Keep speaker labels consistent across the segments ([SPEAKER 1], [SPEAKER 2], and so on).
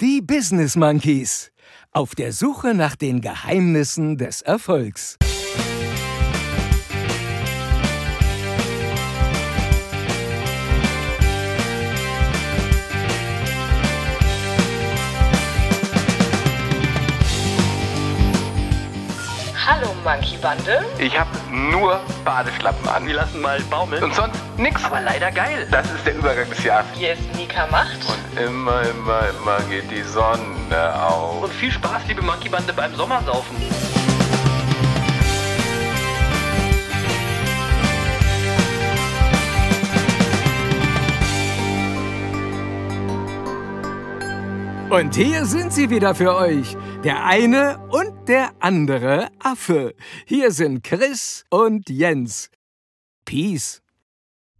[SPEAKER 1] Die Business Monkeys. Auf der Suche nach den Geheimnissen des Erfolgs.
[SPEAKER 2] Bande.
[SPEAKER 3] Ich habe nur Badeschlappen an.
[SPEAKER 4] Wir lassen mal baumeln.
[SPEAKER 3] Und sonst nix.
[SPEAKER 4] Aber leider geil.
[SPEAKER 3] Das ist der Übergang des Jahres.
[SPEAKER 2] Hier ist Mika Macht.
[SPEAKER 3] Und immer, immer, immer geht die Sonne auf.
[SPEAKER 4] Und viel Spaß, liebe Monkey Bande, beim Sommersaufen.
[SPEAKER 1] Und hier sind sie wieder für euch. Der eine und der andere Affe. Hier sind Chris und Jens. Peace.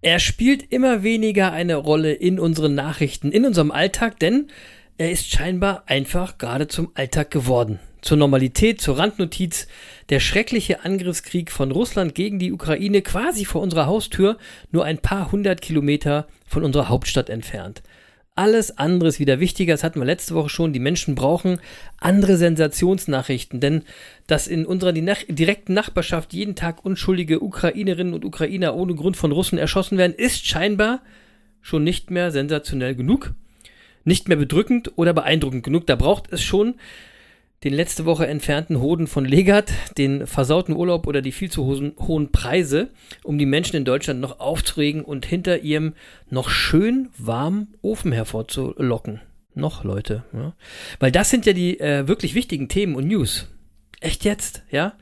[SPEAKER 5] Er spielt immer weniger eine Rolle in unseren Nachrichten, in unserem Alltag, denn er ist scheinbar einfach gerade zum Alltag geworden. Zur Normalität, zur Randnotiz, der schreckliche Angriffskrieg von Russland gegen die Ukraine quasi vor unserer Haustür, nur ein paar hundert Kilometer von unserer Hauptstadt entfernt. Alles andere ist wieder wichtiger, das hatten wir letzte Woche schon. Die Menschen brauchen andere Sensationsnachrichten, denn dass in unserer direkten Nachbarschaft jeden Tag unschuldige Ukrainerinnen und Ukrainer ohne Grund von Russen erschossen werden, ist scheinbar schon nicht mehr sensationell genug, nicht mehr bedrückend oder beeindruckend genug. Da braucht es schon den letzte Woche entfernten Hoden von Legat, den versauten Urlaub oder die viel zu hohen Preise, um die Menschen in Deutschland noch aufzuregen und hinter ihrem noch schön warmen Ofen hervorzulocken. Noch, Leute. Ja? Weil das sind ja die äh, wirklich wichtigen Themen und News. Echt jetzt, ja?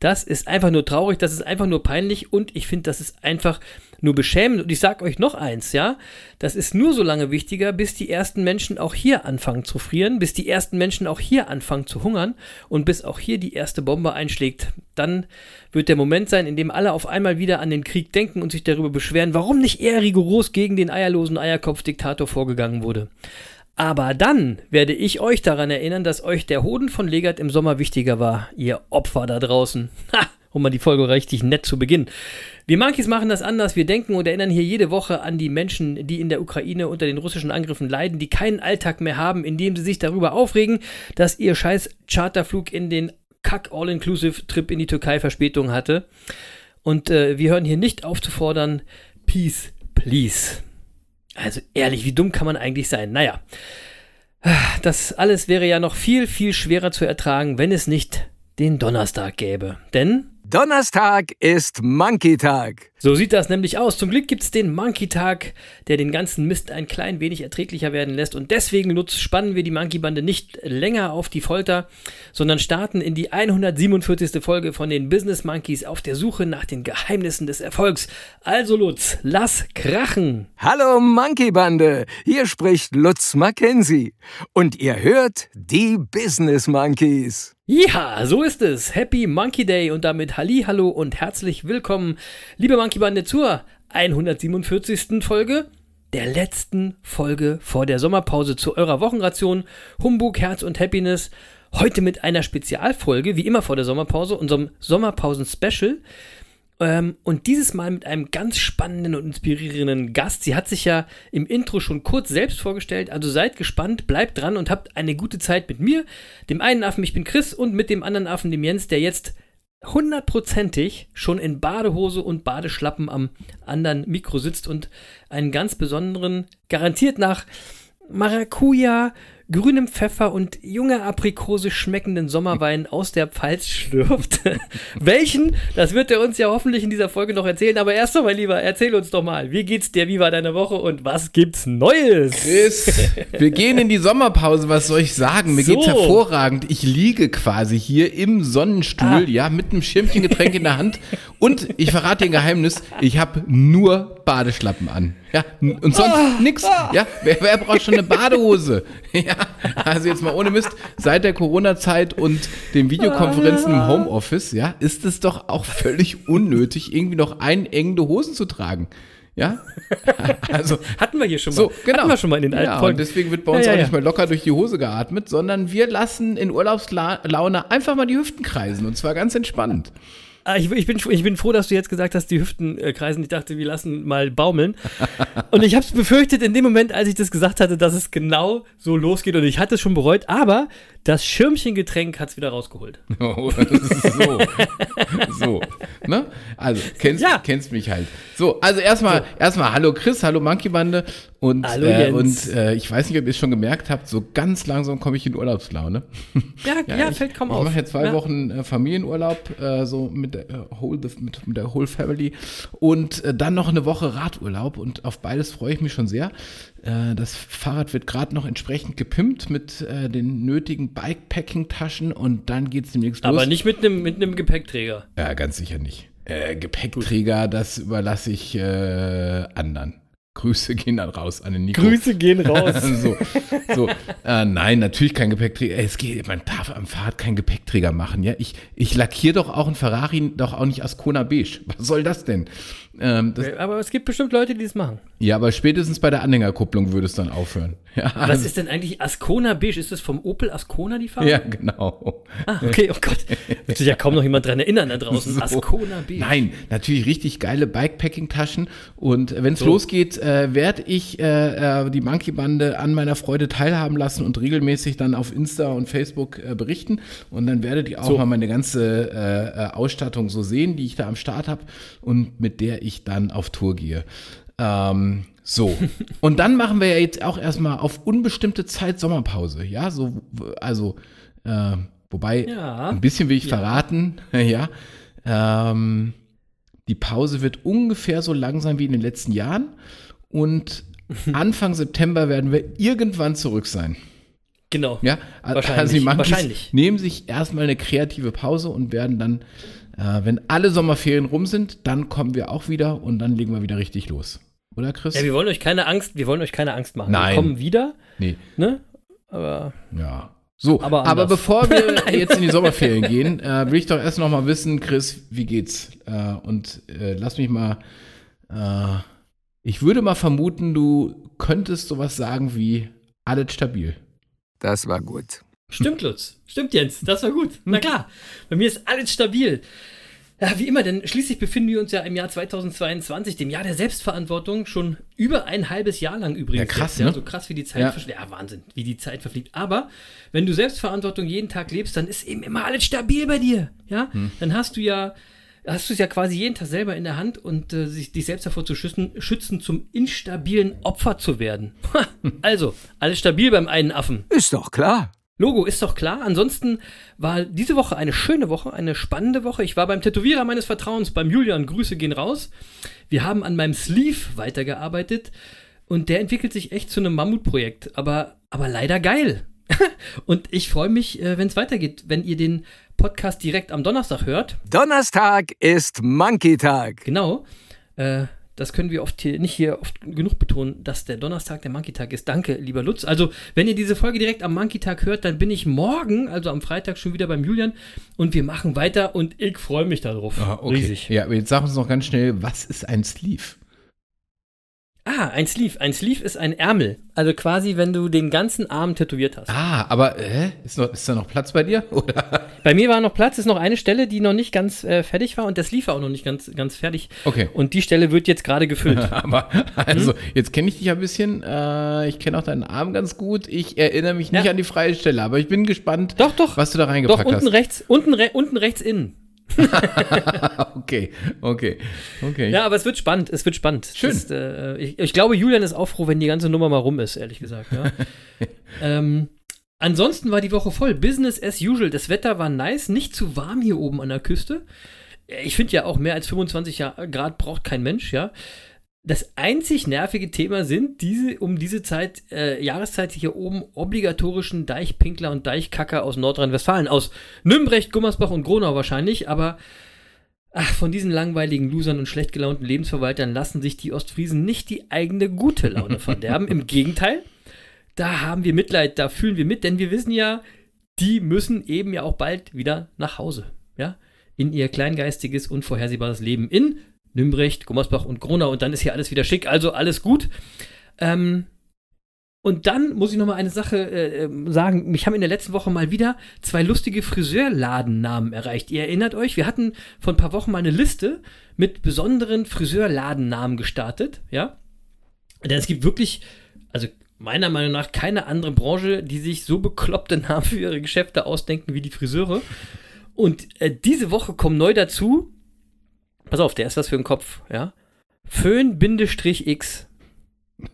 [SPEAKER 5] Das ist einfach nur traurig, das ist einfach nur peinlich und ich finde, das ist einfach nur beschämend. Und ich sage euch noch eins, ja, das ist nur so lange wichtiger, bis die ersten Menschen auch hier anfangen zu frieren, bis die ersten Menschen auch hier anfangen zu hungern und bis auch hier die erste Bombe einschlägt. Dann wird der Moment sein, in dem alle auf einmal wieder an den Krieg denken und sich darüber beschweren, warum nicht eher rigoros gegen den eierlosen Eierkopfdiktator vorgegangen wurde. Aber dann werde ich euch daran erinnern, dass euch der Hoden von Legat im Sommer wichtiger war, ihr Opfer da draußen. Ha! Um mal die Folge richtig nett zu beginnen. Wir Monkeys machen das anders. Wir denken und erinnern hier jede Woche an die Menschen, die in der Ukraine unter den russischen Angriffen leiden, die keinen Alltag mehr haben, indem sie sich darüber aufregen, dass ihr scheiß Charterflug in den Kack All-Inclusive-Trip in die Türkei Verspätung hatte. Und äh, wir hören hier nicht auf zu fordern, Peace, please. Also ehrlich, wie dumm kann man eigentlich sein? Naja, das alles wäre ja noch viel, viel schwerer zu ertragen, wenn es nicht den Donnerstag gäbe. Denn
[SPEAKER 1] Donnerstag ist Monkey-Tag.
[SPEAKER 5] So sieht das nämlich aus. Zum Glück gibt es den Monkey-Tag, der den ganzen Mist ein klein wenig erträglicher werden lässt. Und deswegen nutzt, spannen wir die Monkey-Bande nicht länger auf die Folter, sondern starten in die 147. Folge von den Business Monkeys auf der Suche nach den Geheimnissen des Erfolgs. Also Lutz, lass krachen.
[SPEAKER 1] Hallo Monkey-Bande, hier spricht Lutz Mackenzie. Und ihr hört die Business Monkeys.
[SPEAKER 5] Ja, so ist es. Happy Monkey Day und damit Halli, Hallo und herzlich willkommen, liebe Monkey Bande, zur 147. Folge der letzten Folge vor der Sommerpause zu eurer Wochenration Humbug, Herz und Happiness. Heute mit einer Spezialfolge, wie immer vor der Sommerpause, unserem Sommerpausen-Special. Ähm, und dieses Mal mit einem ganz spannenden und inspirierenden Gast. Sie hat sich ja im Intro schon kurz selbst vorgestellt, also seid gespannt, bleibt dran und habt eine gute Zeit mit mir, dem einen Affen, ich bin Chris, und mit dem anderen Affen, dem Jens, der jetzt hundertprozentig schon in Badehose und Badeschlappen am anderen Mikro sitzt und einen ganz besonderen, garantiert nach Maracuja, grünem Pfeffer und junger Aprikose schmeckenden Sommerwein aus der Pfalz schlürft. Welchen? Das wird er uns ja hoffentlich in dieser Folge noch erzählen. Aber erst einmal, lieber, erzähl uns doch mal, wie geht's dir, wie war deine Woche und was gibt's Neues?
[SPEAKER 6] Chris, wir gehen in die Sommerpause, was soll ich sagen? Mir
[SPEAKER 5] So.
[SPEAKER 6] geht's hervorragend. Ich liege quasi hier im Sonnenstuhl,
[SPEAKER 5] Ah.
[SPEAKER 6] ja, mit einem Schirmchengetränk in der Hand. Und ich verrate dir ein Geheimnis, ich habe nur Badeschlappen an. Ja, und sonst
[SPEAKER 5] Ah.
[SPEAKER 6] nix. Ja, wer, wer braucht schon eine Badehose? Ja, also jetzt mal ohne Mist, seit der Corona-Zeit und den Videokonferenzen im Homeoffice, ja, ist es doch auch völlig unnötig, irgendwie noch einengende Hosen zu tragen. Ja, also
[SPEAKER 5] Hatten wir hier schon mal.
[SPEAKER 6] so, genau.
[SPEAKER 5] Hatten wir schon mal in den alten
[SPEAKER 6] ja,
[SPEAKER 5] Folgen.
[SPEAKER 6] Und deswegen wird bei uns
[SPEAKER 5] Ja, ja,
[SPEAKER 6] auch nicht mehr locker durch die Hose geatmet, sondern wir lassen in Urlaubslaune einfach mal die Hüften kreisen und zwar ganz entspannt.
[SPEAKER 5] Ah, Ich, ich, bin, ich bin froh, dass du jetzt gesagt hast, die Hüften äh, kreisen. Ich dachte, wir lassen mal baumeln. Und ich habe es befürchtet in dem Moment, als ich das gesagt hatte, dass es genau so losgeht. Und ich hatte es schon bereut. Aber das Schirmchengetränk hat es wieder rausgeholt.
[SPEAKER 6] Oh, so. so. Ne? Also, kennst,
[SPEAKER 5] Ja.
[SPEAKER 6] kennst mich halt. So, also erstmal, erstmal hallo Chris, hallo Monkey Bande. Und,
[SPEAKER 5] Hallo
[SPEAKER 6] äh, und äh, ich weiß nicht, ob ihr es schon gemerkt habt, so ganz langsam komme ich in Urlaubslaune.
[SPEAKER 5] Ja, ja,
[SPEAKER 6] ich,
[SPEAKER 5] fällt kaum
[SPEAKER 6] ich
[SPEAKER 5] auf.
[SPEAKER 6] mache jetzt zwei
[SPEAKER 5] ja.
[SPEAKER 6] Wochen äh, Familienurlaub, äh, so mit der, äh, whole, mit, mit der Whole Family und äh, dann noch eine Woche Radurlaub und auf beides freue ich mich schon sehr. Äh, das Fahrrad wird gerade noch entsprechend gepimpt mit äh, den nötigen Bikepacking-Taschen und dann geht's demnächst los.
[SPEAKER 5] Aber nicht mit einem mit Gepäckträger.
[SPEAKER 6] Ja, ganz sicher nicht. Äh, Gepäckträger, das überlasse ich äh, anderen. Grüße gehen dann raus an den Nico.
[SPEAKER 5] Grüße gehen raus.
[SPEAKER 6] so, so. Äh, nein, natürlich kein Gepäckträger. Es geht, man darf am Fahrrad keinen Gepäckträger machen. Ja, ich, ich lackiere doch auch einen Ferrari doch auch nicht Ascona beige. Was soll das denn? Ähm, das,
[SPEAKER 5] Aber es gibt bestimmt Leute, die das machen.
[SPEAKER 6] ja, aber spätestens bei der Anhängerkupplung würde es dann aufhören. Ja,
[SPEAKER 5] Was
[SPEAKER 6] also,
[SPEAKER 5] ist denn eigentlich Ascona Beige? Ist das vom Opel Ascona die Farbe?
[SPEAKER 6] ja genau.
[SPEAKER 5] Ah, okay, oh Gott. Wird sich ja kaum noch jemand dran erinnern da draußen.
[SPEAKER 6] So.
[SPEAKER 5] Ascona Beige.
[SPEAKER 6] Nein, natürlich richtig geile Bikepacking-Taschen. Und wenn es losgeht, äh, werde ich äh, äh, die Monkey-Bande an meiner Freude teilhaben lassen und regelmäßig dann auf Insta und Facebook äh, berichten. Und dann werdet ihr auch
[SPEAKER 5] So.
[SPEAKER 6] mal meine ganze äh, äh, Ausstattung so sehen, die ich da am Start habe und mit der ich dann auf Tour gehe. Ähm, so. Und dann machen wir ja jetzt auch erstmal auf unbestimmte Zeit Sommerpause. Ja, so, also, äh, wobei,
[SPEAKER 5] Ja.
[SPEAKER 6] ein bisschen will ich
[SPEAKER 5] Ja.
[SPEAKER 6] verraten, ja. Ähm, die Pause wird ungefähr so lang sein wie in den letzten Jahren. Und Anfang September werden wir irgendwann zurück sein.
[SPEAKER 5] Genau.
[SPEAKER 6] Ja,
[SPEAKER 5] Wahrscheinlich,
[SPEAKER 6] also die Monkeys
[SPEAKER 5] wahrscheinlich.
[SPEAKER 6] nehmen sich erstmal eine kreative Pause und werden dann, äh, wenn alle Sommerferien rum sind, dann kommen wir auch wieder und dann legen wir wieder richtig los. Oder Chris?
[SPEAKER 5] Ja, wir wollen euch keine Angst, wir wollen euch keine Angst machen.
[SPEAKER 6] Nein.
[SPEAKER 5] Wir kommen wieder,
[SPEAKER 6] nee,
[SPEAKER 5] ne? Aber
[SPEAKER 6] ja. So,
[SPEAKER 5] Aber
[SPEAKER 6] aber, bevor wir jetzt in die Sommerferien gehen, äh, will ich doch erst noch mal wissen, Chris, wie geht's? Äh, und äh, lass mich mal, äh, ich würde mal vermuten, du könntest sowas sagen wie alles stabil.
[SPEAKER 1] Das war gut.
[SPEAKER 5] Stimmt, Lutz. Stimmt, Jens. Das war gut. Na klar. Bei mir ist alles stabil. Ja, wie immer, denn schließlich befinden wir uns ja im Jahr 2022, dem Jahr der Selbstverantwortung, schon über ein halbes Jahr lang übrigens.
[SPEAKER 6] Ja, krass,
[SPEAKER 5] jetzt,
[SPEAKER 6] ne?
[SPEAKER 5] So krass, wie die Zeit
[SPEAKER 6] Ja.
[SPEAKER 5] verfliegt. Ja, Wahnsinn, wie die Zeit verfliegt. Aber wenn du Selbstverantwortung jeden Tag lebst, dann ist eben immer alles stabil bei dir. Ja,
[SPEAKER 6] Hm.
[SPEAKER 5] dann hast du ja, hast du es ja quasi jeden Tag selber in der Hand und äh, sich, dich selbst davor zu schützen, schützen, zum instabilen Opfer zu werden. also, alles stabil beim einen Affen.
[SPEAKER 1] Ist doch klar.
[SPEAKER 5] Logo ist doch klar. Ansonsten war diese Woche eine schöne Woche, eine spannende Woche. Ich war beim Tätowierer meines Vertrauens, beim Julian. Grüße gehen raus. Wir haben an meinem Sleeve weitergearbeitet und der entwickelt sich echt zu einem Mammutprojekt, aber, aber leider geil. und ich freue mich, äh, wenn es weitergeht, wenn ihr den Podcast direkt am Donnerstag hört.
[SPEAKER 1] Donnerstag ist Monkey-Tag.
[SPEAKER 5] Genau. Äh, das können wir oft hier, nicht hier oft genug betonen, dass der Donnerstag der Monkey-Tag ist. Danke, lieber Lutz. Also, wenn ihr diese Folge direkt am Monkey-Tag hört, dann bin ich morgen, also am Freitag, schon wieder beim Julian und wir machen weiter und ich freue mich darauf. Riesig.
[SPEAKER 6] Ja, aber jetzt sag uns noch ganz schnell, was ist ein Sleeve?
[SPEAKER 5] Ah, ein Sleeve. Ein Sleeve ist ein Ärmel. Also quasi, wenn du den ganzen Arm tätowiert hast.
[SPEAKER 6] Ah, aber äh, ist, noch, ist da noch Platz bei dir? Oder?
[SPEAKER 5] Bei mir war noch Platz, ist noch eine Stelle, die noch nicht ganz äh, fertig war und der Sleeve war auch noch nicht ganz, ganz fertig.
[SPEAKER 6] Okay.
[SPEAKER 5] Und die Stelle wird jetzt gerade gefüllt.
[SPEAKER 6] Aber also,
[SPEAKER 5] Hm?
[SPEAKER 6] jetzt kenne ich dich ein bisschen. Äh, ich kenne auch deinen Arm ganz gut. Ich erinnere mich nicht
[SPEAKER 5] Ja.
[SPEAKER 6] an die freie Stelle, aber ich bin gespannt,
[SPEAKER 5] Doch, doch.
[SPEAKER 6] was du da
[SPEAKER 5] Doch,
[SPEAKER 6] reingepackt
[SPEAKER 5] unten
[SPEAKER 6] hast.
[SPEAKER 5] rechts, unten, re unten rechts innen.
[SPEAKER 6] Okay, okay, okay.
[SPEAKER 5] Ja, aber es wird spannend, es wird spannend.
[SPEAKER 6] Schön.
[SPEAKER 5] Das, äh, ich, ich glaube, Julian ist auch froh, wenn die ganze Nummer mal rum ist, ehrlich gesagt. Ja. ähm, ansonsten war die Woche voll. Business as usual. Das Wetter war nice, nicht zu warm hier oben an der Küste. Ich finde ja auch mehr als 25 Ja- Grad braucht kein Mensch, ja. Das einzig nervige Thema sind diese um diese Zeit, äh, Jahreszeit hier oben obligatorischen Deichpinkler und Deichkacker aus Nordrhein-Westfalen, aus Nümbrecht, Gummersbach und Gronau wahrscheinlich, aber Ach, von diesen langweiligen Losern und schlecht gelaunten Lebensverwaltern lassen sich die Ostfriesen nicht die eigene gute Laune verderben. Im Gegenteil, da haben wir Mitleid, da fühlen wir mit, denn wir wissen ja, die müssen eben ja auch bald wieder nach Hause. Ja? In ihr kleingeistiges, unvorhersehbares Leben in Nümbrecht, Gummersbach und Gronau und dann ist hier alles wieder schick, also alles gut. Ähm, Und dann muss ich noch mal eine Sache äh, ähm, sagen. Mich haben in der letzten Woche mal wieder zwei lustige Friseurladennamen erreicht. Ihr erinnert euch, wir hatten vor ein paar Wochen mal eine Liste mit besonderen Friseurladennamen gestartet, ja? Denn es gibt wirklich, also meiner Meinung nach keine andere Branche, die sich so bekloppte Namen für ihre Geschäfte ausdenken wie die Friseure. Und äh, diese Woche kommen neu dazu, pass auf, der ist was für den Kopf, ja? Föhn-X.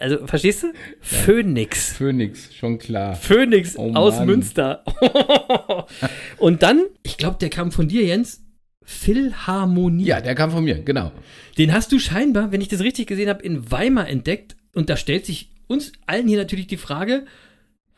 [SPEAKER 5] Also, verstehst du? Phoenix.
[SPEAKER 6] Phoenix, schon klar.
[SPEAKER 5] Phoenix
[SPEAKER 6] Oh
[SPEAKER 5] aus. Münster. Und dann, ich glaube, der kam von dir, Jens, Philharmonie.
[SPEAKER 6] Ja, der kam von mir, genau.
[SPEAKER 5] Den hast du scheinbar, wenn ich das richtig gesehen habe, in Weimar entdeckt. Und da stellt sich uns allen hier natürlich die Frage,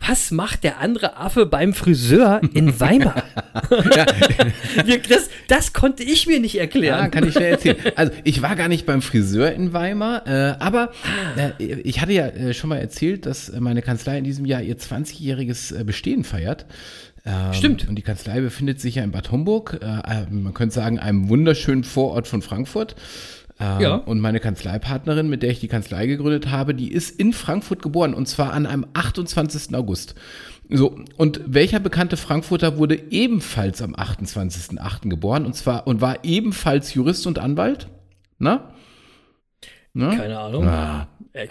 [SPEAKER 5] was macht der andere Affe beim Friseur in Weimar? Das, das konnte ich mir nicht
[SPEAKER 6] Ja,
[SPEAKER 5] erklären.
[SPEAKER 6] kann ich schnell erzählen. Also, ich war gar nicht beim Friseur in Weimar, äh, aber äh, ich hatte ja äh, schon mal erzählt, dass meine Kanzlei in diesem Jahr ihr 20-jähriges äh, Bestehen feiert. Ähm,
[SPEAKER 5] Stimmt.
[SPEAKER 6] Und die Kanzlei befindet sich ja in Bad Homburg, äh, man könnte sagen, einem wunderschönen Vorort von Frankfurt. Ähm,
[SPEAKER 5] Ja.
[SPEAKER 6] Und meine Kanzleipartnerin, mit der ich die Kanzlei gegründet habe, die ist in Frankfurt geboren und zwar an einem 28. August. So, und welcher bekannte Frankfurter wurde ebenfalls am 28.08. geboren und zwar und war ebenfalls Jurist und Anwalt? Na? Na?
[SPEAKER 5] Keine Ahnung.
[SPEAKER 6] Ah,
[SPEAKER 5] Äh,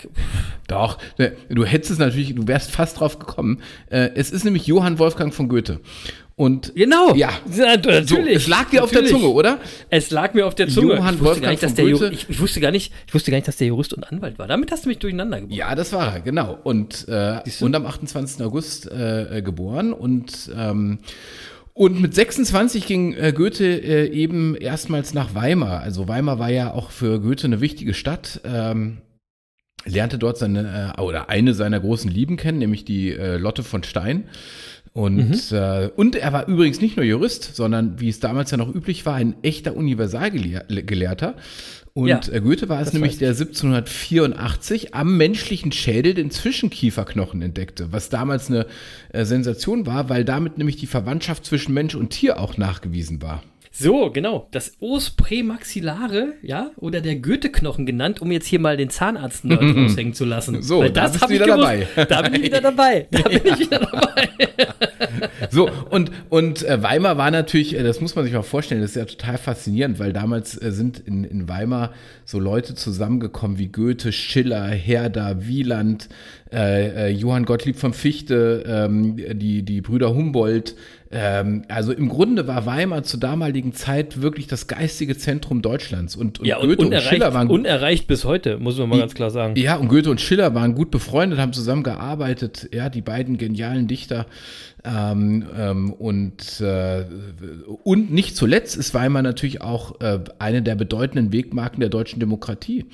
[SPEAKER 6] doch, ne, du hättest es natürlich, du wärst fast drauf gekommen. Äh, es ist nämlich Johann Wolfgang von Goethe. Und
[SPEAKER 5] Genau.
[SPEAKER 6] Ja.
[SPEAKER 5] ja natürlich.
[SPEAKER 6] so, es lag dir auf der
[SPEAKER 5] Natürlich.
[SPEAKER 6] Zunge, oder?
[SPEAKER 5] Es lag mir auf der Zunge.
[SPEAKER 6] Johann
[SPEAKER 5] ich, wusste gar nicht, dass der ich, ich, wusste gar nicht, ich wusste gar nicht, dass der Jurist und Anwalt war. Damit hast du mich durcheinander gebracht.
[SPEAKER 6] Ja, das war er, genau. Und, äh, und am 28. August äh, äh, geboren und ähm, und mit 26 ging äh, Goethe äh, eben erstmals nach Weimar. Also Weimar war ja auch für Goethe eine wichtige Stadt. Ähm, lernte dort seine äh, oder eine seiner großen Lieben kennen, nämlich die äh, Lotte von Stein. Und, äh, und er war übrigens nicht nur Jurist, sondern wie es damals ja noch üblich war, ein echter Universalgelehrter. Und
[SPEAKER 5] Ja,
[SPEAKER 6] äh, Goethe war es nämlich, der 1784 am menschlichen Schädel den Zwischenkieferknochen entdeckte, was damals eine äh, Sensation war, weil damit nämlich die Verwandtschaft zwischen Mensch und Tier auch nachgewiesen war.
[SPEAKER 5] So, genau. Das Os Prämaxillare, ja, oder der Goethe-Knochen genannt, um jetzt hier mal den Zahnarzt-Nerd raushängen zu lassen.
[SPEAKER 6] So,
[SPEAKER 5] Weil
[SPEAKER 6] da
[SPEAKER 5] das
[SPEAKER 6] bist
[SPEAKER 5] hab
[SPEAKER 6] du
[SPEAKER 5] ich
[SPEAKER 6] wieder
[SPEAKER 5] gewusst.
[SPEAKER 6] dabei.
[SPEAKER 5] Da bin ich wieder dabei. Da bin ich wieder dabei.
[SPEAKER 6] So, und, und äh, Weimar war natürlich, äh, das muss man sich mal vorstellen, das ist ja total faszinierend, weil damals äh, sind in, in Weimar so Leute zusammengekommen wie Goethe, Schiller, Herder, Wieland, äh, äh, Johann Gottlieb von Fichte, ähm, die, die Brüder Humboldt. Ähm, also im Grunde war Weimar zur damaligen Zeit wirklich das geistige Zentrum Deutschlands. Und, und
[SPEAKER 5] Ja, und
[SPEAKER 6] Goethe und
[SPEAKER 5] unerreicht,
[SPEAKER 6] Schiller waren
[SPEAKER 5] unerreicht bis heute, muss man mal ganz klar sagen.
[SPEAKER 6] ja, und Goethe und Schiller waren gut befreundet, haben zusammengearbeitet, ja, die beiden genialen Dichter. Ähm, ähm, und, äh, und nicht zuletzt ist Weimar natürlich auch äh, eine der bedeutenden Wegmarken der deutschen Demokratie.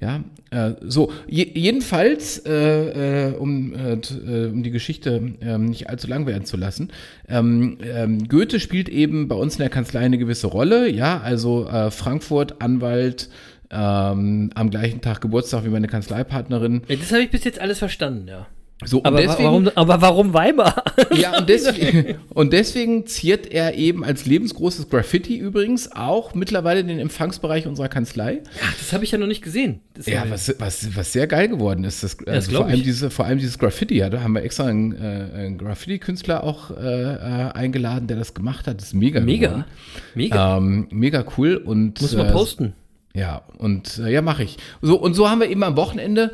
[SPEAKER 6] Ja, äh, so, je, jedenfalls, äh, äh, um, äh, um die Geschichte ähm, nicht allzu lang werden zu lassen, ähm, ähm, Goethe spielt eben bei uns in der Kanzlei eine gewisse Rolle, ja, also Frankfurt, Anwalt, ähm, am gleichen Tag Geburtstag wie meine Kanzleipartnerin.
[SPEAKER 5] Das habe ich bis jetzt alles verstanden, ja.
[SPEAKER 6] So,
[SPEAKER 5] Aber,
[SPEAKER 6] deswegen,
[SPEAKER 5] warum, aber warum Weimar?
[SPEAKER 6] ja, und deswegen, und deswegen ziert er eben als lebensgroßes Graffiti übrigens auch mittlerweile den Empfangsbereich unserer Kanzlei.
[SPEAKER 5] Das habe ich ja noch nicht geil. Das
[SPEAKER 6] Ja, was, was, was sehr geil geworden ist. Das, also
[SPEAKER 5] glaub
[SPEAKER 6] vor, allem diese, vor allem dieses Graffiti, ja, da haben wir extra einen, äh, einen Graffiti-Künstler auch äh, äh, eingeladen, der das gemacht hat. Das ist mega
[SPEAKER 5] Mega.
[SPEAKER 6] geworden.
[SPEAKER 5] Mega.
[SPEAKER 6] Ähm, mega cool und
[SPEAKER 5] Muss man
[SPEAKER 6] äh,
[SPEAKER 5] posten.
[SPEAKER 6] Ja, und äh, ja, mache ich. So, und so haben wir eben am Wochenende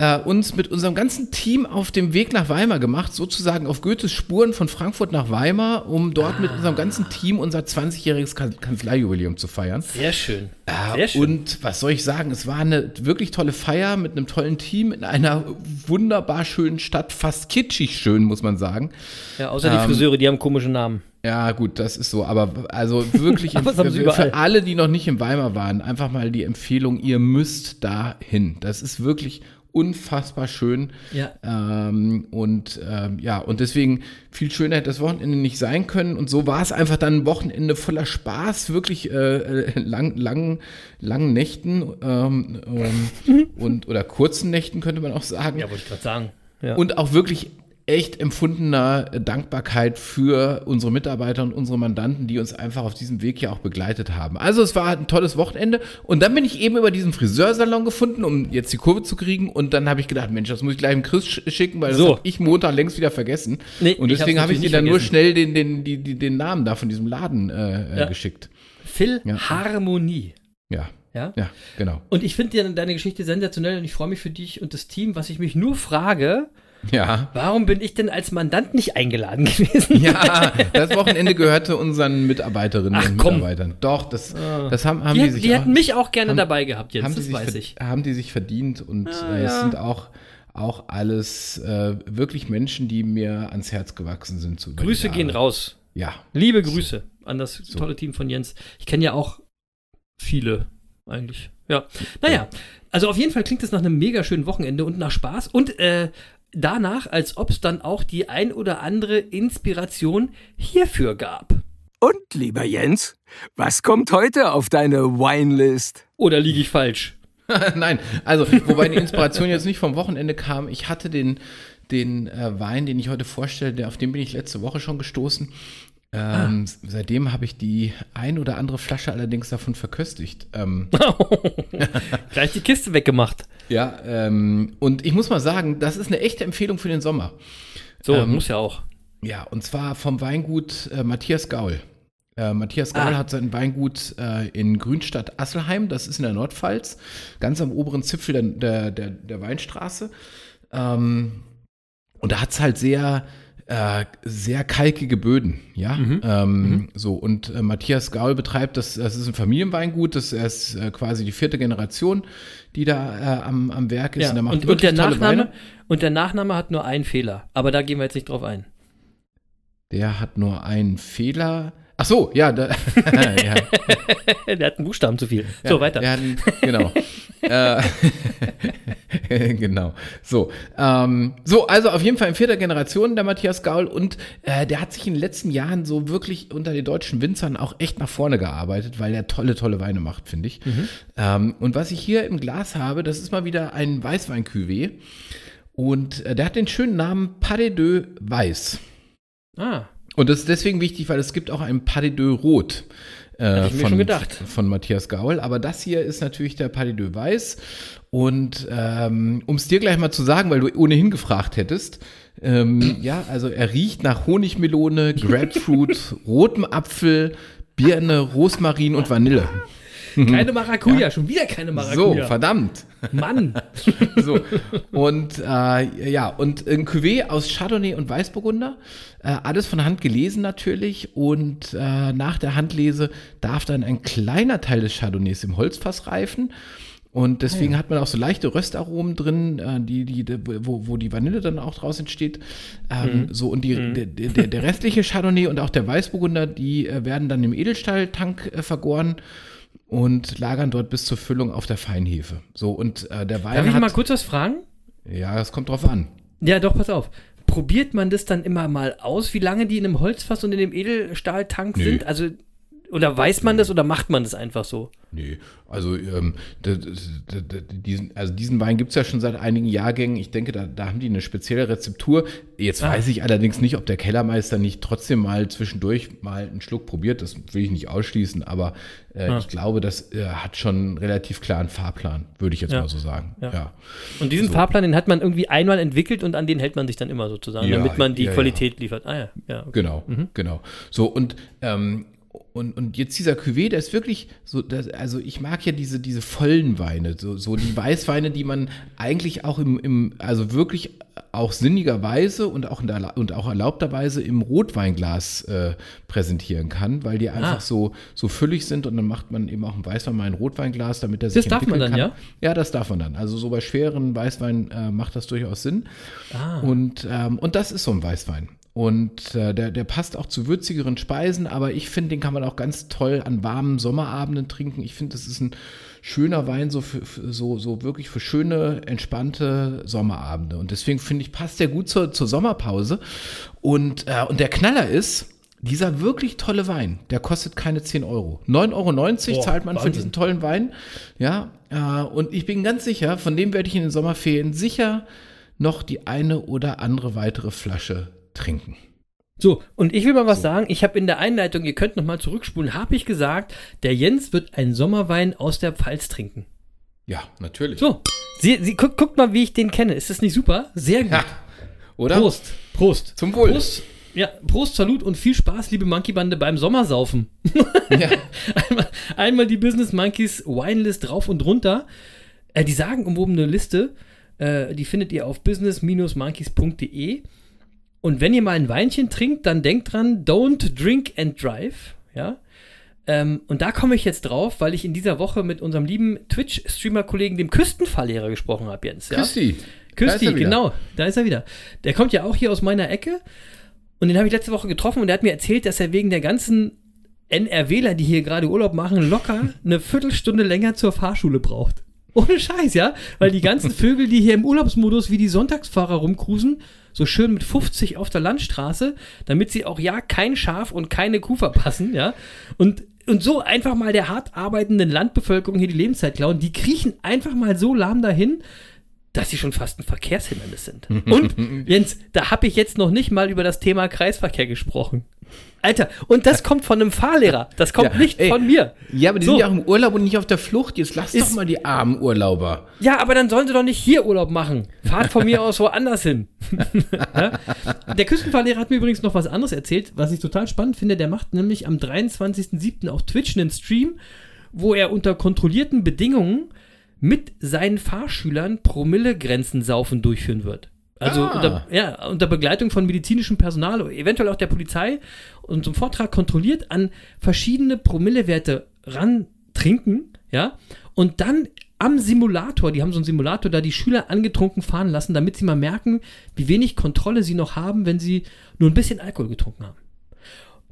[SPEAKER 6] äh, uns mit unserem ganzen Team auf dem Weg nach Weimar gemacht, sozusagen auf Goethes Spuren von Frankfurt nach Weimar, um dort mit unserem ganzen Team unser 20-jähriges kan Kanzleijubiläum zu feiern.
[SPEAKER 5] Sehr schön.
[SPEAKER 6] Ja,
[SPEAKER 5] Sehr schön.
[SPEAKER 6] Und was soll ich sagen? Es war eine wirklich tolle Feier mit einem tollen Team in einer wunderbar schönen Stadt, fast kitschig schön, muss man sagen.
[SPEAKER 5] ja, außer die
[SPEAKER 6] ähm,
[SPEAKER 5] Friseure, die haben komische Namen.
[SPEAKER 6] Ja, gut, das ist so. Aber also wirklich
[SPEAKER 5] Aber sie
[SPEAKER 6] für, alle, die noch nicht in Weimar waren, einfach mal die Empfehlung, ihr müsst da hin. Das ist wirklich unfassbar schön.
[SPEAKER 5] Ja.
[SPEAKER 6] Ähm, und ähm, ja, und deswegen viel schöner hätte das Wochenende nicht sein können. Und so war es einfach dann ein Wochenende voller Spaß, wirklich äh, äh, lang, lang, langen Nächten ähm, ähm, und oder kurzen Nächten könnte man auch sagen.
[SPEAKER 5] Ja, wollte ich gerade sagen. Ja.
[SPEAKER 6] Und auch wirklich echt empfundener Dankbarkeit für unsere Mitarbeiter und unsere Mandanten, die uns einfach auf diesem Weg ja auch begleitet haben. Also es war ein tolles Wochenende und dann bin ich eben über diesen Friseursalon gefunden, um jetzt die Kurve zu kriegen und dann habe ich gedacht, Mensch, das muss ich gleich dem Chris sch- schicken, weil das
[SPEAKER 5] So.
[SPEAKER 6] habe ich Montag längst wieder vergessen.
[SPEAKER 5] Nee,
[SPEAKER 6] und deswegen habe ich dir
[SPEAKER 5] natürlich
[SPEAKER 6] dann nur schnell den, den, die, die, den Namen da von diesem Laden äh, äh,
[SPEAKER 5] Ja.
[SPEAKER 6] geschickt.
[SPEAKER 5] Philharmonie.
[SPEAKER 6] Ja,
[SPEAKER 5] Ja?
[SPEAKER 6] ja, genau.
[SPEAKER 5] Und ich finde dir deine Geschichte sensationell und ich freue mich für dich und das Team. Was ich mich nur frage,
[SPEAKER 6] Ja.
[SPEAKER 5] warum bin ich denn als Mandant nicht eingeladen gewesen?
[SPEAKER 6] Ja, das Wochenende gehörte unseren Mitarbeiterinnen
[SPEAKER 5] Ach,
[SPEAKER 6] und
[SPEAKER 5] komm.
[SPEAKER 6] Mitarbeitern. Doch, das, das haben, haben
[SPEAKER 5] Die,
[SPEAKER 6] die,
[SPEAKER 5] hätten-
[SPEAKER 6] sich
[SPEAKER 5] die
[SPEAKER 6] auch,
[SPEAKER 5] hätten mich auch gerne
[SPEAKER 6] haben-
[SPEAKER 5] dabei gehabt jetzt, das weiß ich.
[SPEAKER 6] Haben die sich verdient und
[SPEAKER 5] Ah,
[SPEAKER 6] äh, es
[SPEAKER 5] ja.
[SPEAKER 6] sind auch, auch alles äh, wirklich Menschen, die mir ans Herz gewachsen sind. So
[SPEAKER 5] Grüße gehen raus.
[SPEAKER 6] Ja,
[SPEAKER 5] Liebe Grüße an das tolle Team von Jens. Ich kenne ja auch viele eigentlich. Ja. Naja, also auf jeden Fall klingt es nach einem mega schönen Wochenende und nach Spaß und äh, danach, als ob es dann auch die ein oder andere Inspiration hierfür gab.
[SPEAKER 1] Und, lieber Jens, was kommt heute auf deine Winelist?
[SPEAKER 5] Oder liege ich falsch?
[SPEAKER 6] Nein, also, wobei die Inspiration jetzt nicht vom Wochenende kam. Ich hatte den, den äh, Wein, den ich heute vorstelle, der, auf den bin ich letzte Woche schon gestoßen. Ähm, s- Seitdem habe ich die ein oder andere Flasche allerdings davon verköstigt. Ähm,
[SPEAKER 5] Gleich die Kiste weggemacht.
[SPEAKER 6] ja, ähm, und ich muss mal sagen, das ist eine echte Empfehlung für den Sommer.
[SPEAKER 5] So,
[SPEAKER 6] Ähm,
[SPEAKER 5] muss ja auch.
[SPEAKER 6] Ja, und zwar vom Weingut äh, Matthias Gaul. Äh, Matthias Gaul
[SPEAKER 5] Ah.
[SPEAKER 6] hat sein Weingut äh, in Grünstadt Asselheim, das ist in der Nordpfalz, ganz am oberen Zipfel der, der, der, der Weinstraße. Ähm, und da hat es halt sehr, äh, sehr kalkige Böden, ja. Ähm, So, und äh, Matthias Gaul betreibt das, das ist ein Familienweingut, das ist äh, quasi die vierte Generation, die da äh, am, am Werk ist.
[SPEAKER 5] Ja.
[SPEAKER 6] Und, er macht
[SPEAKER 5] Und, und, der Nachname, und der Nachname hat nur einen Fehler. Aber da gehen wir jetzt nicht drauf ein.
[SPEAKER 6] Der hat nur einen Fehler. Ach so, ja, da, ja.
[SPEAKER 5] Der hat einen Buchstaben zu viel. So, weiter.
[SPEAKER 6] Ja, genau. äh, genau. So, ähm, so, also auf jeden Fall in vierter Generation der Matthias Gaul und äh, der hat sich in den letzten Jahren so wirklich unter den deutschen Winzern auch echt nach vorne gearbeitet, weil er tolle, tolle Weine macht, finde ich. Ähm, und was ich hier im Glas habe, das ist mal wieder ein Weißwein-Cuvée und äh, der hat den schönen Namen Pas de Deux Weiß.
[SPEAKER 5] Ah,
[SPEAKER 6] Und das ist deswegen wichtig, weil es gibt auch einen Pas de Deux Rot. Äh, von,
[SPEAKER 5] schon gedacht.
[SPEAKER 6] von Matthias Gaul. Aber das hier ist natürlich der Pas de Deux Weiß. Und ähm, um es dir gleich mal zu sagen, weil du ohnehin gefragt hättest, ähm, ja, also er riecht nach Honigmelone, Grapefruit, rotem Apfel, Birne, Rosmarin und Vanille.
[SPEAKER 5] Keine Maracuja, schon wieder keine
[SPEAKER 6] So,
[SPEAKER 5] Maracuja.
[SPEAKER 6] verdammt.
[SPEAKER 5] Mann.
[SPEAKER 6] So. Und äh, ja, und ein Cuvée aus Chardonnay und Weißburgunder. Äh, alles von Hand gelesen natürlich. Und äh, nach der Handlese darf dann ein kleiner Teil des Chardonnays im Holzfass reifen. Und deswegen hat man auch so leichte Röstaromen drin, äh, die, die, wo, wo die Vanille dann auch draus entsteht. Ähm, So, und die, der, der, der restliche Chardonnay und auch der Weißburgunder, die äh, werden dann im Edelstahltank äh, vergoren und lagern dort bis zur Füllung auf der Feinhefe. So, und äh, der Wein
[SPEAKER 5] Darf ich
[SPEAKER 6] hat,
[SPEAKER 5] mal kurz was fragen?
[SPEAKER 6] ja, das kommt drauf an.
[SPEAKER 5] Ja, doch, pass auf. Probiert man das dann immer mal aus, wie lange die in einem Holzfass und in dem Edelstahltank
[SPEAKER 6] Nö.
[SPEAKER 5] sind? Also, oder weiß man das oder macht man das einfach so?
[SPEAKER 6] Nee, also, ähm, diesen, also diesen Wein gibt es ja schon seit einigen Jahrgängen. Ich denke, da, da haben die eine spezielle Rezeptur. Jetzt
[SPEAKER 5] Ah.
[SPEAKER 6] weiß ich allerdings nicht, ob der Kellermeister nicht trotzdem mal zwischendurch mal einen Schluck probiert. Das will ich nicht ausschließen, aber äh,
[SPEAKER 5] Ah.
[SPEAKER 6] ich glaube, das äh, hat schon einen relativ klaren Fahrplan, würde ich jetzt
[SPEAKER 5] Ja.
[SPEAKER 6] mal so sagen.
[SPEAKER 5] Ja.
[SPEAKER 6] Ja.
[SPEAKER 5] Und diesen
[SPEAKER 6] So.
[SPEAKER 5] Fahrplan, den hat man irgendwie einmal entwickelt und an den hält man sich dann immer sozusagen,
[SPEAKER 6] Ja,
[SPEAKER 5] damit man die. Qualität liefert. Ah ja, ja. Okay.
[SPEAKER 6] Genau, genau. So, und, ähm, und, und jetzt dieser Cuvée, der ist wirklich so, das, also ich mag ja diese, diese vollen Weine, so, so die Weißweine, die man eigentlich auch im, im also wirklich auch sinnigerweise und auch, in der, und auch erlaubterweise im Rotweinglas äh, präsentieren kann, weil die einfach
[SPEAKER 5] Ah.
[SPEAKER 6] so, so füllig sind und dann macht man eben auch ein Weißwein mal ein Rotweinglas, damit er sich
[SPEAKER 5] Das darf man dann,
[SPEAKER 6] kann. Ja, das darf man dann. Also so bei schweren Weißwein äh, macht das durchaus Sinn.
[SPEAKER 5] Ah.
[SPEAKER 6] Und, ähm, und das ist so ein Weißwein. Und äh, der, der passt auch zu würzigeren Speisen, aber ich finde, den kann man auch ganz toll an warmen Sommerabenden trinken. Ich finde, das ist ein schöner Wein, so, für, für, so, so wirklich für schöne, entspannte Sommerabende. Und deswegen finde ich, passt der gut zur, zur Sommerpause. Und, äh, und der Knaller ist, dieser wirklich tolle Wein, der kostet keine 10 Euro. 9,90 Euro
[SPEAKER 5] Boah,
[SPEAKER 6] zahlt man für
[SPEAKER 5] Wahnsinn.
[SPEAKER 6] diesen tollen Wein. Ja, äh, und ich bin ganz sicher, von dem werde ich in den Sommerferien sicher noch die eine oder andere weitere Flasche trinken.
[SPEAKER 5] So, und ich will mal was sagen. Ich habe in der Einleitung, ihr könnt nochmal zurückspulen, habe ich gesagt, der Jens wird einen Sommerwein aus der Pfalz trinken.
[SPEAKER 6] Ja, natürlich.
[SPEAKER 5] So, sie, sie, guck, guckt mal, wie ich den kenne. Ist das nicht super? Sehr gut.
[SPEAKER 6] Ja, oder?
[SPEAKER 5] Prost. Prost.
[SPEAKER 6] Zum Wohl.
[SPEAKER 5] Prost. Ja, Prost, Salut und viel Spaß, liebe Monkey-Bande, beim Sommersaufen.
[SPEAKER 6] Ja.
[SPEAKER 5] einmal, einmal die Business Monkeys Winelist drauf und runter. Äh, die sagen umwobene Liste, äh, die findet ihr auf business-monkeys.de. Und wenn ihr mal ein Weinchen trinkt, dann denkt dran, don't drink and drive. Ja. Ähm, und da komme ich jetzt drauf, weil ich in dieser Woche mit unserem lieben Twitch-Streamer-Kollegen, dem Küstenfahrlehrer, gesprochen habe, Jens. Ja?
[SPEAKER 6] Christi.
[SPEAKER 5] Küsti,
[SPEAKER 6] Da
[SPEAKER 5] genau, da ist er wieder. Der kommt ja auch hier aus meiner Ecke und den habe ich letzte Woche getroffen und der hat mir erzählt, dass er wegen der ganzen NRWler, die hier gerade Urlaub machen, locker eine Viertelstunde länger zur Fahrschule braucht. Ohne Scheiß, ja? Weil die ganzen Vögel, die hier im Urlaubsmodus wie die Sonntagsfahrer rumcruisen, so schön mit 50 auf der Landstraße, damit sie auch ja kein Schaf und keine Kuh verpassen, ja? Und, und so einfach mal der hart arbeitenden Landbevölkerung hier die Lebenszeit klauen, die kriechen einfach mal so lahm dahin, dass sie schon fast ein Verkehrshindernis sind. Und, Jens, da habe ich jetzt noch nicht mal über das Thema Kreisverkehr gesprochen. Alter, und das kommt von einem Fahrlehrer. Das kommt
[SPEAKER 6] Ja,
[SPEAKER 5] nicht
[SPEAKER 6] ey.
[SPEAKER 5] von mir.
[SPEAKER 6] Ja, aber die
[SPEAKER 5] So.
[SPEAKER 6] sind ja auch im Urlaub und nicht auf der Flucht. Jetzt lass
[SPEAKER 5] Ist-
[SPEAKER 6] doch mal die armen Urlauber.
[SPEAKER 5] Ja, aber dann sollen sie doch nicht hier Urlaub machen. Fahrt von mir aus woanders hin. Der Küstenfahrlehrer hat mir übrigens noch was anderes erzählt, was ich total spannend finde. Der macht nämlich am 23.07. auf Twitch einen Stream, wo er unter kontrollierten Bedingungen mit seinen Fahrschülern Promillegrenzen saufen durchführen wird. Also
[SPEAKER 6] Ah.
[SPEAKER 5] unter, ja, unter Begleitung von medizinischem Personal, eventuell auch der Polizei und zum Vortrag kontrolliert an verschiedene Promillewerte ran trinken, ja, und dann am Simulator, die haben so einen Simulator, da die Schüler angetrunken fahren lassen, damit sie mal merken, wie wenig Kontrolle sie noch haben, wenn sie nur ein bisschen Alkohol getrunken haben.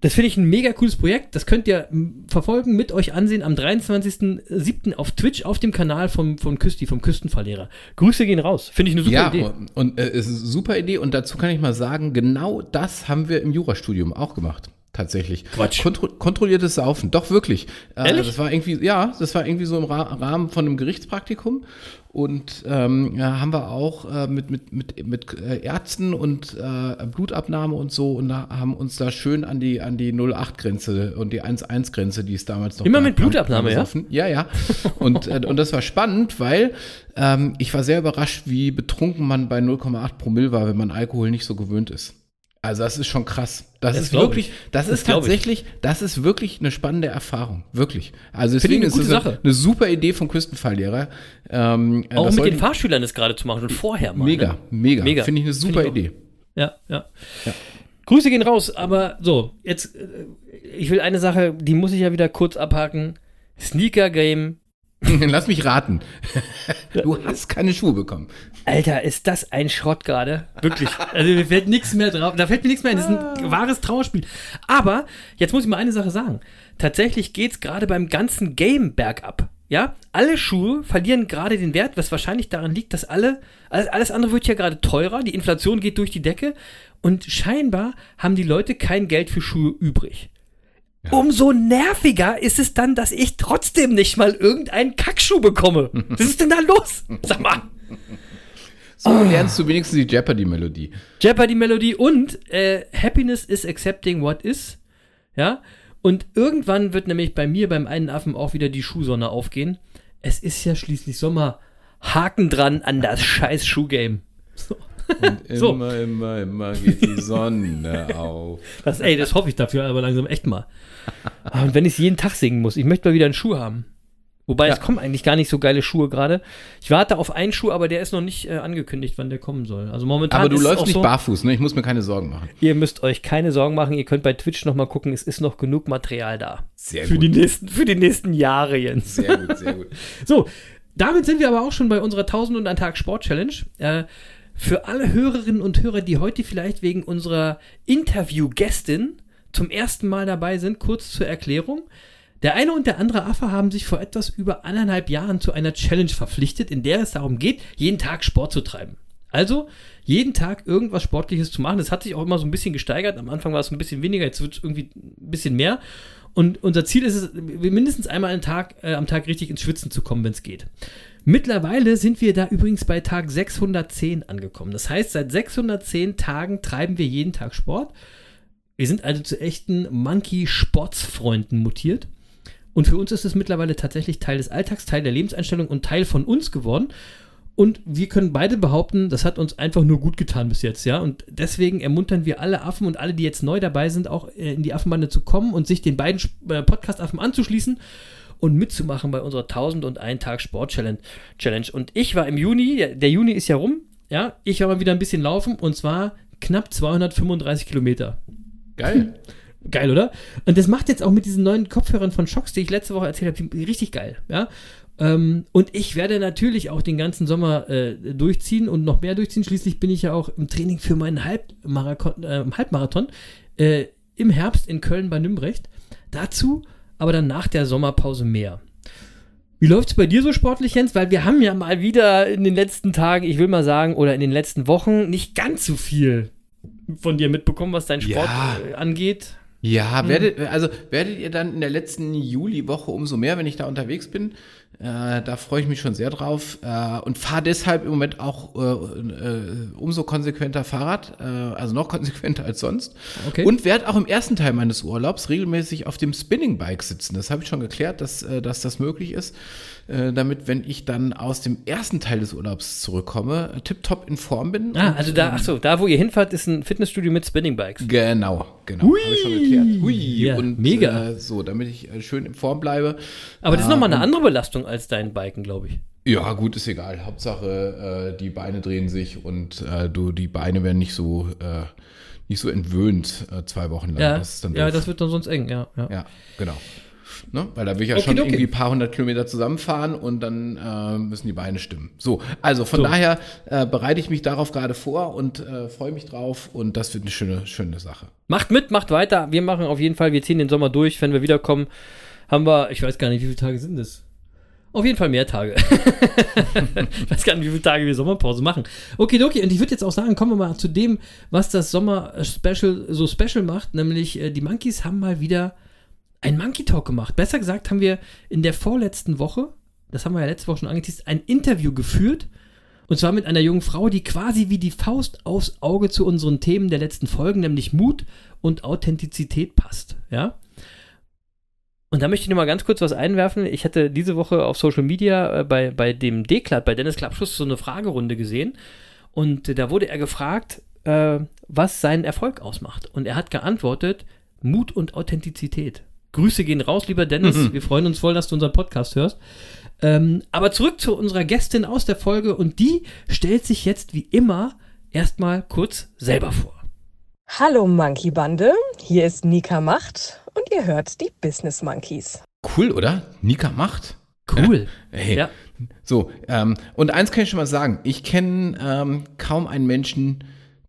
[SPEAKER 5] Das finde ich ein mega cooles Projekt. Das könnt ihr verfolgen, mit euch ansehen am 23.07. auf Twitch auf dem Kanal vom, vom Küsti, vom Küstenverlehrer. Grüße gehen raus. Finde ich eine super
[SPEAKER 6] ja,
[SPEAKER 5] Idee.
[SPEAKER 6] und, und äh, es ist eine super Idee. Und dazu kann ich mal sagen, genau das haben wir im Jurastudium auch gemacht. Tatsächlich.
[SPEAKER 5] Quatsch.
[SPEAKER 6] Kontro kontrolliertes Saufen. Doch, wirklich. Äh,
[SPEAKER 5] Ehrlich?
[SPEAKER 6] Das war irgendwie, ja, das war irgendwie so im Ra Rahmen von einem Gerichtspraktikum. Und ähm, ja, haben wir auch äh, mit, mit, mit, mit äh, Ärzten und äh, Blutabnahme und so und da haben uns da schön an die, an die 08-Grenze und die 1-1-Grenze, die es damals noch
[SPEAKER 5] Immer mit Blutabnahme, ja?
[SPEAKER 6] Ja, ja. Und, äh, und das war spannend, weil ähm, ich war sehr überrascht, wie betrunken man bei 0,8 Promille war, wenn man Alkohol nicht so gewöhnt ist. Also das ist schon krass. Das,
[SPEAKER 5] Das
[SPEAKER 6] ist wirklich,
[SPEAKER 5] ich.
[SPEAKER 6] das,
[SPEAKER 5] Das
[SPEAKER 6] ist
[SPEAKER 5] glaub ich.
[SPEAKER 6] tatsächlich, das ist wirklich eine spannende Erfahrung. Wirklich. Also deswegen
[SPEAKER 5] eine
[SPEAKER 6] ist
[SPEAKER 5] gute
[SPEAKER 6] es eine,
[SPEAKER 5] Sache.
[SPEAKER 6] eine super Idee vom Küstenfalllehrer. Ähm,
[SPEAKER 5] Auch
[SPEAKER 6] das
[SPEAKER 5] mit den Fahrschülern das gerade zu machen, schon vorher mal.
[SPEAKER 6] Mega,
[SPEAKER 5] Ne?
[SPEAKER 6] mega,
[SPEAKER 5] Mega.
[SPEAKER 6] Finde ich eine super
[SPEAKER 5] ich auch.
[SPEAKER 6] Idee.
[SPEAKER 5] Ja, ja, Grüße gehen raus, aber so, jetzt, äh, ich will eine Sache, die muss ich ja wieder kurz abhaken. Sneaker Game.
[SPEAKER 6] Lass mich raten. Du hast keine Schuhe bekommen.
[SPEAKER 5] Alter, ist das ein Schrott gerade? Wirklich. Also mir fällt nichts mehr drauf. Da fällt mir nichts mehr ein. Das ist ein wahres Trauerspiel. Aber jetzt muss ich mal eine Sache sagen. Tatsächlich geht's gerade beim ganzen Game bergab. Ja, alle Schuhe verlieren gerade den Wert, was wahrscheinlich daran liegt, dass alle, alles, alles andere wird ja gerade teurer, die Inflation geht durch die Decke und scheinbar haben die Leute kein Geld für Schuhe übrig. Umso nerviger ist es dann, dass ich trotzdem nicht mal irgendeinen Kackschuh bekomme. Was ist denn da los? Sag mal.
[SPEAKER 6] So lernst du wenigstens die Jeopardy-Melodie.
[SPEAKER 5] Jeopardy-Melodie und äh, Happiness is accepting what is. Ja. Und irgendwann wird nämlich bei mir beim einen Affen auch wieder die Schuhsonne aufgehen. Es ist ja schließlich Sommer. Haken dran an das scheiß Schuhgame. So. So.
[SPEAKER 6] Immer, immer, immer geht die Sonne auf.
[SPEAKER 5] Das, ey, das hoffe ich dafür aber langsam echt mal. Ah, Und wenn ich es jeden Tag singen muss, ich möchte mal wieder einen Schuh haben. Wobei es kommen eigentlich gar nicht so geile Schuhe gerade. Ich warte auf einen Schuh, aber der ist noch nicht äh, angekündigt, wann der kommen soll. Also momentan
[SPEAKER 6] Aber du läufst nicht
[SPEAKER 5] so,
[SPEAKER 6] barfuß, ne? Ich muss mir keine Sorgen machen.
[SPEAKER 5] Ihr müsst euch keine Sorgen machen. Ihr könnt bei Twitch noch mal gucken. Es ist noch genug Material da.
[SPEAKER 6] Sehr
[SPEAKER 5] Für
[SPEAKER 6] gut.
[SPEAKER 5] die nächsten, für die nächsten Jahre, Jens.
[SPEAKER 6] Sehr gut, sehr gut.
[SPEAKER 5] So, damit sind wir aber auch schon bei unserer 1000 und ein Tag Sport Challenge. Äh, für alle Hörerinnen und Hörer, die heute vielleicht wegen unserer Interviewgästin zum ersten Mal dabei sind, kurz zur Erklärung. Der eine und der andere Affe haben sich vor etwas über anderthalb Jahren zu einer Challenge verpflichtet, in der es darum geht, jeden Tag Sport zu treiben. Also jeden Tag irgendwas Sportliches zu machen. Das hat sich auch immer so ein bisschen gesteigert. Am Anfang war es ein bisschen weniger, jetzt wird es irgendwie ein bisschen mehr. Und unser Ziel ist es, mindestens einmal am Tag, äh, am Tag richtig ins Schwitzen zu kommen, wenn es geht. Mittlerweile sind wir da übrigens bei Tag 610 angekommen. Das heißt, seit 610 Tagen treiben wir jeden Tag Sport. Wir sind also zu echten Monkey-Sportsfreunden mutiert. Und für uns ist es mittlerweile tatsächlich Teil des Alltags, Teil der Lebenseinstellung und Teil von uns geworden. Und wir können beide behaupten, das hat uns einfach nur gut getan bis jetzt, ja. Und deswegen ermuntern wir alle Affen und alle, die jetzt neu dabei sind, auch äh, in die Affenbande zu kommen und sich den beiden äh, Podcast-Affen anzuschließen und mitzumachen bei unserer 1001 Tag Sport Challenge. Und ich war im Juni, der Juni ist ja rum, ja, ich war mal wieder ein bisschen laufen und zwar knapp 235 Kilometer.
[SPEAKER 6] Geil.
[SPEAKER 5] Geil, oder? Und das macht jetzt auch mit diesen neuen Kopfhörern von Shocks, die ich letzte Woche erzählt habe, richtig geil, ja. Ähm, und ich werde natürlich auch den ganzen Sommer äh, durchziehen und noch mehr durchziehen. Schließlich bin ich ja auch im Training für meinen Halbmarathon, äh, Halbmarathon äh, im Herbst in Köln bei Nümbrecht. Dazu aber dann nach der Sommerpause mehr. Wie läuft es bei dir so sportlich, Jens? Weil wir haben ja mal wieder in den letzten Tagen, ich will mal sagen, oder in den letzten Wochen nicht ganz so viel von dir mitbekommen, was dein Sport
[SPEAKER 6] Ja.
[SPEAKER 5] äh, angeht.
[SPEAKER 6] Ja, werdet, also werdet ihr dann in der letzten Juliwoche umso mehr, wenn ich da unterwegs bin. Äh, da freue ich mich schon sehr drauf äh, und fahre deshalb im Moment auch äh, äh, umso konsequenter Fahrrad, äh, also noch konsequenter als sonst.
[SPEAKER 5] Okay.
[SPEAKER 6] Und werde auch im ersten Teil meines Urlaubs regelmäßig auf dem Spinning Bike sitzen. Das habe ich schon geklärt, dass, dass das möglich ist, äh, damit, wenn ich dann aus dem ersten Teil des Urlaubs zurückkomme, tipptopp in Form bin.
[SPEAKER 5] Ah, also da,
[SPEAKER 6] ähm,
[SPEAKER 5] ach so, da wo ihr hinfahrt, ist ein Fitnessstudio mit Spinning Bikes.
[SPEAKER 6] Genau, genau. Habe ich schon geklärt. Hui.
[SPEAKER 5] Ja,
[SPEAKER 6] und,
[SPEAKER 5] mega.
[SPEAKER 6] Äh, so, damit ich äh, schön in Form bleibe.
[SPEAKER 5] Aber das ist
[SPEAKER 6] Äh,
[SPEAKER 5] nochmal eine
[SPEAKER 6] und-
[SPEAKER 5] andere Belastung als dein Biken, glaube ich.
[SPEAKER 6] Ja, gut, ist egal. Hauptsache, äh, die Beine drehen sich und äh, du, die Beine werden nicht so, äh, nicht so entwöhnt äh, zwei Wochen lang.
[SPEAKER 5] Ja,
[SPEAKER 6] das ist dann
[SPEAKER 5] ja das wird dann sonst eng, ja. ja.
[SPEAKER 6] Ja, genau. Ne? Weil da will ich ja
[SPEAKER 5] Okay,
[SPEAKER 6] schon
[SPEAKER 5] okay.
[SPEAKER 6] irgendwie ein paar hundert Kilometer zusammenfahren und dann äh, müssen die Beine stimmen. So, also von
[SPEAKER 5] So.
[SPEAKER 6] daher äh, bereite ich mich darauf gerade vor und äh, freue mich drauf und das wird eine schöne, schöne Sache.
[SPEAKER 5] Macht mit, macht weiter. Wir machen auf jeden Fall, wir ziehen den Sommer durch. Wenn wir wiederkommen, haben wir, ich weiß gar nicht, wie viele Tage sind es? Auf jeden Fall mehr Tage. ich weiß gar nicht, wie viele Tage wir Sommerpause machen. Okay, okay. Und ich würde jetzt auch sagen, kommen wir mal zu dem, was das Sommer-Special so special macht. Nämlich, äh, die Monkeys haben mal wieder ein Monkey Talk gemacht. Besser gesagt haben wir in der vorletzten Woche, das haben wir ja letzte Woche schon angeteased, ein Interview geführt. Und zwar mit einer jungen Frau, die quasi wie die Faust aufs Auge zu unseren Themen der letzten Folgen, nämlich Mut und Authentizität passt. Ja. Und da möchte ich noch mal ganz kurz was einwerfen. Ich hatte diese Woche auf Social Media äh, bei, bei dem D-Club, bei Dennis Klappschuss, so eine Fragerunde gesehen. Und äh, da wurde er gefragt, äh, was seinen Erfolg ausmacht. Und er hat geantwortet, Mut und Authentizität. Grüße gehen raus, lieber Dennis. Wir freuen uns voll, dass du unseren Podcast hörst. Ähm, aber zurück zu unserer Gästin aus der Folge und die stellt sich jetzt wie immer erstmal kurz selber vor.
[SPEAKER 2] Hallo Monkey Bande, hier ist Nika Macht und ihr hört die Business Monkeys.
[SPEAKER 6] Cool, oder? Nika macht.
[SPEAKER 5] Cool.
[SPEAKER 6] Hey,
[SPEAKER 5] Ja.
[SPEAKER 6] So, ähm, und eins kann ich schon mal sagen, ich kenne ähm, kaum einen Menschen,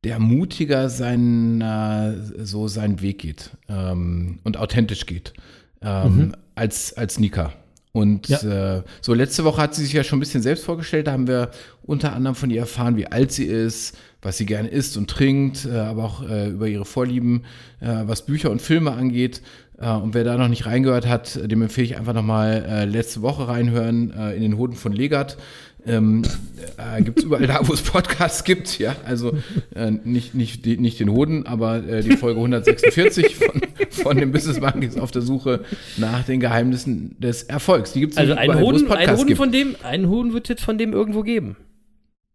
[SPEAKER 6] der mutiger seinen, äh, so seinen Weg geht ähm, und authentisch geht ähm, als, als Nika. Und äh, so letzte Woche hat sie sich ja schon ein bisschen selbst vorgestellt. Da haben wir unter anderem von ihr erfahren, wie alt sie ist, was sie gerne isst und trinkt, äh, aber auch äh, über ihre Vorlieben, äh, was Bücher und Filme angeht. Äh, und wer da noch nicht reingehört hat, dem empfehle ich einfach nochmal äh, letzte Woche reinhören äh, in den Hoden von Legat. Ähm, äh, gibt es überall da, wo es Podcasts gibt, ja. Also äh, nicht, nicht, die, nicht den Hoden, aber äh, die Folge 146 von, von den Business Monkeys auf der Suche nach den Geheimnissen des Erfolgs. Die gibt es
[SPEAKER 5] Also ein
[SPEAKER 6] überall, wo es
[SPEAKER 5] Hoden, ein
[SPEAKER 6] Podcasts
[SPEAKER 5] Hoden
[SPEAKER 6] gibt.
[SPEAKER 5] von dem, einen Hoden wird jetzt von dem irgendwo geben.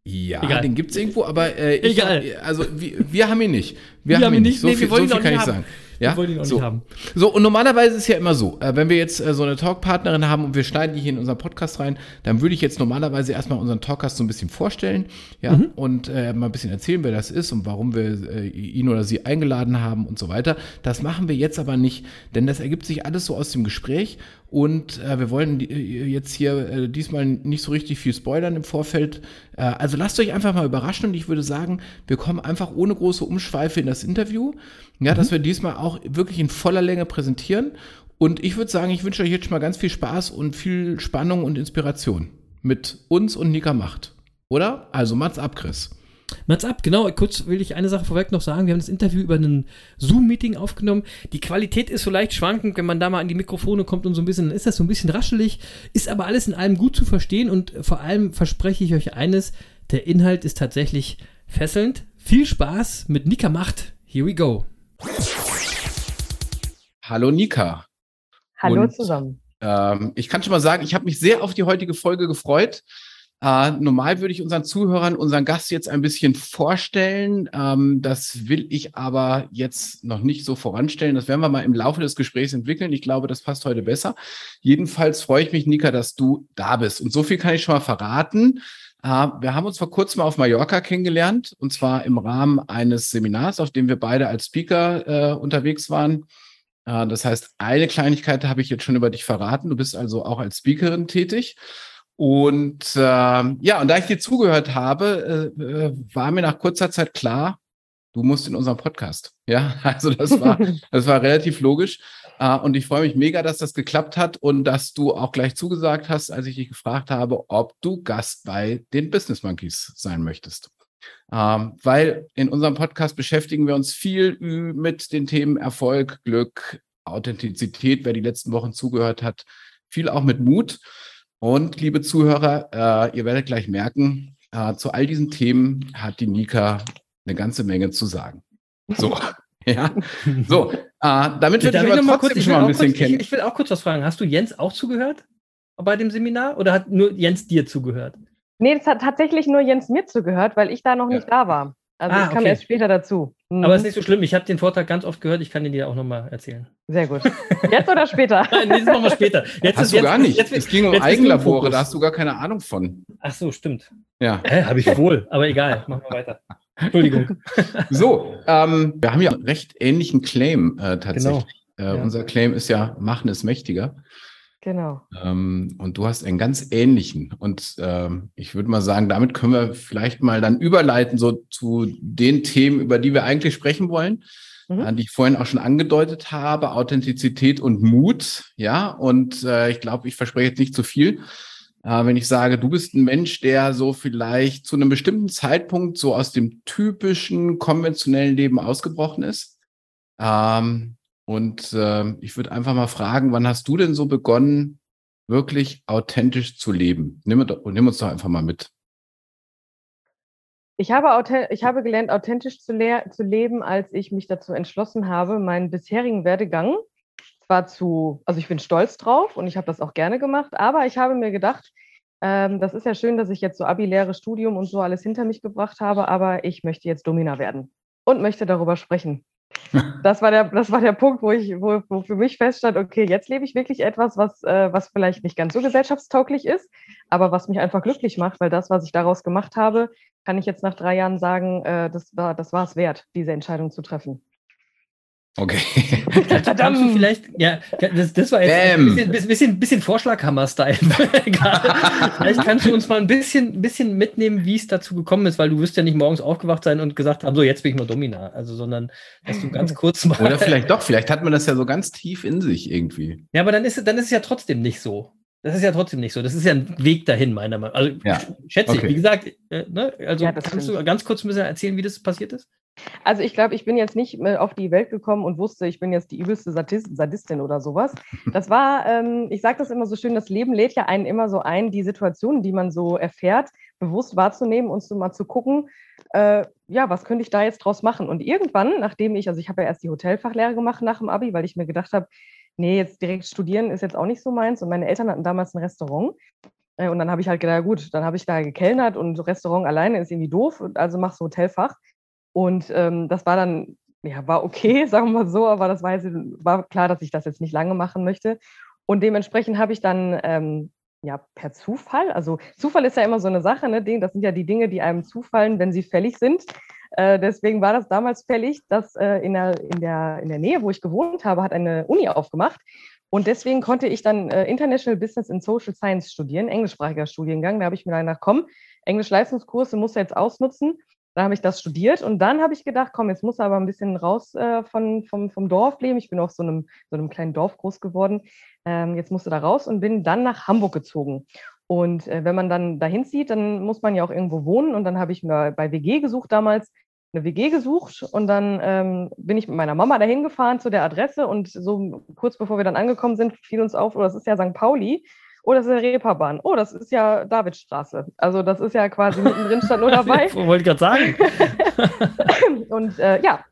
[SPEAKER 6] Ja,
[SPEAKER 5] Egal.
[SPEAKER 6] den gibt es irgendwo, aber äh, ich,
[SPEAKER 5] Egal.
[SPEAKER 6] also wir, wir haben ihn nicht. Wir,
[SPEAKER 5] Wir
[SPEAKER 6] haben ihn nicht. So
[SPEAKER 5] Nee, wir
[SPEAKER 6] viel,
[SPEAKER 5] wollen
[SPEAKER 6] so viel kann ich
[SPEAKER 5] nicht
[SPEAKER 6] sagen. Ja?
[SPEAKER 5] Wir wollen ihn auch
[SPEAKER 6] so.
[SPEAKER 5] nicht haben.
[SPEAKER 6] So, und normalerweise ist es ja immer so, äh, wenn wir jetzt äh, so eine Talkpartnerin haben und wir schneiden die hier in unseren Podcast rein, dann würde ich jetzt normalerweise erstmal unseren Talkcast so ein bisschen vorstellen, ja,
[SPEAKER 5] Mhm.
[SPEAKER 6] und äh, mal ein bisschen erzählen, wer das ist und warum wir äh, ihn oder sie eingeladen haben und so weiter. Das machen wir jetzt aber nicht, denn das ergibt sich alles so aus dem Gespräch und äh, wir wollen die- äh, jetzt hier äh, diesmal nicht so richtig viel spoilern im Vorfeld. Äh, also lasst euch einfach mal überraschen und ich würde sagen, wir kommen einfach ohne große Umschweife in das Interview. Ja, dass wir diesmal auch wirklich in voller Länge präsentieren. Und ich würde sagen, ich wünsche euch jetzt schon mal ganz viel Spaß und viel Spannung und Inspiration mit uns und Nika Macht. Oder? Also Mats ab, Chris.
[SPEAKER 5] Mats ab, genau. Kurz will ich eine Sache vorweg noch sagen. Wir haben das Interview über ein Zoom-Meeting aufgenommen. Die Qualität ist so leicht schwankend, wenn man da mal an die Mikrofone kommt und so ein bisschen, dann ist das so ein bisschen raschelig, ist aber alles in allem gut zu verstehen und vor allem verspreche ich euch eines, der Inhalt ist tatsächlich fesselnd. Viel Spaß mit Nika Macht. Here we go.
[SPEAKER 6] Hallo Nika.
[SPEAKER 2] Hallo
[SPEAKER 6] Und,
[SPEAKER 2] zusammen.
[SPEAKER 6] Ähm, ich kann schon mal sagen, ich habe mich sehr auf die heutige Folge gefreut. Äh, normal würde ich unseren Zuhörern unseren Gast jetzt ein bisschen vorstellen. Ähm, das will ich aber jetzt noch nicht so voranstellen. Das werden wir mal im Laufe des Gesprächs entwickeln. Ich glaube, das passt heute besser. Jedenfalls freue ich mich, Nika, dass du da bist. Und so viel kann ich schon mal verraten. Wir haben uns vor kurzem auf Mallorca kennengelernt und zwar im Rahmen eines Seminars, auf dem wir beide als Speaker äh, unterwegs waren. Äh, das heißt, eine Kleinigkeit habe ich jetzt schon über dich verraten. Du bist also auch als Speakerin tätig. Und äh, ja, und da ich dir zugehört habe, äh, äh, war mir nach kurzer Zeit klar, du musst in unserem Podcast. Ja, also das war, das war relativ logisch. Äh, und ich freue mich mega, dass das geklappt hat und dass du auch gleich zugesagt hast, als ich dich gefragt habe, ob du Gast bei den Business Monkeys sein möchtest. Ähm, weil in unserem Podcast beschäftigen wir uns viel mit den Themen Erfolg, Glück, Authentizität, wer die letzten Wochen zugehört hat, viel auch mit Mut. Und liebe Zuhörer, äh, ihr werdet gleich merken, äh, zu all diesen Themen hat die Nika eine ganze Menge zu sagen. So, ja, so, äh, damit wir dich aber
[SPEAKER 5] noch
[SPEAKER 6] trotzdem
[SPEAKER 5] ich
[SPEAKER 6] schon
[SPEAKER 5] will
[SPEAKER 6] mal ein
[SPEAKER 5] auch
[SPEAKER 6] bisschen
[SPEAKER 5] kurz,
[SPEAKER 6] kennen.
[SPEAKER 5] Ich, ich will auch kurz was fragen. Hast du Jens auch zugehört bei dem Seminar oder hat nur Jens dir zugehört?
[SPEAKER 2] Nee, das hat tatsächlich nur Jens mir zugehört, weil ich da noch
[SPEAKER 6] Ja.
[SPEAKER 2] nicht da war. Also
[SPEAKER 5] Ah,
[SPEAKER 2] ich kam
[SPEAKER 5] okay.
[SPEAKER 2] erst später dazu. Mhm.
[SPEAKER 5] Aber ist nicht so schlimm. Ich habe den Vortrag ganz oft gehört. Ich kann den dir auch nochmal erzählen.
[SPEAKER 2] Sehr gut. Jetzt oder später?
[SPEAKER 5] Nein, nee, das machen wir später. Jetzt
[SPEAKER 6] Hast
[SPEAKER 5] ist-
[SPEAKER 6] du
[SPEAKER 5] jetzt-
[SPEAKER 6] gar nicht.
[SPEAKER 5] Jetzt,
[SPEAKER 6] es ging um Eigenlabore, da hast du gar keine Ahnung von.
[SPEAKER 5] Ach so, stimmt.
[SPEAKER 6] Ja.
[SPEAKER 5] Hä, habe ich wohl. Aber egal. Machen wir weiter. Entschuldigung.
[SPEAKER 6] So, ähm, wir haben ja einen recht ähnlichen Claim äh, tatsächlich. Äh,
[SPEAKER 5] Ja.
[SPEAKER 6] Unser Claim ist ja, Machen ist mächtiger.
[SPEAKER 2] Genau.
[SPEAKER 6] Ähm, und du hast einen ganz ähnlichen. Und ähm, ich würde mal sagen, damit können wir vielleicht mal dann überleiten, so zu den Themen, über die wir eigentlich sprechen wollen,
[SPEAKER 2] Mhm.
[SPEAKER 6] äh, die ich vorhin auch schon angedeutet habe, Authentizität und Mut. Ja, und äh, ich glaube, ich verspreche jetzt nicht zu viel. Wenn ich sage, du bist ein Mensch, der so vielleicht zu einem bestimmten Zeitpunkt so aus dem typischen konventionellen Leben ausgebrochen ist. Ähm, und äh, ich würde einfach mal fragen, wann hast du denn so begonnen, wirklich authentisch zu leben? Nimm, nimm uns doch einfach mal mit.
[SPEAKER 2] Ich habe, ich habe gelernt, authentisch zu, zu leben, als ich mich dazu entschlossen habe, meinen bisherigen Werdegang zwar zu, also ich bin stolz drauf und ich habe das auch gerne gemacht, aber ich habe mir gedacht, ähm, das ist ja schön, dass ich jetzt so Abi-Lehre, Studium und so alles hinter mich gebracht habe, aber ich möchte jetzt Domina werden und möchte darüber sprechen. Das war der, das war der Punkt, wo ich, wo, wo für mich feststand, okay, jetzt lebe ich wirklich etwas, was, äh, was vielleicht nicht ganz so gesellschaftstauglich ist, aber was mich einfach glücklich macht, weil das, was ich daraus gemacht habe, kann ich jetzt nach drei Jahren sagen, äh, das war das war es wert, diese Entscheidung zu treffen.
[SPEAKER 6] Okay.
[SPEAKER 5] Kannst du vielleicht, ja, das, das war jetzt
[SPEAKER 6] Bam.
[SPEAKER 5] ein bisschen, bisschen, bisschen Vorschlaghammer-Style. vielleicht kannst du uns mal ein bisschen, bisschen mitnehmen, wie es dazu gekommen ist, weil du wirst ja nicht morgens aufgewacht sein und gesagt haben, so jetzt bin ich mal Domina. Also, sondern dass du ganz kurz mal.
[SPEAKER 6] Oder vielleicht doch, vielleicht hat man das ja so ganz tief in sich irgendwie.
[SPEAKER 5] Ja, aber dann ist, es- dann ist es ja trotzdem nicht so. Das ist ja trotzdem nicht so. Das ist ja ein Weg dahin, meiner Meinung nach. Also,
[SPEAKER 6] Ja.
[SPEAKER 5] schätze ich.
[SPEAKER 6] Okay.
[SPEAKER 5] Wie gesagt, äh, ne? also
[SPEAKER 2] Ja,
[SPEAKER 5] kannst
[SPEAKER 2] stimmt.
[SPEAKER 5] du ganz kurz ein bisschen erzählen, wie das passiert ist?
[SPEAKER 2] Also ich glaube, ich bin jetzt nicht auf die Welt gekommen und wusste, ich bin jetzt die übelste Sadist, Sadistin oder sowas. Das war, ähm, ich sage das immer so schön, das Leben lädt ja einen immer so ein, die Situationen, die man so erfährt, bewusst wahrzunehmen und so mal zu gucken, äh, ja, was könnte ich da jetzt draus machen? Und irgendwann, nachdem ich, also ich habe ja erst die Hotelfachlehre gemacht nach dem Abi, weil ich mir gedacht habe, nee, jetzt direkt studieren ist jetzt auch nicht so meins. Und meine Eltern hatten damals ein Restaurant. Äh, Und dann habe ich halt gedacht, gut, dann habe ich da gekellnert und Restaurant alleine ist irgendwie doof, also machst du Hotelfach. Und ähm, das war dann, ja, war okay, sagen wir mal so, aber das war, jetzt, war klar, dass ich das jetzt nicht lange machen möchte. Und dementsprechend habe ich dann ähm, ja per Zufall, also Zufall ist ja immer so eine Sache, ne? Das sind ja die Dinge, die einem zufallen, wenn sie fällig sind. Äh, deswegen war das damals fällig, dass äh, in, der, in, der, in der Nähe, wo ich gewohnt habe, hat eine Uni aufgemacht. Und deswegen konnte ich dann äh, International Business and Social Science studieren, englischsprachiger Studiengang. Da habe ich mir gedacht, komm, Englisch-Leistungskurse musst du jetzt ausnutzen. Da habe ich das studiert und dann habe ich gedacht, komm, jetzt muss aber ein bisschen raus äh, von, vom, vom Dorf leben. Ich bin auf so einem, so einem kleinen Dorf groß geworden. Ähm, jetzt musste da raus und bin dann nach Hamburg gezogen. Und äh, wenn man dann dahin zieht, dann muss man ja auch irgendwo wohnen. Und dann habe ich mir bei WG gesucht damals, eine WG gesucht und dann ähm, bin ich mit meiner Mama dahin gefahren zu der Adresse und so kurz bevor wir dann angekommen sind, fiel uns auf, oh, das ist ja St. Pauli. Oh, das ist der Reeperbahn. Oh, das ist ja Davidstraße. Also das ist ja quasi mittendrin stand nur dabei.
[SPEAKER 5] Wollte ich gerade sagen.
[SPEAKER 2] und äh, ja,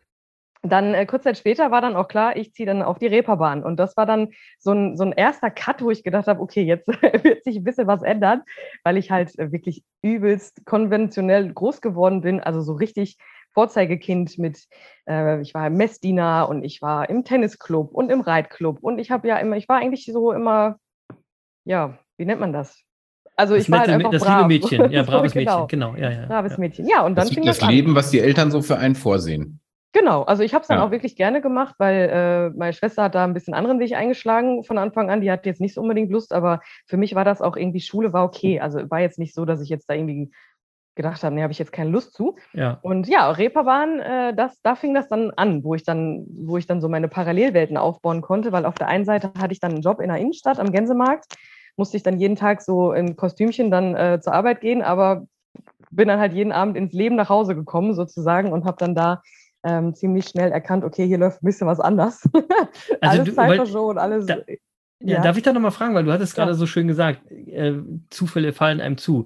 [SPEAKER 2] dann äh, kurz Zeit später war dann auch klar, ich ziehe dann auf die Reeperbahn. Und das war dann so ein, so ein erster Cut, wo ich gedacht habe, okay, jetzt wird sich ein bisschen was ändern, weil ich halt äh, wirklich übelst konventionell groß geworden bin. Also so richtig Vorzeigekind mit, äh, ich war Messdiener und ich war im Tennisclub und im Reitclub. Und ich habe ja immer, ich war eigentlich so immer, ja, wie nennt man das? Also
[SPEAKER 5] Das
[SPEAKER 2] ich war halt einfach
[SPEAKER 5] das
[SPEAKER 2] brav.
[SPEAKER 5] liebe Mädchen, ja, braves
[SPEAKER 2] genau.
[SPEAKER 5] Mädchen, genau, ja, ja.
[SPEAKER 2] Braves
[SPEAKER 5] ja.
[SPEAKER 2] Mädchen. Ja, und dann
[SPEAKER 6] Das,
[SPEAKER 2] fing
[SPEAKER 6] das
[SPEAKER 2] das an.
[SPEAKER 6] Leben, was die Eltern so für einen vorsehen.
[SPEAKER 2] Genau, also ich habe es dann
[SPEAKER 6] Ja.
[SPEAKER 2] auch wirklich gerne gemacht, weil äh, meine Schwester hat da ein bisschen anderen Weg eingeschlagen von Anfang an. Die hat jetzt nicht so unbedingt Lust, aber für mich war das auch irgendwie, Schule war okay. Also war jetzt nicht so, dass ich jetzt da irgendwie gedacht habe, nee, habe ich jetzt keine Lust zu.
[SPEAKER 5] ja.
[SPEAKER 2] Und ja, Reeperbahn, äh, das, da fing das dann an, wo ich dann, wo ich dann so meine Parallelwelten aufbauen konnte, weil auf der einen Seite hatte ich dann einen Job in der Innenstadt am Gänsemarkt, musste ich dann jeden Tag so im Kostümchen dann äh, zur Arbeit gehen, aber bin dann halt jeden Abend ins Leben nach Hause gekommen sozusagen und habe dann da ähm, ziemlich schnell erkannt, okay, hier läuft ein bisschen was anders. alles
[SPEAKER 5] du-
[SPEAKER 2] Zeit
[SPEAKER 5] weil-
[SPEAKER 2] verschont, alles.
[SPEAKER 5] da- Ja,
[SPEAKER 2] Ja.
[SPEAKER 5] darf ich da nochmal fragen, weil du hattest gerade
[SPEAKER 2] Ja.
[SPEAKER 5] so schön gesagt, äh, Zufälle fallen einem zu.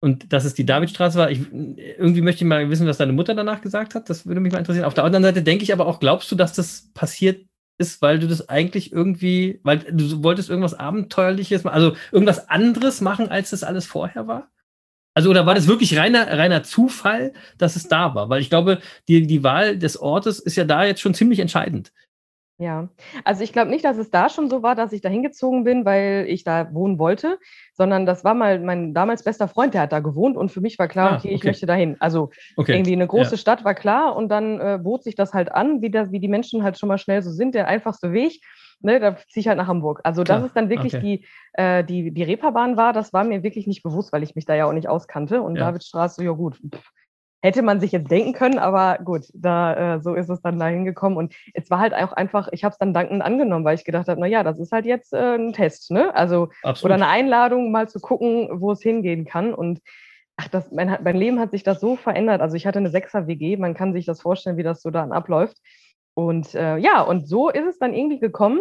[SPEAKER 5] Und dass es die Davidstraße war, ich, irgendwie möchte ich mal wissen, was deine Mutter danach gesagt hat. Das würde mich mal interessieren. Auf der anderen Seite denke ich aber auch, glaubst du, dass das passiert ist, weil du das eigentlich irgendwie, weil du wolltest irgendwas Abenteuerliches also irgendwas anderes machen, als das alles vorher war? Also, oder war das wirklich reiner, reiner Zufall, dass es da war? Weil ich glaube, die, die Wahl des Ortes ist ja da jetzt schon ziemlich entscheidend.
[SPEAKER 2] Ja, also ich glaube nicht, dass es da schon so war, dass ich da hingezogen bin, weil ich da wohnen wollte, sondern das war mal mein damals bester Freund, der hat da gewohnt und für mich war klar,
[SPEAKER 5] Ah,
[SPEAKER 2] okay, ich
[SPEAKER 5] okay.
[SPEAKER 2] möchte dahin. Also
[SPEAKER 5] Okay.
[SPEAKER 2] irgendwie eine große
[SPEAKER 5] Ja.
[SPEAKER 2] Stadt war klar und dann äh, bot sich das halt an, wie, das, wie die Menschen halt schon mal schnell so sind, der einfachste Weg. Ne, da ziehe ich halt nach Hamburg. Also,
[SPEAKER 5] Klar,
[SPEAKER 2] dass es dann wirklich
[SPEAKER 5] okay.
[SPEAKER 2] die, äh, die, die Reeperbahn war, das war mir wirklich nicht bewusst, weil ich mich da ja auch nicht auskannte. Und
[SPEAKER 5] Ja.
[SPEAKER 2] Davidstraße, ja gut, pff, hätte man sich jetzt denken können, aber gut, da äh, so ist es dann da hingekommen. Und es war halt auch einfach, ich habe es dann dankend angenommen, weil ich gedacht habe, naja, das ist halt jetzt äh, ein Test, ne? Also
[SPEAKER 5] Absolut.
[SPEAKER 2] oder eine Einladung, mal zu gucken, wo es hingehen kann. Und ach, das, mein, mein Leben hat sich das so verändert. Also ich hatte eine Sechser-WG, man kann sich das vorstellen, wie das so dann abläuft. Und äh, ja, und so ist es dann irgendwie gekommen,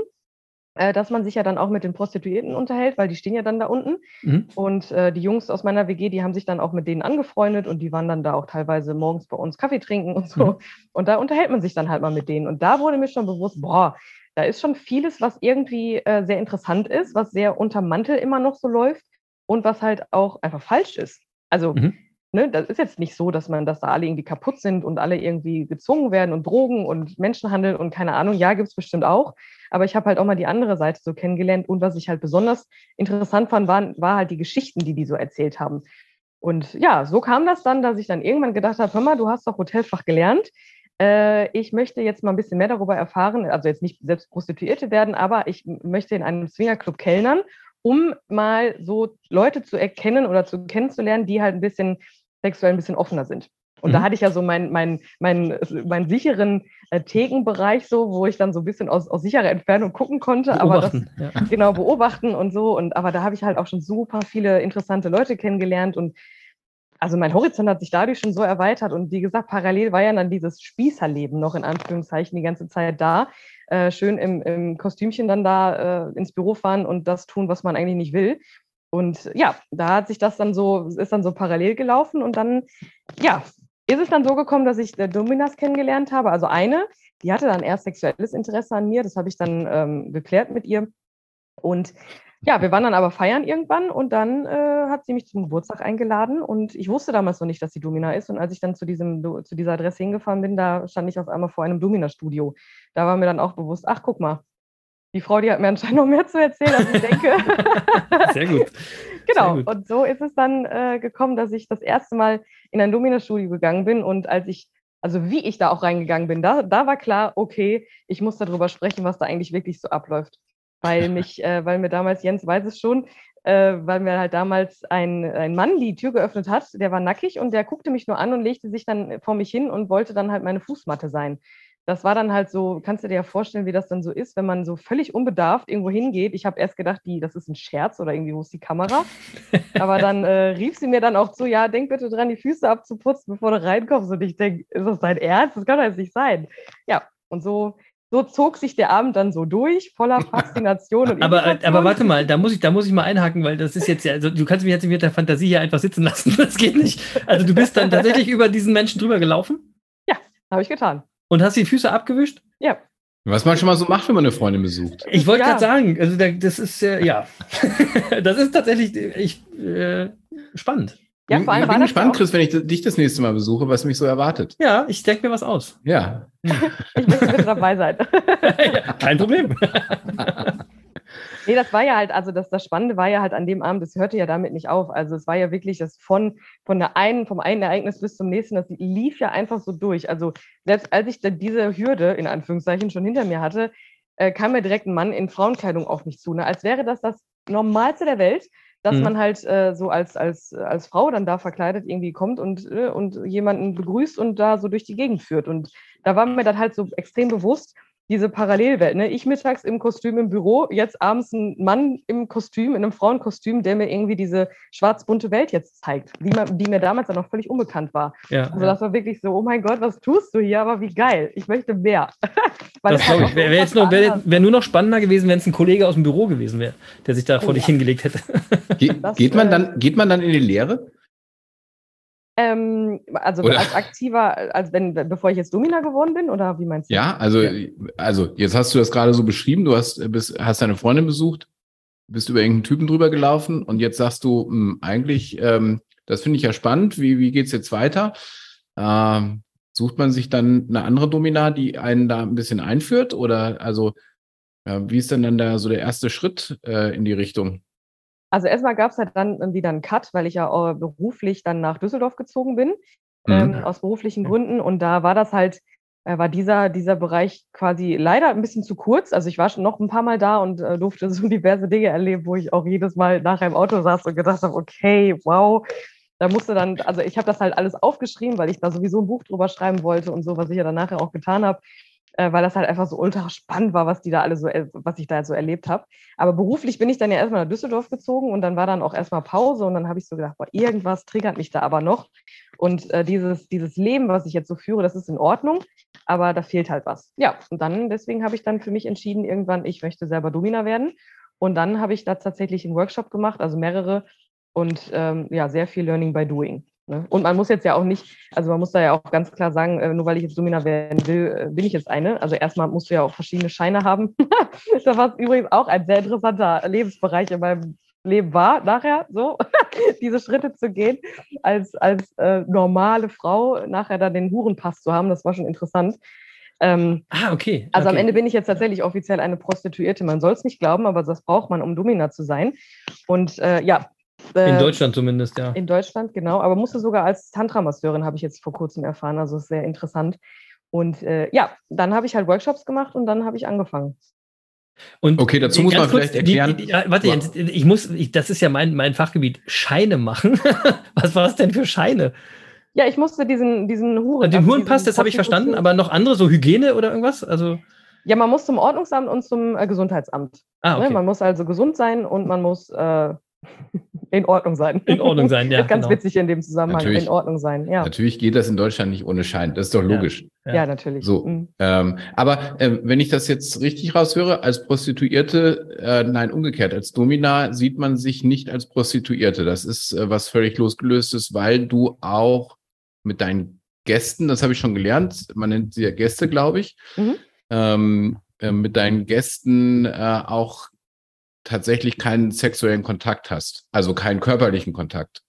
[SPEAKER 2] dass man sich ja dann auch mit den Prostituierten unterhält, weil die stehen ja dann da unten.
[SPEAKER 5] Mhm.
[SPEAKER 2] Und äh, die Jungs aus meiner WG, die haben sich dann auch mit denen angefreundet und die waren dann da auch teilweise morgens bei uns Kaffee trinken und so.
[SPEAKER 5] Mhm.
[SPEAKER 2] Und da unterhält man sich dann halt mal mit denen. Und da wurde mir schon bewusst, boah, da ist schon vieles, was irgendwie äh, sehr interessant ist, was sehr unterm Mantel immer noch so läuft und was halt auch einfach falsch ist. Also,
[SPEAKER 5] Mhm.
[SPEAKER 2] Ne, das ist jetzt nicht so, dass man, dass da alle irgendwie kaputt sind und alle irgendwie gezwungen werden und Drogen und Menschenhandel und keine Ahnung. Ja, gibt es bestimmt auch. Aber ich habe halt auch mal die andere Seite so kennengelernt. Und was ich halt besonders interessant fand, waren, war halt die Geschichten, die die so erzählt haben. Und ja, so kam das dann, dass ich dann irgendwann gedacht habe, hör mal, du hast doch Hotelfach gelernt. Äh, ich möchte jetzt mal ein bisschen mehr darüber erfahren, also jetzt nicht selbst Prostituierte werden, aber ich möchte in einem Swingerclub kellnern, um mal so Leute zu erkennen oder zu kennenzulernen, die halt ein bisschen sexuell ein bisschen offener sind. Und da
[SPEAKER 5] Mhm.
[SPEAKER 2] hatte ich ja so meinen mein, mein, meinen sicheren äh, Thekenbereich so, wo ich dann so ein bisschen aus, aus sicherer Entfernung gucken konnte. Aber das,
[SPEAKER 5] Beobachten. ja.
[SPEAKER 2] genau beobachten und so. Und aber da habe ich halt auch schon super viele interessante Leute kennengelernt und also mein Horizont hat sich dadurch schon so erweitert und wie gesagt, parallel war ja dann dieses Spießerleben noch in Anführungszeichen die ganze Zeit da. Äh, schön im, im Kostümchen dann da äh, ins Büro fahren und das tun, was man eigentlich nicht will. Und ja, da hat sich das dann so, ist dann so parallel gelaufen und dann, ja, ist es dann so gekommen, dass ich äh, Dominas kennengelernt habe. Also eine, die hatte dann erst sexuelles Interesse an mir, das habe ich dann ähm, geklärt mit ihr. Und ja, wir waren dann aber feiern irgendwann und dann äh, hat sie mich zum Geburtstag eingeladen und ich wusste damals noch nicht, dass sie Domina ist. Und als ich dann zu, diesem, zu dieser Adresse hingefahren bin, da stand ich auf einmal vor einem Domina-Studio. Da war mir dann auch bewusst, ach, guck mal, die Frau, die hat mir anscheinend noch mehr zu erzählen, als ich denke.
[SPEAKER 5] Sehr gut.
[SPEAKER 2] Genau.
[SPEAKER 5] Sehr gut.
[SPEAKER 2] Und so ist es dann äh, gekommen, dass ich das erste Mal in ein Domina-Studio gegangen bin. Und als ich, also wie ich da auch reingegangen bin, da, da war klar, okay, ich muss darüber sprechen, was da eigentlich wirklich so abläuft. Weil mich, äh, weil mir damals, Jens weiß es schon, äh, weil mir halt damals ein, ein Mann die Tür geöffnet hat, der war nackig und der guckte mich nur an und legte sich dann vor mich hin und wollte dann halt meine Fußmatte sein. das war dann halt so, kannst du dir ja vorstellen, wie das dann so ist, wenn man so völlig unbedarft irgendwo hingeht. Ich habe erst gedacht, die, das ist ein Scherz oder irgendwie, wo ist die Kamera? Aber dann äh, rief sie mir dann auch zu, ja, denk bitte dran, die Füße abzuputzen, bevor du reinkommst. Und ich denke, ist das dein Ernst? Das kann doch jetzt nicht sein. Ja, und so, so zog sich der Abend dann so durch, voller Faszination. und
[SPEAKER 5] Aber,
[SPEAKER 2] Irritation.
[SPEAKER 5] aber warte mal, da muss, ich, da muss ich mal einhaken, weil das ist jetzt ja, also du kannst mich jetzt nicht mit der Fantasie hier einfach sitzen lassen. Das geht nicht. Also du bist dann tatsächlich über diesen Menschen drüber gelaufen
[SPEAKER 2] Habe ich getan.
[SPEAKER 5] und hast die Füße abgewischt?
[SPEAKER 2] Ja.
[SPEAKER 6] Was man schon mal so macht, wenn man eine Freundin besucht.
[SPEAKER 5] Ich wollte
[SPEAKER 2] Ja.
[SPEAKER 5] gerade sagen, also da, das ist äh, ja, das ist tatsächlich ich, äh, spannend.
[SPEAKER 2] Ja, vor allem
[SPEAKER 6] ich bin
[SPEAKER 2] das
[SPEAKER 6] gespannt, Chris, wenn ich dich das nächste Mal besuche, was mich so erwartet.
[SPEAKER 5] Ja, ich denke mir was aus.
[SPEAKER 6] Ja.
[SPEAKER 2] Ich möchte bitte dabei sein.
[SPEAKER 5] ja, kein Problem.
[SPEAKER 2] Nee, das war ja halt, also das, das Spannende war ja halt an dem Abend, das hörte ja damit nicht auf. Also es war ja wirklich das von, von der einen, vom einen Ereignis bis zum nächsten, das lief ja einfach so durch. Also selbst als ich dann diese Hürde in Anführungszeichen schon hinter mir hatte, äh, kam mir direkt ein Mann in Frauenkleidung auf mich zu. Ne? Als wäre das das Normalste der Welt, dass
[SPEAKER 5] Mhm.
[SPEAKER 2] man halt äh, so als, als, als Frau dann da verkleidet irgendwie kommt und, äh, und jemanden begrüßt und da so durch die Gegend führt. Und da war mir dann halt so extrem bewusst, diese Parallelwelt. Ne? Ich mittags im Kostüm im Büro, jetzt abends ein Mann im Kostüm, in einem Frauenkostüm, der mir irgendwie diese schwarz-bunte Welt jetzt zeigt, die, man, die mir damals dann noch völlig unbekannt war.
[SPEAKER 5] Ja,
[SPEAKER 2] Also das war wirklich so, oh mein Gott, was tust du hier? Aber wie geil. Ich möchte mehr.
[SPEAKER 5] Das
[SPEAKER 2] es
[SPEAKER 5] glaube ich. Wäre wär jetzt
[SPEAKER 2] so
[SPEAKER 5] nur, wär, nur noch spannender gewesen, wenn es ein Kollege aus dem Büro gewesen wäre, der sich da vor
[SPEAKER 2] Oh,
[SPEAKER 5] dich
[SPEAKER 2] ja.
[SPEAKER 5] hingelegt hätte.
[SPEAKER 6] Ge
[SPEAKER 2] Das,
[SPEAKER 6] geht, man dann, geht man dann in die Lehre?
[SPEAKER 2] Ähm, also
[SPEAKER 6] Oder-
[SPEAKER 2] als aktiver, als wenn, bevor ich jetzt Domina geworden bin, oder wie meinst du?
[SPEAKER 6] Ja, also, also jetzt hast du das gerade so beschrieben, du hast, bist, hast deine Freundin besucht, bist über irgendeinen Typen drüber gelaufen und jetzt sagst du, hm, eigentlich, ähm, das finde ich ja spannend, wie, wie geht's jetzt weiter? Ähm, sucht man sich dann eine andere Domina, die einen da ein bisschen einführt? Oder also, äh, wie ist denn dann da so der erste Schritt äh, in die Richtung?
[SPEAKER 2] Also erstmal gab es halt dann wieder einen Cut, weil ich ja äh, beruflich dann nach Düsseldorf gezogen bin,
[SPEAKER 6] Mhm.
[SPEAKER 2] ähm, aus beruflichen Gründen. Und da war das halt, äh, war dieser, dieser Bereich quasi leider ein bisschen zu kurz. Also ich war schon noch ein paar Mal da und äh, durfte so diverse Dinge erleben, wo ich auch jedes Mal nachher im Auto saß und gedacht habe, okay, wow. Da musste dann, also ich habe das halt alles aufgeschrieben, weil ich da sowieso ein Buch drüber schreiben wollte und so, was ich ja dann nachher auch getan habe, äh, weil das halt einfach so ultra spannend war, was die da alle so, äh, was ich da so erlebt habe. Aber beruflich bin ich dann ja erstmal nach Düsseldorf gezogen und dann war dann auch erstmal Pause und dann habe ich so gedacht, boah, irgendwas triggert mich da aber noch. Und äh, dieses, dieses Leben, was ich jetzt so führe, das ist in Ordnung, aber da fehlt halt was. Ja, und dann, deswegen habe ich dann für mich entschieden, irgendwann, ich möchte selber Domina werden. Und dann habe ich da tatsächlich einen Workshop gemacht, also mehrere und ähm, ja, sehr viel Learning by Doing. Ne? Und man muss jetzt ja auch nicht, also man muss da ja auch ganz klar sagen, äh, nur weil ich jetzt Domina werden will, äh, bin ich jetzt eine. Also erstmal musst du ja auch verschiedene Scheine haben. das war übrigens auch ein sehr interessanter Lebensbereich in meinem Leben war, nachher so, diese Schritte zu gehen, als, als äh, normale Frau nachher dann den Hurenpass zu haben, das war schon interessant. Ähm,
[SPEAKER 5] Ah, okay.
[SPEAKER 2] also
[SPEAKER 5] okay.
[SPEAKER 2] am Ende bin ich jetzt tatsächlich offiziell eine Prostituierte. Man soll es nicht glauben, aber das braucht man, um Domina zu sein. Und äh, ja. Äh,
[SPEAKER 5] In Deutschland zumindest, ja.
[SPEAKER 2] In Deutschland, genau. Aber musste sogar als Tantra-Masseurin, habe ich jetzt vor kurzem erfahren. Also ist sehr interessant. Und äh, ja, dann habe ich halt Workshops gemacht und dann habe ich angefangen.
[SPEAKER 5] Und
[SPEAKER 6] Okay, dazu muss
[SPEAKER 5] ganz
[SPEAKER 6] man vielleicht
[SPEAKER 5] die-
[SPEAKER 6] erklären-
[SPEAKER 5] Die, ja, warte, Jens, ich muss, ich, das ist ja mein, mein Fachgebiet, Scheine machen. Was war das denn für Scheine?
[SPEAKER 2] Ja, ich musste diesen, diesen Huren.
[SPEAKER 5] Den
[SPEAKER 2] also
[SPEAKER 5] Hurenpass, das habe ich verstanden, aber noch andere, so Hygiene oder irgendwas? Also,
[SPEAKER 2] Ja, man muss zum Ordnungsamt und zum äh, Gesundheitsamt.
[SPEAKER 5] ah,
[SPEAKER 2] Ne?
[SPEAKER 5] okay.
[SPEAKER 2] Man muss also gesund sein und man muss äh, in Ordnung sein.
[SPEAKER 5] In Ordnung sein, ja.
[SPEAKER 2] Ganz
[SPEAKER 5] genau.
[SPEAKER 2] witzig in dem Zusammenhang,
[SPEAKER 6] Natürlich.
[SPEAKER 2] in Ordnung sein. Ja,
[SPEAKER 6] Natürlich geht das in Deutschland nicht ohne Schein, das ist doch
[SPEAKER 5] Ja.
[SPEAKER 6] logisch.
[SPEAKER 5] Ja.
[SPEAKER 2] ja. natürlich.
[SPEAKER 6] So.
[SPEAKER 2] Mhm.
[SPEAKER 6] Ähm, aber äh, wenn ich das jetzt richtig raushöre, als Prostituierte, äh, nein, umgekehrt, als Domina sieht man sich nicht als Prostituierte. Das ist äh, was völlig losgelöstes, weil du auch mit deinen Gästen, das habe ich schon gelernt, man nennt sie ja Gäste, glaube ich,
[SPEAKER 2] Mhm.
[SPEAKER 6] ähm, äh, mit deinen Gästen äh, auch tatsächlich keinen sexuellen Kontakt hast, also keinen körperlichen Kontakt.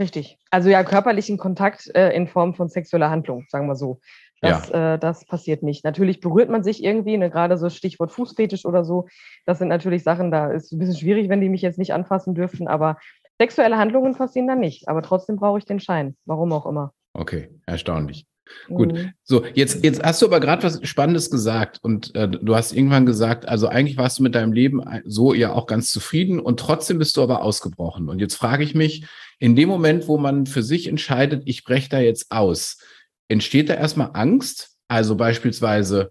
[SPEAKER 2] Richtig. Also ja, körperlichen Kontakt äh, in Form von sexueller Handlung, sagen wir so. Das, äh, das passiert nicht. Natürlich berührt man sich irgendwie, ne, gerade so Stichwort Fußfetisch oder so. Das sind natürlich Sachen, da ist es ein bisschen schwierig, wenn die mich jetzt nicht anfassen dürften, aber sexuelle Handlungen passieren dann nicht. Aber trotzdem brauche ich den Schein. Warum auch immer.
[SPEAKER 6] Okay, erstaunlich. Gut.
[SPEAKER 2] Mhm.
[SPEAKER 6] So, jetzt, jetzt hast du aber gerade was Spannendes gesagt und äh, du hast irgendwann gesagt, also eigentlich warst du mit deinem Leben so ja auch ganz zufrieden und trotzdem bist du aber ausgebrochen. Und jetzt frage ich mich, in dem Moment, wo man für sich entscheidet, ich breche da jetzt aus, entsteht da erstmal Angst? Also beispielsweise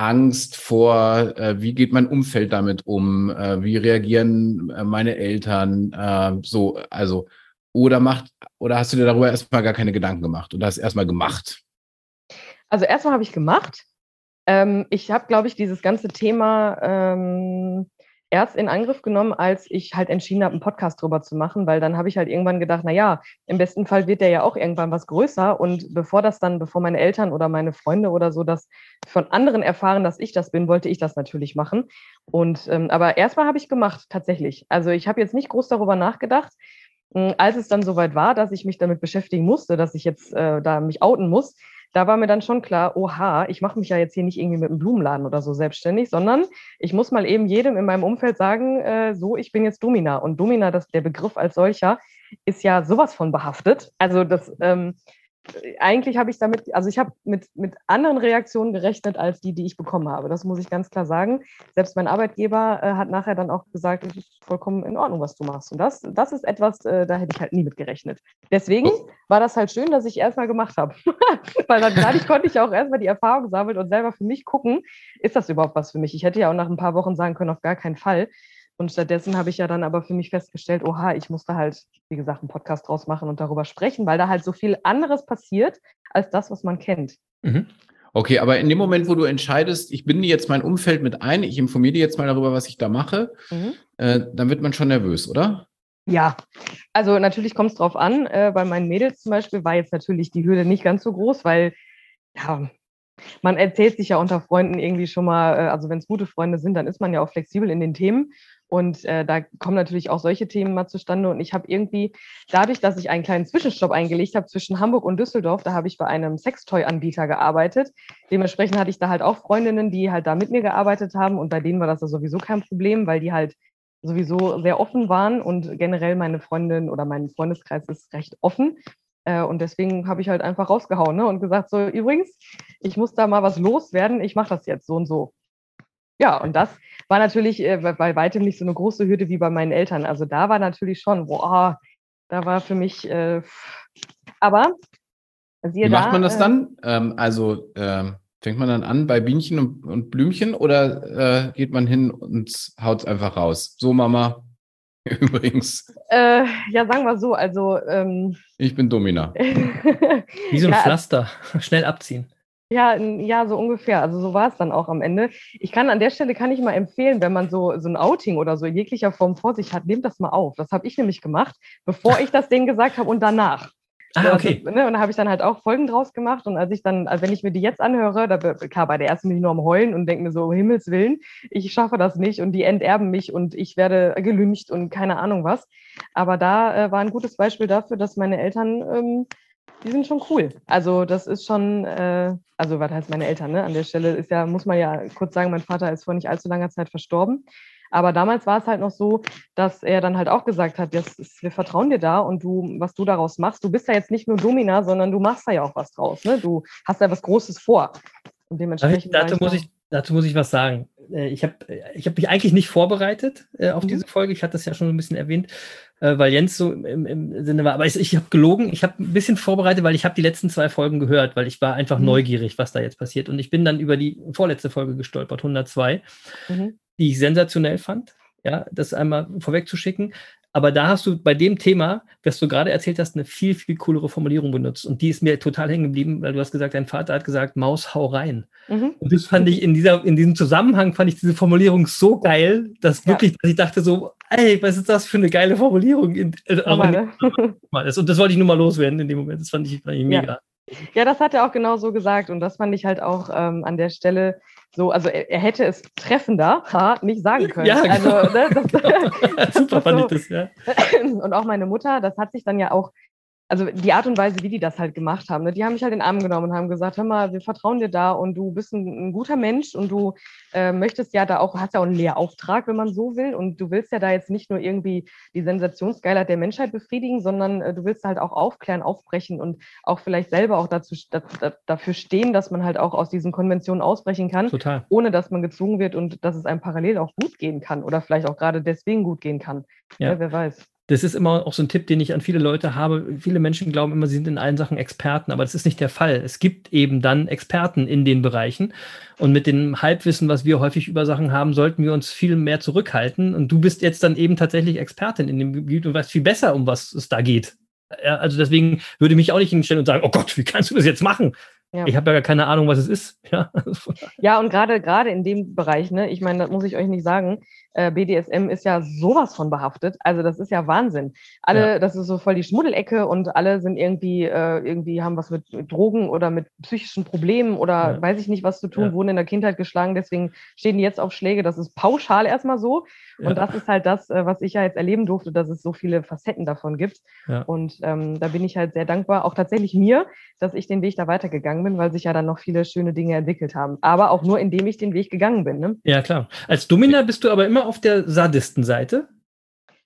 [SPEAKER 6] Angst vor, äh, wie geht mein Umfeld damit um, äh, wie reagieren äh, meine Eltern, äh, so, also, oder macht, oder hast du dir darüber erstmal gar keine Gedanken gemacht und hast erstmal gemacht?
[SPEAKER 2] Also erstmal habe ich gemacht. Ähm, ich habe, glaube ich, dieses ganze Thema ähm, erst in Angriff genommen, als ich halt entschieden habe, einen Podcast drüber zu machen, weil dann habe ich halt irgendwann gedacht, na ja, im besten Fall wird der ja auch irgendwann was größer und bevor das dann, bevor meine Eltern oder meine Freunde oder so das von anderen erfahren, dass ich das bin, wollte ich das natürlich machen. Und ähm, aber erstmal habe ich gemacht tatsächlich. Also ich habe jetzt nicht groß darüber nachgedacht. Hm, als es dann soweit war, dass ich mich damit beschäftigen musste, dass ich jetzt äh, da mich outen muss, da war mir dann schon klar, oha, ich mache mich ja jetzt hier nicht irgendwie mit einem Blumenladen oder so selbstständig, sondern ich muss mal eben jedem in meinem Umfeld sagen, äh, so, ich bin jetzt Domina. Und Domina, das, der Begriff als solcher, ist ja sowas von behaftet. Also das, ähm, eigentlich habe ich damit, also ich habe mit, mit anderen Reaktionen gerechnet als die, die ich bekommen habe. Das muss ich ganz klar sagen. Selbst mein Arbeitgeber äh, hat nachher dann auch gesagt, es ist vollkommen in Ordnung, was du machst. Und das, das ist etwas, äh, da hätte ich halt nie mit gerechnet. Deswegen war das halt schön, dass ich erstmal gemacht habe. Weil dann dadurch konnte ich auch erstmal die Erfahrung sammeln und selber für mich gucken, ist das überhaupt was für mich? Ich hätte ja auch nach ein paar Wochen sagen können, auf gar keinen Fall. Und stattdessen habe ich ja dann aber für mich festgestellt, oha, ich musste halt, wie gesagt, einen Podcast draus machen und darüber sprechen, weil da halt so viel anderes passiert als das, was man kennt.
[SPEAKER 6] Mhm. Okay, aber in dem Moment, wo du entscheidest, ich binde jetzt mein Umfeld mit ein, ich informiere dich jetzt mal darüber, was ich da mache, mhm. äh, dann wird man schon nervös, oder?
[SPEAKER 2] Ja, also natürlich kommt es drauf an. Äh, bei meinen Mädels zum Beispiel war jetzt natürlich die Hürde nicht ganz so groß, weil ja, man erzählt sich ja unter Freunden irgendwie schon mal, äh, also wenn es gute Freunde sind, dann ist man ja auch flexibel in den Themen. Und äh, da kommen natürlich auch solche Themen mal zustande. Und ich habe irgendwie, dadurch, dass ich einen kleinen Zwischenstopp eingelegt habe zwischen Hamburg und Düsseldorf, da habe ich bei einem Sextoy-Anbieter gearbeitet. Dementsprechend hatte ich da halt auch Freundinnen, die halt da mit mir gearbeitet haben. Und bei denen war das ja sowieso kein Problem, weil die halt sowieso sehr offen waren. Und generell meine Freundin oder mein Freundeskreis ist recht offen. Äh, und deswegen habe ich halt einfach rausgehauen ne, und gesagt, so übrigens, ich muss da mal was loswerden, ich mache das jetzt so und so. Ja, und das war natürlich äh, bei weitem nicht so eine große Hürde wie bei meinen Eltern. Also da war natürlich schon, boah, da war für mich, äh, aber
[SPEAKER 6] Wie macht da, man das äh, dann? Ähm, also ähm, fängt man dann an bei Bienchen und, und Blümchen oder äh, geht man hin und haut es einfach raus? So, Mama, übrigens.
[SPEAKER 2] Äh, ja, sagen wir so, also. Ähm,
[SPEAKER 6] ich bin Domina.
[SPEAKER 5] Wie so ein ja, Pflaster, schnell abziehen.
[SPEAKER 2] Ja, ja, so ungefähr. Also so war es dann auch am Ende. Ich kann an der Stelle kann ich mal empfehlen, wenn man so, so ein Outing oder so in jeglicher Form vor sich hat, nehmt das mal auf. Das habe ich nämlich gemacht, bevor ich das denen gesagt habe und danach.
[SPEAKER 5] Ah, okay.
[SPEAKER 2] Also, ne, und da habe ich dann halt auch Folgen draus gemacht. Und als ich dann, also wenn ich mir die jetzt anhöre, da klar, bei der ersten bin ich nur am Heulen und denke mir so, Himmels Willen, ich schaffe das nicht und die enterben mich und ich werde gelüncht und keine Ahnung was. Aber da äh, war ein gutes Beispiel dafür, dass meine Eltern ähm, die sind schon cool. Also das ist schon, äh, also was heißt meine Eltern, ne? An der Stelle ist ja, muss man ja kurz sagen, mein Vater ist vor nicht allzu langer Zeit verstorben. Aber damals war es halt noch so, dass er dann halt auch gesagt hat, ist, wir vertrauen dir da und du, was du daraus machst, du bist ja jetzt nicht nur Domina, sondern du machst da ja auch was draus. Ne? Du hast ja was Großes vor.
[SPEAKER 5] Und dementsprechend. Dazu muss, ich, dazu muss ich was sagen. Äh, ich habe ich hab mich eigentlich nicht vorbereitet äh, auf mhm. diese Folge. Ich hatte das ja schon ein bisschen erwähnt äh, weil Jens so im, im Sinne war. Aber ich, ich habe gelogen, ich habe ein bisschen vorbereitet, weil ich habe die letzten zwei Folgen gehört, weil ich war einfach mhm. neugierig, was da jetzt passiert. Und ich bin dann über die vorletzte Folge gestolpert, 102, mhm. Die ich sensationell fand. Ja, das einmal vorwegzuschicken. Aber da hast du bei dem Thema, was du gerade erzählt hast, eine viel, viel coolere Formulierung benutzt. Und die ist mir total hängen geblieben, weil du hast gesagt, dein Vater hat gesagt, Maus, hau rein. Mhm. Und das fand ich in, dieser, in diesem Zusammenhang, fand ich diese Formulierung so geil, dass ja. wirklich, dass ich dachte so, ey, was ist das für eine geile Formulierung? In, äh, ne? und das wollte ich nur mal loswerden in dem Moment. Das fand ich, fand ich mega.
[SPEAKER 2] Ja. Ja, das hat er auch genau so gesagt und das fand ich halt auch ähm, an der Stelle so, also er, er, hätte es treffender ha, nicht sagen können. Ja, genau. also, ne, das, Super fand so. ich das, ja. Und auch meine Mutter, das hat sich dann ja auch also die Art und Weise, wie die das halt gemacht haben, ne, die haben mich halt in den Arm genommen und haben gesagt, hör mal, wir vertrauen dir da und du bist ein, ein guter Mensch und du äh, möchtest ja da auch, hast ja auch einen Lehrauftrag, wenn man so will und du willst ja da jetzt nicht nur irgendwie die Sensationsgeilheit der Menschheit befriedigen, sondern äh, du willst halt auch aufklären, aufbrechen und auch vielleicht selber auch dazu, da, da, dafür stehen, dass man halt auch aus diesen Konventionen ausbrechen kann,
[SPEAKER 5] Total.
[SPEAKER 2] ohne dass man gezwungen wird und dass es einem parallel auch gut gehen kann oder vielleicht auch gerade deswegen gut gehen kann. Ja. ja wer weiß.
[SPEAKER 5] Das ist immer auch so ein Tipp, den ich an viele Leute habe. Viele Menschen glauben immer, sie sind in allen Sachen Experten, aber das ist nicht der Fall. Es gibt eben dann Experten in den Bereichen. Und mit dem Halbwissen, was wir häufig über Sachen haben, sollten wir uns viel mehr zurückhalten. Und du bist jetzt dann eben tatsächlich Expertin in dem Gebiet und weißt viel besser, um was es da geht. Also deswegen würde ich mich auch nicht hinstellen und sagen, oh Gott, wie kannst du das jetzt machen?
[SPEAKER 2] Ja.
[SPEAKER 5] Ich habe ja gar keine Ahnung, was es ist. Ja,
[SPEAKER 2] Ja, und gerade gerade in dem Bereich, ne, ich meine, das muss ich euch nicht sagen, BDSM ist ja sowas von behaftet. Also das ist ja Wahnsinn. Alle,
[SPEAKER 5] Ja.
[SPEAKER 2] das ist so voll die Schmuddelecke und alle sind irgendwie, äh, irgendwie haben was mit Drogen oder mit psychischen Problemen oder
[SPEAKER 5] Ja.
[SPEAKER 2] weiß ich nicht was zu tun,
[SPEAKER 5] Ja.
[SPEAKER 2] wurden in der Kindheit geschlagen, deswegen stehen die jetzt auf Schläge. Das ist pauschal erstmal so. Und das ist halt das, äh, was ich ja jetzt erleben durfte, dass es so viele Facetten davon gibt. Und ähm, da bin ich halt sehr dankbar, auch tatsächlich mir, dass ich den Weg da weitergegangen bin, weil sich ja dann noch viele schöne Dinge entwickelt haben. Aber auch nur, indem ich den Weg gegangen bin. Ne?
[SPEAKER 5] ja, klar. Als Domina bist du aber immer auf der Sadistenseite.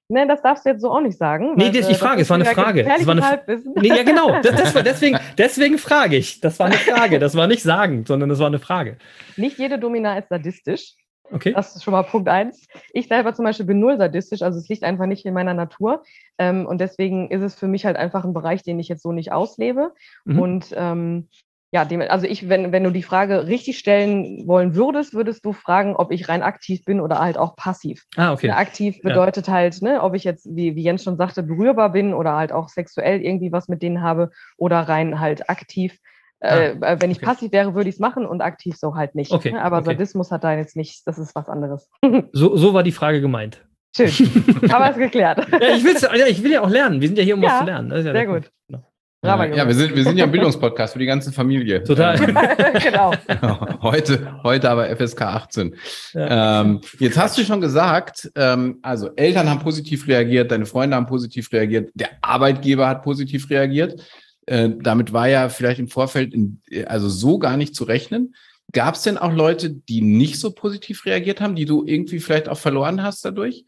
[SPEAKER 2] Nein, das darfst du jetzt so auch nicht sagen.
[SPEAKER 5] Nee,
[SPEAKER 2] weil,
[SPEAKER 5] das ist die
[SPEAKER 2] äh,
[SPEAKER 5] Frage, es war eine Frage. Es war eine-. Nee, ja, genau. Das, das war deswegen, deswegen frage ich. Das war eine Frage. Das war nicht sagen, sondern das war eine Frage.
[SPEAKER 2] Nicht jede Domina ist sadistisch.
[SPEAKER 5] Okay.
[SPEAKER 2] Das ist schon mal Punkt eins. Ich selber zum Beispiel bin null sadistisch, also es liegt einfach nicht in meiner Natur. Ähm, und deswegen ist es für mich halt einfach ein Bereich, den ich jetzt so nicht auslebe.
[SPEAKER 5] Mhm.
[SPEAKER 2] Und ähm, ja, also ich, wenn, wenn du die Frage richtig stellen wollen würdest, würdest du fragen, ob ich rein aktiv bin oder halt auch passiv.
[SPEAKER 5] Ah, okay.
[SPEAKER 2] Ja, aktiv
[SPEAKER 5] Ja.
[SPEAKER 2] bedeutet halt, ne, ob ich jetzt, wie, wie Jens schon sagte, berührbar bin oder halt auch sexuell irgendwie was mit denen habe oder rein halt aktiv. Äh, äh, wenn ich
[SPEAKER 5] Ah, okay.
[SPEAKER 2] passiv wäre, würde ich es machen und aktiv so halt nicht.
[SPEAKER 5] Okay,
[SPEAKER 2] ne? Aber
[SPEAKER 5] okay.
[SPEAKER 2] Sadismus hat da jetzt nicht, das ist was anderes.
[SPEAKER 5] So, so war die Frage gemeint.
[SPEAKER 2] Schön. Aber es geklärt.
[SPEAKER 5] Ja, ich, ja, ich will ja auch lernen. Wir sind ja hier, um
[SPEAKER 2] Ja,
[SPEAKER 5] was zu lernen. Ja
[SPEAKER 2] sehr gut.
[SPEAKER 5] Punkt.
[SPEAKER 6] Ja, wir sind, wir sind ja ein Bildungspodcast für die ganze Familie.
[SPEAKER 5] Total.
[SPEAKER 2] genau.
[SPEAKER 6] Ähm, heute, heute aber FSK 18.
[SPEAKER 5] Ja.
[SPEAKER 6] Ähm, jetzt hast du schon gesagt, ähm, also Eltern haben positiv reagiert, deine Freunde haben positiv reagiert, der Arbeitgeber hat positiv reagiert. Äh, damit war ja vielleicht im Vorfeld in, also so gar nicht zu rechnen. Gab es denn auch Leute, die nicht so positiv reagiert haben, die du irgendwie vielleicht auch verloren hast dadurch?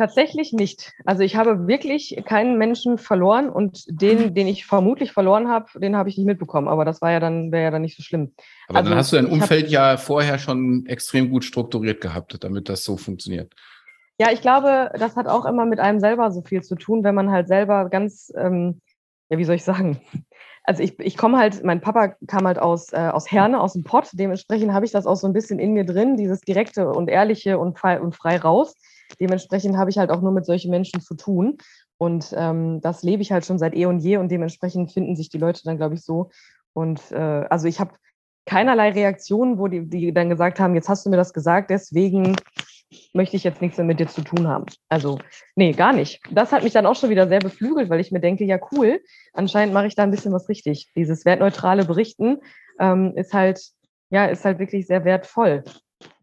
[SPEAKER 2] Tatsächlich nicht. Also ich habe wirklich keinen Menschen verloren und den, den ich vermutlich verloren habe, den habe ich nicht mitbekommen. Aber das war ja dann, wäre ja dann nicht so schlimm.
[SPEAKER 6] Aber
[SPEAKER 2] Also,
[SPEAKER 6] dann hast du dein
[SPEAKER 2] ich hab-
[SPEAKER 6] Umfeld ja vorher schon extrem gut strukturiert gehabt, damit das so funktioniert.
[SPEAKER 2] Ja, ich glaube, das hat auch immer mit einem selber so viel zu tun, wenn man halt selber ganz, ähm, ja, wie soll ich sagen? Also ich, ich komme halt, mein Papa kam halt aus, äh, aus Herne, aus dem Pott. Dementsprechend habe ich das auch so ein bisschen in mir drin, dieses direkte und ehrliche und frei, und frei raus. Dementsprechend habe ich halt auch nur mit solchen Menschen zu tun. Und ähm, das lebe ich halt schon seit eh und je und dementsprechend finden sich die Leute dann, glaube ich, so. Und äh, also ich habe keinerlei Reaktionen, wo die, die dann gesagt haben, jetzt hast du mir das gesagt, deswegen möchte ich jetzt nichts mehr mit dir zu tun haben. Also, nee, gar nicht. Das hat mich dann auch schon wieder sehr beflügelt, weil ich mir denke, ja, cool, anscheinend mache ich da ein bisschen was richtig. Dieses wertneutrale Berichten ähm, ist halt, ja, ist halt wirklich sehr wertvoll.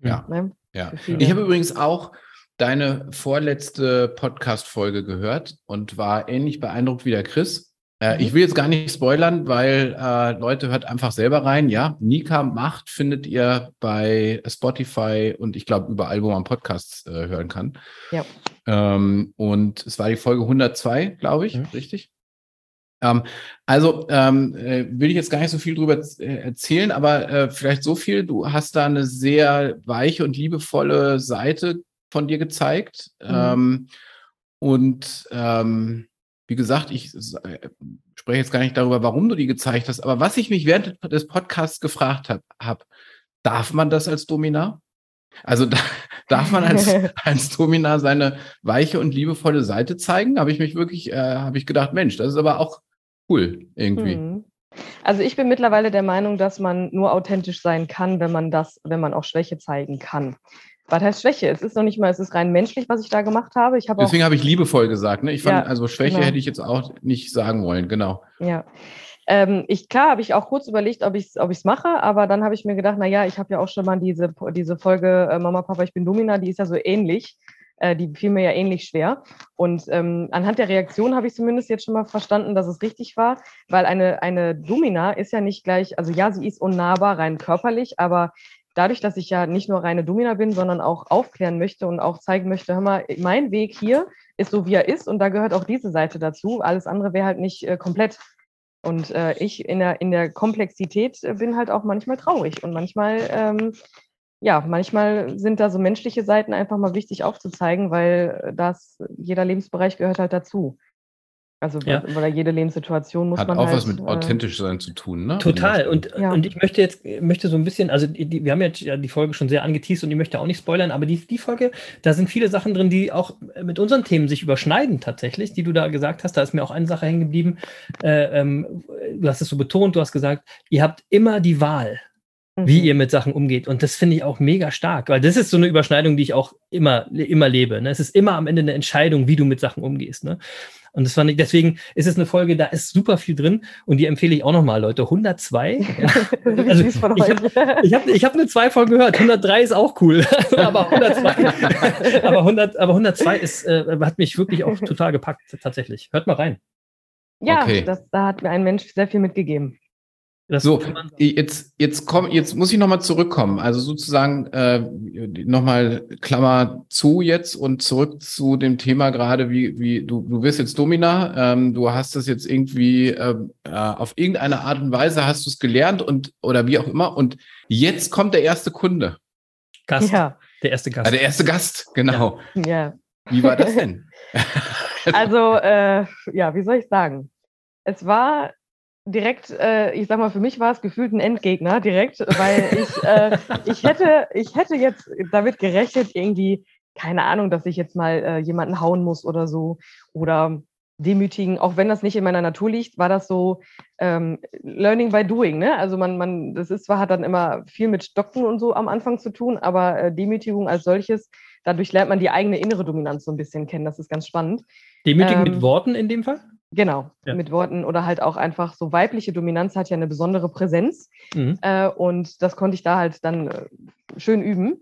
[SPEAKER 6] Ja.
[SPEAKER 2] Ne?
[SPEAKER 6] Ja. Ich habe übrigens auch deine vorletzte Podcast-Folge gehört und war ähnlich beeindruckt wie der Chris. Äh,
[SPEAKER 2] Mhm.
[SPEAKER 6] Ich will jetzt gar nicht spoilern, weil äh, Leute hört einfach selber rein. Ja, Nika Macht findet ihr bei Spotify und ich glaube überall, wo man Podcasts äh, hören kann.
[SPEAKER 2] Ja.
[SPEAKER 6] Ähm, und es war die Folge 102, glaube ich,
[SPEAKER 5] Mhm.
[SPEAKER 6] richtig? Ähm, also ähm, äh, will ich jetzt gar nicht so viel drüber äh, erzählen, aber äh, vielleicht so viel. Du hast da eine sehr weiche und liebevolle Seite von dir gezeigt.
[SPEAKER 2] Mhm.
[SPEAKER 6] Ähm, und ähm, wie gesagt, ich äh, spreche jetzt gar nicht darüber, warum du die gezeigt hast, aber was ich mich während des Podcasts gefragt habe, hab, darf man das als Dominar? Also da, darf man als, als Dominar seine weiche und liebevolle Seite zeigen? Habe ich mich wirklich, äh, habe ich gedacht, Mensch, das ist aber auch cool irgendwie.
[SPEAKER 2] Mhm. Also ich bin mittlerweile der Meinung, dass man nur authentisch sein kann, wenn man das, wenn man auch Schwäche zeigen kann. Was heißt Schwäche? Es ist noch nicht mal, es ist rein menschlich, was ich da gemacht habe. Ich habe
[SPEAKER 6] Deswegen habe ich liebevoll gesagt. Ne? Ich fand,
[SPEAKER 2] Ja,
[SPEAKER 6] also Schwäche
[SPEAKER 2] genau.
[SPEAKER 6] hätte ich jetzt auch nicht sagen wollen, genau.
[SPEAKER 2] Ja. Ähm, ich, klar, habe ich auch kurz überlegt, ob ich es ob ich's mache, aber dann habe ich mir gedacht, naja, ich habe ja auch schon mal diese, diese Folge äh, Mama, Papa, ich bin Domina, die ist ja so ähnlich. Äh, die fiel mir ja ähnlich schwer. Und ähm, anhand der Reaktion habe ich zumindest jetzt schon mal verstanden, dass es richtig war, weil eine, eine Domina ist ja nicht gleich, also ja, sie ist unnahbar, rein körperlich, aber dadurch, dass ich ja nicht nur reine Domina bin, sondern auch aufklären möchte und auch zeigen möchte, hör mal, mein Weg hier ist so, wie er ist und da gehört auch diese Seite dazu. Alles andere wäre halt nicht äh, komplett. Und äh, ich in der, in der Komplexität äh, bin halt auch manchmal traurig und manchmal ähm, ja, manchmal sind da so menschliche Seiten einfach mal wichtig aufzuzeigen, weil das, jeder Lebensbereich gehört halt dazu. Also
[SPEAKER 5] Ja.
[SPEAKER 2] oder jede Lebenssituation muss
[SPEAKER 6] Hat
[SPEAKER 2] man
[SPEAKER 6] auch
[SPEAKER 2] halt,
[SPEAKER 6] was mit
[SPEAKER 2] äh,
[SPEAKER 6] authentisch sein zu tun, ne?
[SPEAKER 5] Total. Und,
[SPEAKER 2] Ja.
[SPEAKER 5] und ich möchte jetzt, möchte so ein bisschen, also die, wir haben jetzt ja die Folge schon sehr angeteased und ich möchte auch nicht spoilern, aber die, die Folge, da sind viele Sachen drin, die auch mit unseren Themen sich überschneiden tatsächlich, die du da gesagt hast. Da ist mir auch eine Sache hängen geblieben. Äh, ähm, du hast es so betont, du hast gesagt, ihr habt immer die Wahl, wie
[SPEAKER 2] mhm.
[SPEAKER 5] ihr mit Sachen umgeht. Und das finde ich auch mega stark, weil das ist so eine Überschneidung, die ich auch immer, immer lebe. Ne? Es ist immer am Ende eine Entscheidung, wie du mit Sachen umgehst. Ne? Und das fand ich, deswegen ist es eine Folge, da ist super viel drin und die empfehle ich auch nochmal, Leute. 102. Ja. Also, ich
[SPEAKER 2] euch.
[SPEAKER 5] Ich habe ich hab eine 2 Folge gehört. 103 ist auch cool. aber 102, aber 100, aber 102 ist, äh, hat mich wirklich auch total gepackt, tatsächlich. Hört mal rein.
[SPEAKER 2] ja,
[SPEAKER 6] Okay.
[SPEAKER 2] das, da hat mir ein Mensch sehr viel mitgegeben.
[SPEAKER 5] Das
[SPEAKER 6] So, jetzt, jetzt, komm, jetzt muss ich nochmal zurückkommen. Also sozusagen äh, nochmal Klammer zu jetzt und zurück zu dem Thema gerade, wie, wie du, du bist jetzt Domina, ähm, du hast das jetzt irgendwie ähm, äh, auf irgendeine Art und Weise hast du es gelernt und oder wie auch immer. Und jetzt kommt der erste Kunde,
[SPEAKER 5] Gast,
[SPEAKER 2] Ja,
[SPEAKER 5] der erste Gast.
[SPEAKER 6] der erste Gast, genau.
[SPEAKER 2] ja.
[SPEAKER 6] Wie war das denn?
[SPEAKER 2] Also, äh, ja, wie soll ich sagen? Es war direkt, äh, ich sag mal, für mich war es gefühlt ein Endgegner direkt, weil ich, äh, ich, hätte, ich hätte jetzt damit gerechnet, irgendwie, keine Ahnung, dass ich jetzt mal äh, jemanden hauen muss oder so oder demütigen, auch wenn das nicht in meiner Natur liegt, war das so ähm, Learning by Doing, ne? Also man, man, das ist zwar hat dann immer viel mit Stocken und so am Anfang zu tun, aber äh, Demütigung als solches, dadurch lernt man die eigene innere Dominanz so ein bisschen kennen. Das ist ganz spannend.
[SPEAKER 5] Demütigen
[SPEAKER 2] ähm,
[SPEAKER 5] mit Worten in dem Fall?
[SPEAKER 2] Genau,
[SPEAKER 5] Ja.
[SPEAKER 2] mit Worten oder halt auch einfach so weibliche Dominanz hat ja eine besondere Präsenz
[SPEAKER 5] Mhm.
[SPEAKER 2] äh, und das konnte ich da halt dann äh, schön üben.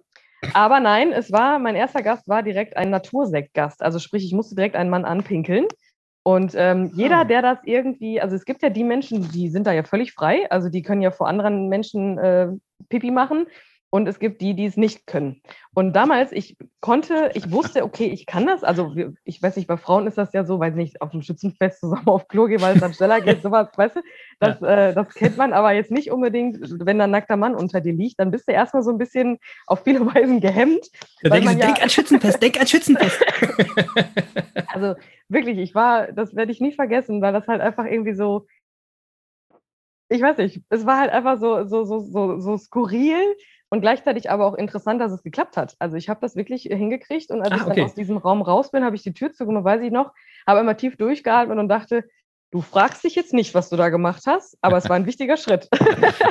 [SPEAKER 2] Aber nein, es war, mein erster Gast war direkt ein Natursektgast. Also sprich, ich musste direkt einen Mann anpinkeln. Und ähm, jeder,
[SPEAKER 6] Ah.
[SPEAKER 2] der das irgendwie, also es gibt ja die Menschen, die sind da ja völlig frei, also die können ja vor anderen Menschen äh, Pipi machen. Und es gibt die, die es nicht können. Und damals, ich konnte, ich wusste, okay, ich kann das. Also ich weiß nicht, bei Frauen ist das ja so, weil sie nicht auf dem Schützenfest zusammen auf Klo gehen, weil es dann schneller geht, sowas, weißt du? Das, äh, das kennt man aber jetzt nicht unbedingt, wenn da ein nackter Mann unter dir liegt, dann bist du erstmal so ein bisschen auf viele Weisen gehemmt. Man
[SPEAKER 5] sie,
[SPEAKER 2] ja-
[SPEAKER 5] denk an Schützenfest, denk an Schützenfest.
[SPEAKER 2] Also wirklich, ich war, das werde ich nie vergessen, weil das halt einfach irgendwie so, ich weiß nicht, es war halt einfach so, so, so, so, so skurril und gleichzeitig aber auch interessant, dass es geklappt hat. Also ich habe das wirklich hingekriegt und als
[SPEAKER 5] Ah,
[SPEAKER 2] ich dann
[SPEAKER 5] okay.
[SPEAKER 2] aus diesem Raum raus bin, habe ich die Tür zugemacht, weiß ich noch, habe immer tief durchgeatmet und dachte, du fragst dich jetzt nicht, was du da gemacht hast, aber es war ein wichtiger Schritt.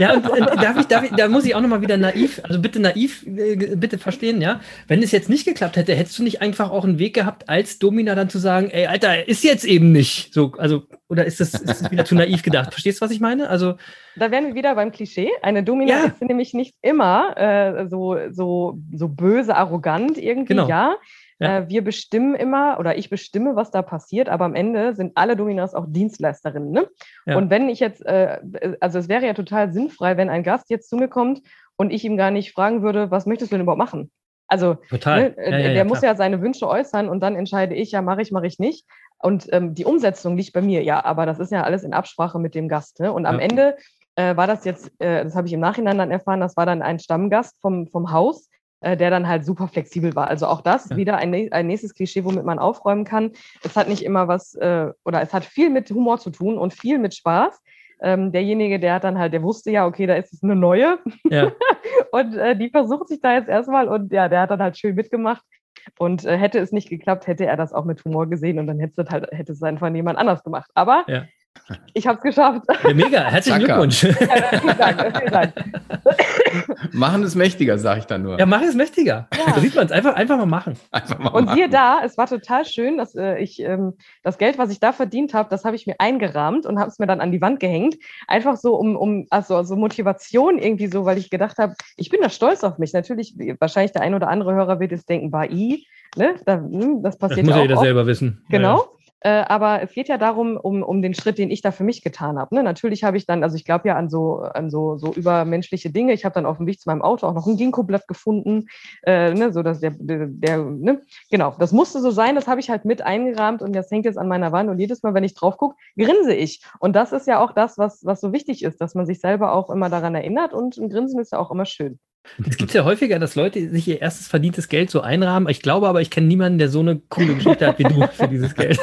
[SPEAKER 5] Ja, und, und darf ich, darf ich, da muss ich auch nochmal wieder naiv, also bitte naiv, äh, bitte verstehen, ja. Wenn es jetzt nicht geklappt hätte, hättest du nicht einfach auch einen Weg gehabt, als Domina dann zu sagen, ey, Alter, ist jetzt eben nicht. So, also, oder ist das, ist das wieder zu naiv gedacht? Verstehst du, was ich meine? Also,
[SPEAKER 2] Da wären wir wieder beim Klischee. Eine Domina
[SPEAKER 5] Ja.
[SPEAKER 2] ist nämlich nicht immer äh, so, so, so böse, arrogant irgendwie,
[SPEAKER 5] Genau.
[SPEAKER 2] ja.
[SPEAKER 5] Ja.
[SPEAKER 2] Äh, wir bestimmen immer oder ich bestimme, was da passiert, aber am Ende sind alle Dominas auch Dienstleisterinnen. Ne?
[SPEAKER 5] Ja.
[SPEAKER 2] Und wenn ich jetzt, äh, also es wäre ja total sinnfrei, wenn ein Gast jetzt zu mir kommt und ich ihm gar nicht fragen würde, was möchtest du denn überhaupt machen? Also
[SPEAKER 5] total.
[SPEAKER 2] Ne? äh, der muss ja seine Wünsche äußern und dann entscheide ich, ja, mache ich, mache ich nicht. Und ähm, die Umsetzung liegt bei mir, ja, aber das ist ja alles in Absprache mit dem Gast. Ne? Und am
[SPEAKER 5] Ja.
[SPEAKER 2] Ende äh, war das jetzt, äh, das habe ich im Nachhinein dann erfahren, das war dann ein Stammgast vom, vom Haus, äh, der dann halt super flexibel war. Also auch das
[SPEAKER 5] Ja.
[SPEAKER 2] wieder ein, ein nächstes Klischee, womit man aufräumen kann. Es hat nicht immer was, äh, oder es hat viel mit Humor zu tun und viel mit Spaß. Ähm, derjenige, der hat dann halt, der wusste ja, okay, da ist es eine neue.
[SPEAKER 5] Ja.
[SPEAKER 2] Und äh, die versucht sich da jetzt erstmal und ja, der hat dann halt schön mitgemacht. Und äh, hätte es nicht geklappt, hätte er das auch mit Humor gesehen und dann hätte es halt, hätte es einfach jemand anders gemacht. Aber
[SPEAKER 5] Ja.
[SPEAKER 2] Ich habe es geschafft.
[SPEAKER 5] Ja, mega, herzlichen
[SPEAKER 6] Zacker.
[SPEAKER 5] Glückwunsch.
[SPEAKER 2] ja, vielen Dank, vielen Dank.
[SPEAKER 6] Machen es mächtiger, sag ich dann nur.
[SPEAKER 5] Ja, mach es mächtiger.
[SPEAKER 2] Ja.
[SPEAKER 5] Da sieht man es. Einfach, einfach mal machen.
[SPEAKER 6] Einfach mal
[SPEAKER 2] Und
[SPEAKER 6] machen.
[SPEAKER 2] siehe da, es war total schön, dass äh, ich ähm, das Geld, was ich da verdient habe, das habe ich mir eingerahmt und habe es mir dann an die Wand gehängt. Einfach so um, um also, also Motivation irgendwie so, weil ich gedacht habe, ich bin da stolz auf mich. Natürlich, wahrscheinlich der ein oder andere Hörer wird jetzt denken, bei I, ne? da, hm, das
[SPEAKER 5] Das
[SPEAKER 2] passiert
[SPEAKER 5] muss
[SPEAKER 2] ja
[SPEAKER 5] ja
[SPEAKER 2] auch
[SPEAKER 5] jeder
[SPEAKER 2] oft.
[SPEAKER 5] selber wissen.
[SPEAKER 2] Genau. Äh, aber es geht ja darum, um, um den Schritt, den ich da für mich getan habe. Ne? Natürlich habe ich dann, also ich glaube ja an so, an so, so übermenschliche Dinge. Ich habe dann auf dem Weg zu meinem Auto auch noch ein Ginkgo-Blatt gefunden, äh, ne? so dass der, der, der ne? genau, das musste so sein. Das habe ich halt mit eingerahmt und das hängt jetzt an meiner Wand. Und jedes Mal, wenn ich drauf gucke, grinse ich. Und das ist ja auch das, was, was so wichtig ist, dass man sich selber auch immer daran erinnert. Und ein Grinsen ist ja auch immer schön.
[SPEAKER 5] Es gibt ja häufiger, dass Leute sich ihr erstes verdientes Geld so einrahmen. Ich glaube aber, ich kenne niemanden, der so eine coole Geschichte hat wie du für dieses Geld.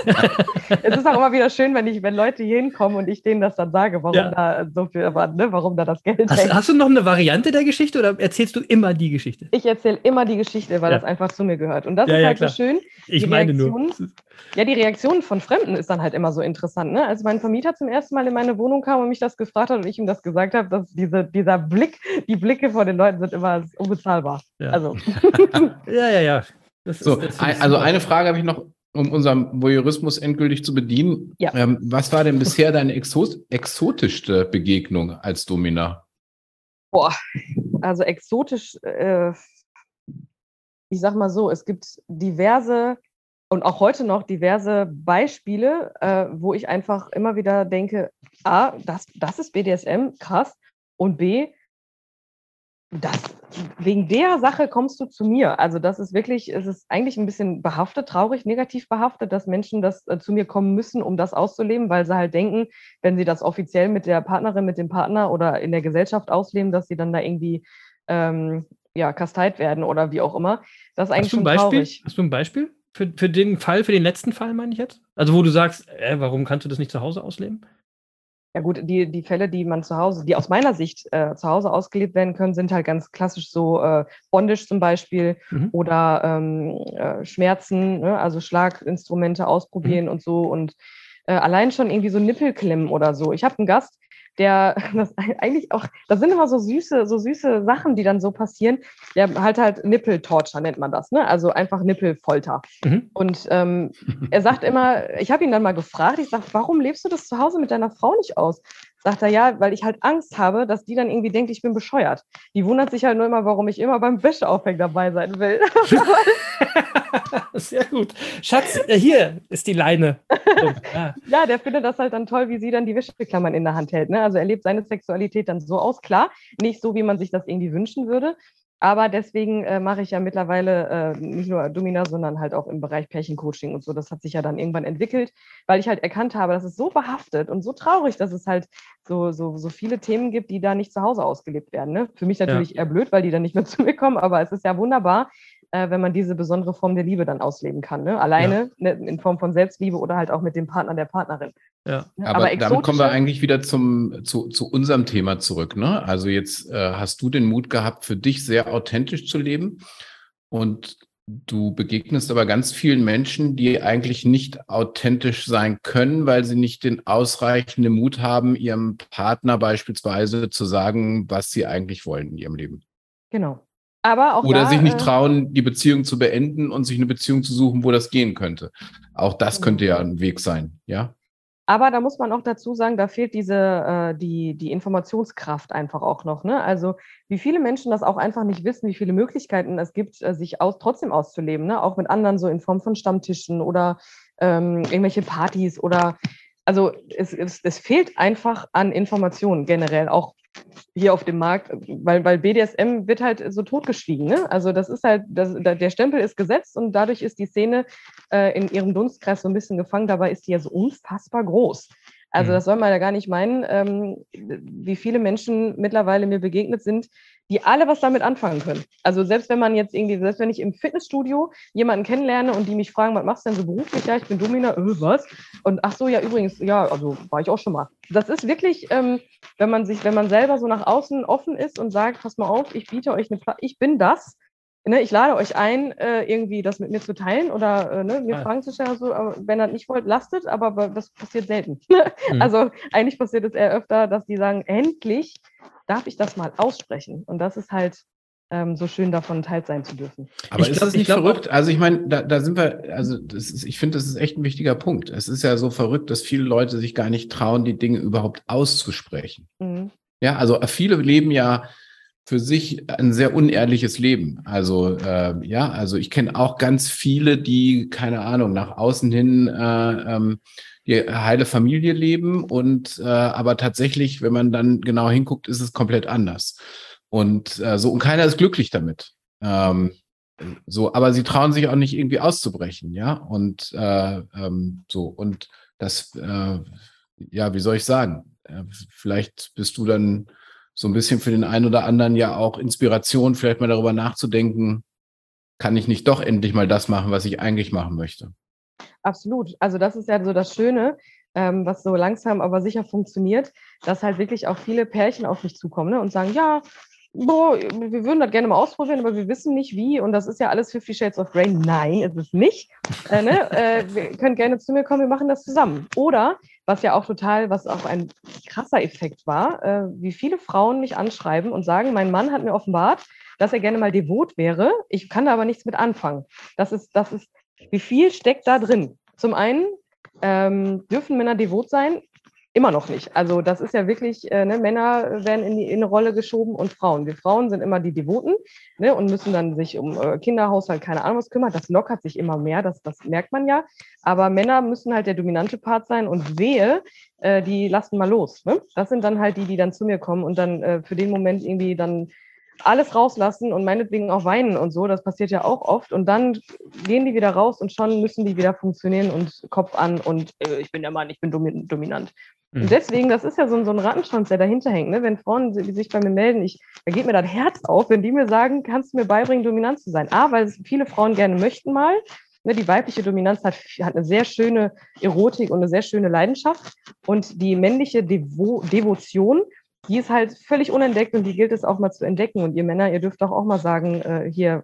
[SPEAKER 2] Es ist auch immer wieder schön, wenn, ich, wenn Leute hier hinkommen und ich denen das dann sage, warum
[SPEAKER 5] Ja.
[SPEAKER 2] da so viel, ne, warum da das Geld
[SPEAKER 5] Hast, hast du noch eine Variante der Geschichte oder erzählst du immer die Geschichte?
[SPEAKER 2] Ich erzähle immer die Geschichte, weil
[SPEAKER 5] Ja.
[SPEAKER 2] das einfach zu mir gehört. Und das
[SPEAKER 5] Ja,
[SPEAKER 2] ist halt so schön.
[SPEAKER 5] Ich meine nur.
[SPEAKER 2] Ja, die Reaktion von Fremden ist dann halt immer so interessant. Ne? Als mein Vermieter zum ersten Mal in meine Wohnung kam und mich das gefragt hat und ich ihm das gesagt habe, dass diese, dieser Blick, die Blicke von den Leuten sind immer unbezahlbar.
[SPEAKER 5] Ja.
[SPEAKER 2] Also,
[SPEAKER 5] Ja, ja, ja. Das
[SPEAKER 6] So,
[SPEAKER 5] das finde
[SPEAKER 6] ein, also eine Frage habe ich noch, um unseren Voyeurismus endgültig zu bedienen.
[SPEAKER 2] Ja.
[SPEAKER 6] Ähm, was war denn bisher deine exo exotischste Begegnung als Domina?
[SPEAKER 2] boah, also exotisch, äh, ich sag mal so, es gibt diverse und auch heute noch diverse Beispiele, äh, wo ich einfach immer wieder denke, A, das, das ist BDSM, krass, und B, das, wegen der Sache kommst du zu mir. Also das ist wirklich, es ist eigentlich ein bisschen behaftet, traurig, negativ behaftet, dass Menschen das äh, zu mir kommen müssen, um das auszuleben, weil sie halt denken, wenn sie das offiziell mit der Partnerin, mit dem Partner oder in der Gesellschaft ausleben, dass sie dann da irgendwie ähm, ja, kasteit werden oder wie auch immer. Das ist eigentlich
[SPEAKER 5] Hast du ein
[SPEAKER 2] schon
[SPEAKER 5] Beispiel?
[SPEAKER 2] traurig.
[SPEAKER 5] Hast du ein Beispiel für, für den Fall, für den letzten Fall, meine ich jetzt? Also, wo du sagst, äh, warum kannst du das nicht zu Hause ausleben?
[SPEAKER 2] Ja gut, die, die Fälle, die man zu Hause, die aus meiner Sicht äh, zu Hause ausgelebt werden können, sind halt ganz klassisch so äh, Bondage zum Beispiel
[SPEAKER 5] Mhm.
[SPEAKER 2] oder ähm, äh, Schmerzen, ne? also Schlaginstrumente ausprobieren und so und äh, allein schon irgendwie so Nippelklemmen oder so. Ich habe einen Gast, der das eigentlich auch, das sind immer so süße, so süße Sachen, die dann so passieren. Der halt halt Nippeltorture nennt man das, ne? Also einfach Nippelfolter.
[SPEAKER 5] Mhm.
[SPEAKER 2] Und ähm, er sagt immer, ich habe ihn dann mal gefragt, ich sage, warum lebst du das zu Hause mit deiner Frau nicht aus? Sagt er, ja, weil ich halt Angst habe, dass die dann irgendwie denkt, ich bin bescheuert. Die wundert sich halt nur immer, warum ich immer beim Wäscheaufhängen dabei sein will.
[SPEAKER 5] Sehr gut. Schatz, äh, hier ist die Leine. Ja.
[SPEAKER 2] ja, der findet das halt dann toll, wie sie dann die Wäscheklammern in der Hand hält. Ne? Also er lebt seine Sexualität dann so aus, klar, nicht so, wie man sich das irgendwie wünschen würde. Aber deswegen äh, mache ich ja mittlerweile äh, nicht nur Domina, sondern halt auch im Bereich Pärchencoaching und so. Das hat sich ja dann irgendwann entwickelt, weil ich halt erkannt habe, dass es so behaftet und so traurig, dass es halt so, so, so viele Themen gibt, die da nicht zu Hause ausgelebt werden. Ne? Für mich natürlich eher blöd, weil die dann nicht mehr zu mir kommen, aber es ist ja wunderbar, äh, wenn man diese besondere Form der Liebe dann ausleben kann. Ne? Alleine ne, in Form von Selbstliebe oder halt auch mit dem Partner, der Partnerin.
[SPEAKER 5] Ja.
[SPEAKER 2] Ne?
[SPEAKER 6] Aber, damit kommen wir eigentlich wieder zum, zu, zu unserem Thema zurück. Ne? Also jetzt äh, hast du den Mut gehabt, für dich sehr authentisch zu leben und du begegnest aber ganz vielen Menschen, die eigentlich nicht authentisch sein können, weil sie nicht den ausreichenden Mut haben, ihrem Partner beispielsweise zu sagen, was sie eigentlich wollen in ihrem Leben.
[SPEAKER 2] Genau. Aber auch
[SPEAKER 6] Oder
[SPEAKER 2] da,
[SPEAKER 6] sich nicht
[SPEAKER 2] äh,
[SPEAKER 6] trauen, die Beziehung zu beenden und sich eine Beziehung zu suchen, wo das gehen könnte. Auch das könnte ja ein Weg sein, ja?
[SPEAKER 2] Aber da muss man auch dazu sagen, da fehlt diese, äh, die, die Informationskraft einfach auch noch. Ne? Also wie viele Menschen das auch einfach nicht wissen, wie viele Möglichkeiten es gibt, äh, sich aus, trotzdem auszuleben, ne? auch mit anderen so in Form von Stammtischen oder ähm, irgendwelche Partys oder also es, es, es fehlt einfach an Informationen generell, auch hier auf dem Markt, weil, weil BDSM wird halt so totgeschwiegen. Ne? Also das ist halt, das, da- der Stempel ist gesetzt und dadurch ist die Szene äh, in ihrem Dunstkreis so ein bisschen gefangen. Dabei ist die ja so unfassbar groß. Also
[SPEAKER 5] Mhm.
[SPEAKER 2] das soll man ja gar nicht meinen, ähm, wie viele Menschen mittlerweile mir begegnet sind, die alle was damit anfangen können. Also selbst wenn man jetzt irgendwie, selbst wenn ich im Fitnessstudio jemanden kennenlerne und die mich fragen, was machst du denn so beruflich? Ja, ich bin Domina, äh, was? Und ach so, ja, übrigens, ja, also war ich auch schon mal. Das ist wirklich, ähm, wenn man sich, wenn man selber so nach außen offen ist und sagt, pass mal auf, ich biete euch eine Plattform, ich bin das. Ne, ich lade euch ein, äh, irgendwie das mit mir zu teilen oder äh, ne, mir
[SPEAKER 5] Ah.
[SPEAKER 2] Fragen zu stellen. oder So, aber wenn ihr nicht wollt, lastet, aber be- das passiert selten.
[SPEAKER 5] Mhm.
[SPEAKER 2] Also eigentlich passiert es eher öfter, dass die sagen, endlich darf ich das mal aussprechen. Und das ist halt ähm, so schön, davon Teil sein zu dürfen.
[SPEAKER 6] Aber
[SPEAKER 5] Ich
[SPEAKER 6] ist
[SPEAKER 5] glaub-
[SPEAKER 6] das
[SPEAKER 5] ich
[SPEAKER 6] nicht
[SPEAKER 5] glaub
[SPEAKER 6] verrückt? Also ich meine, da, da sind wir, also das ist, ich finde, das ist echt ein wichtiger Punkt. Es ist ja so verrückt, dass viele Leute sich gar nicht trauen, die Dinge überhaupt auszusprechen.
[SPEAKER 2] Mhm.
[SPEAKER 6] Ja, also viele leben ja für sich ein sehr unehrliches Leben. Also äh, ja, also ich kenne auch ganz viele, die keine Ahnung nach außen hin äh, ähm, die heile Familie leben und äh, aber tatsächlich, wenn man dann genau hinguckt, ist es komplett anders. Und äh, so und keiner ist glücklich damit. Ähm, so, aber sie trauen sich auch nicht irgendwie auszubrechen, ja. Und äh, ähm, so und das, äh, ja, wie soll ich sagen? Äh, vielleicht bist du dann so ein bisschen für den einen oder anderen ja auch Inspiration, vielleicht mal darüber nachzudenken, kann ich nicht doch endlich mal das machen, was ich eigentlich machen möchte.
[SPEAKER 2] Absolut. Also das ist ja so das Schöne, ähm, was so langsam aber sicher funktioniert, dass halt wirklich auch viele Pärchen auf mich zukommen ne, und sagen, ja, boah, wir würden das gerne mal ausprobieren, aber wir wissen nicht wie. Und das ist ja alles Fifty Shades of Grey. Nein, ist es nicht. Äh, ne? äh, wir können gerne zu mir kommen, wir machen das zusammen. Oder, was ja auch total, was auch ein krasser Effekt war, äh, wie viele Frauen mich anschreiben und sagen, mein Mann hat mir offenbart, dass er gerne mal devot wäre. Ich kann da aber nichts mit anfangen. Das ist, das ist, wie viel steckt da drin? Zum einen ähm, dürfen Männer devot sein? Immer noch nicht. Also das ist ja wirklich, äh, ne, Männer werden in, die, in eine Rolle geschoben und Frauen. Wir Frauen sind immer die Devoten ne, und müssen dann sich um äh, Kinderhaushalt, keine Ahnung was kümmern. Das lockert sich immer mehr, das, das merkt man ja. Aber Männer müssen halt der dominante Part sein und wehe, äh, die lassen mal los. Ne? Das sind dann halt die, die dann zu mir kommen und dann äh, für den Moment irgendwie dann alles rauslassen und meinetwegen auch weinen und so, das passiert ja auch oft. Und dann gehen die wieder raus und schon müssen die wieder funktionieren und Kopf an und äh, ich bin der Mann, ich bin domi dominant.
[SPEAKER 5] Mhm.
[SPEAKER 2] Und deswegen, das ist ja so, so ein Rattenschwanz, der dahinter hängt. Ne? Wenn Frauen si- sich bei mir melden, ich, da geht mir das Herz auf, wenn die mir sagen, kannst du mir beibringen, dominant zu sein. A, weil viele Frauen gerne möchten mal. Ne, die weibliche Dominanz hat, hat eine sehr schöne Erotik und eine sehr schöne Leidenschaft. Und die männliche Devo Devotion, die ist halt völlig unentdeckt und die gilt es auch mal zu entdecken. Und ihr Männer, ihr dürft doch auch mal sagen, äh, hier,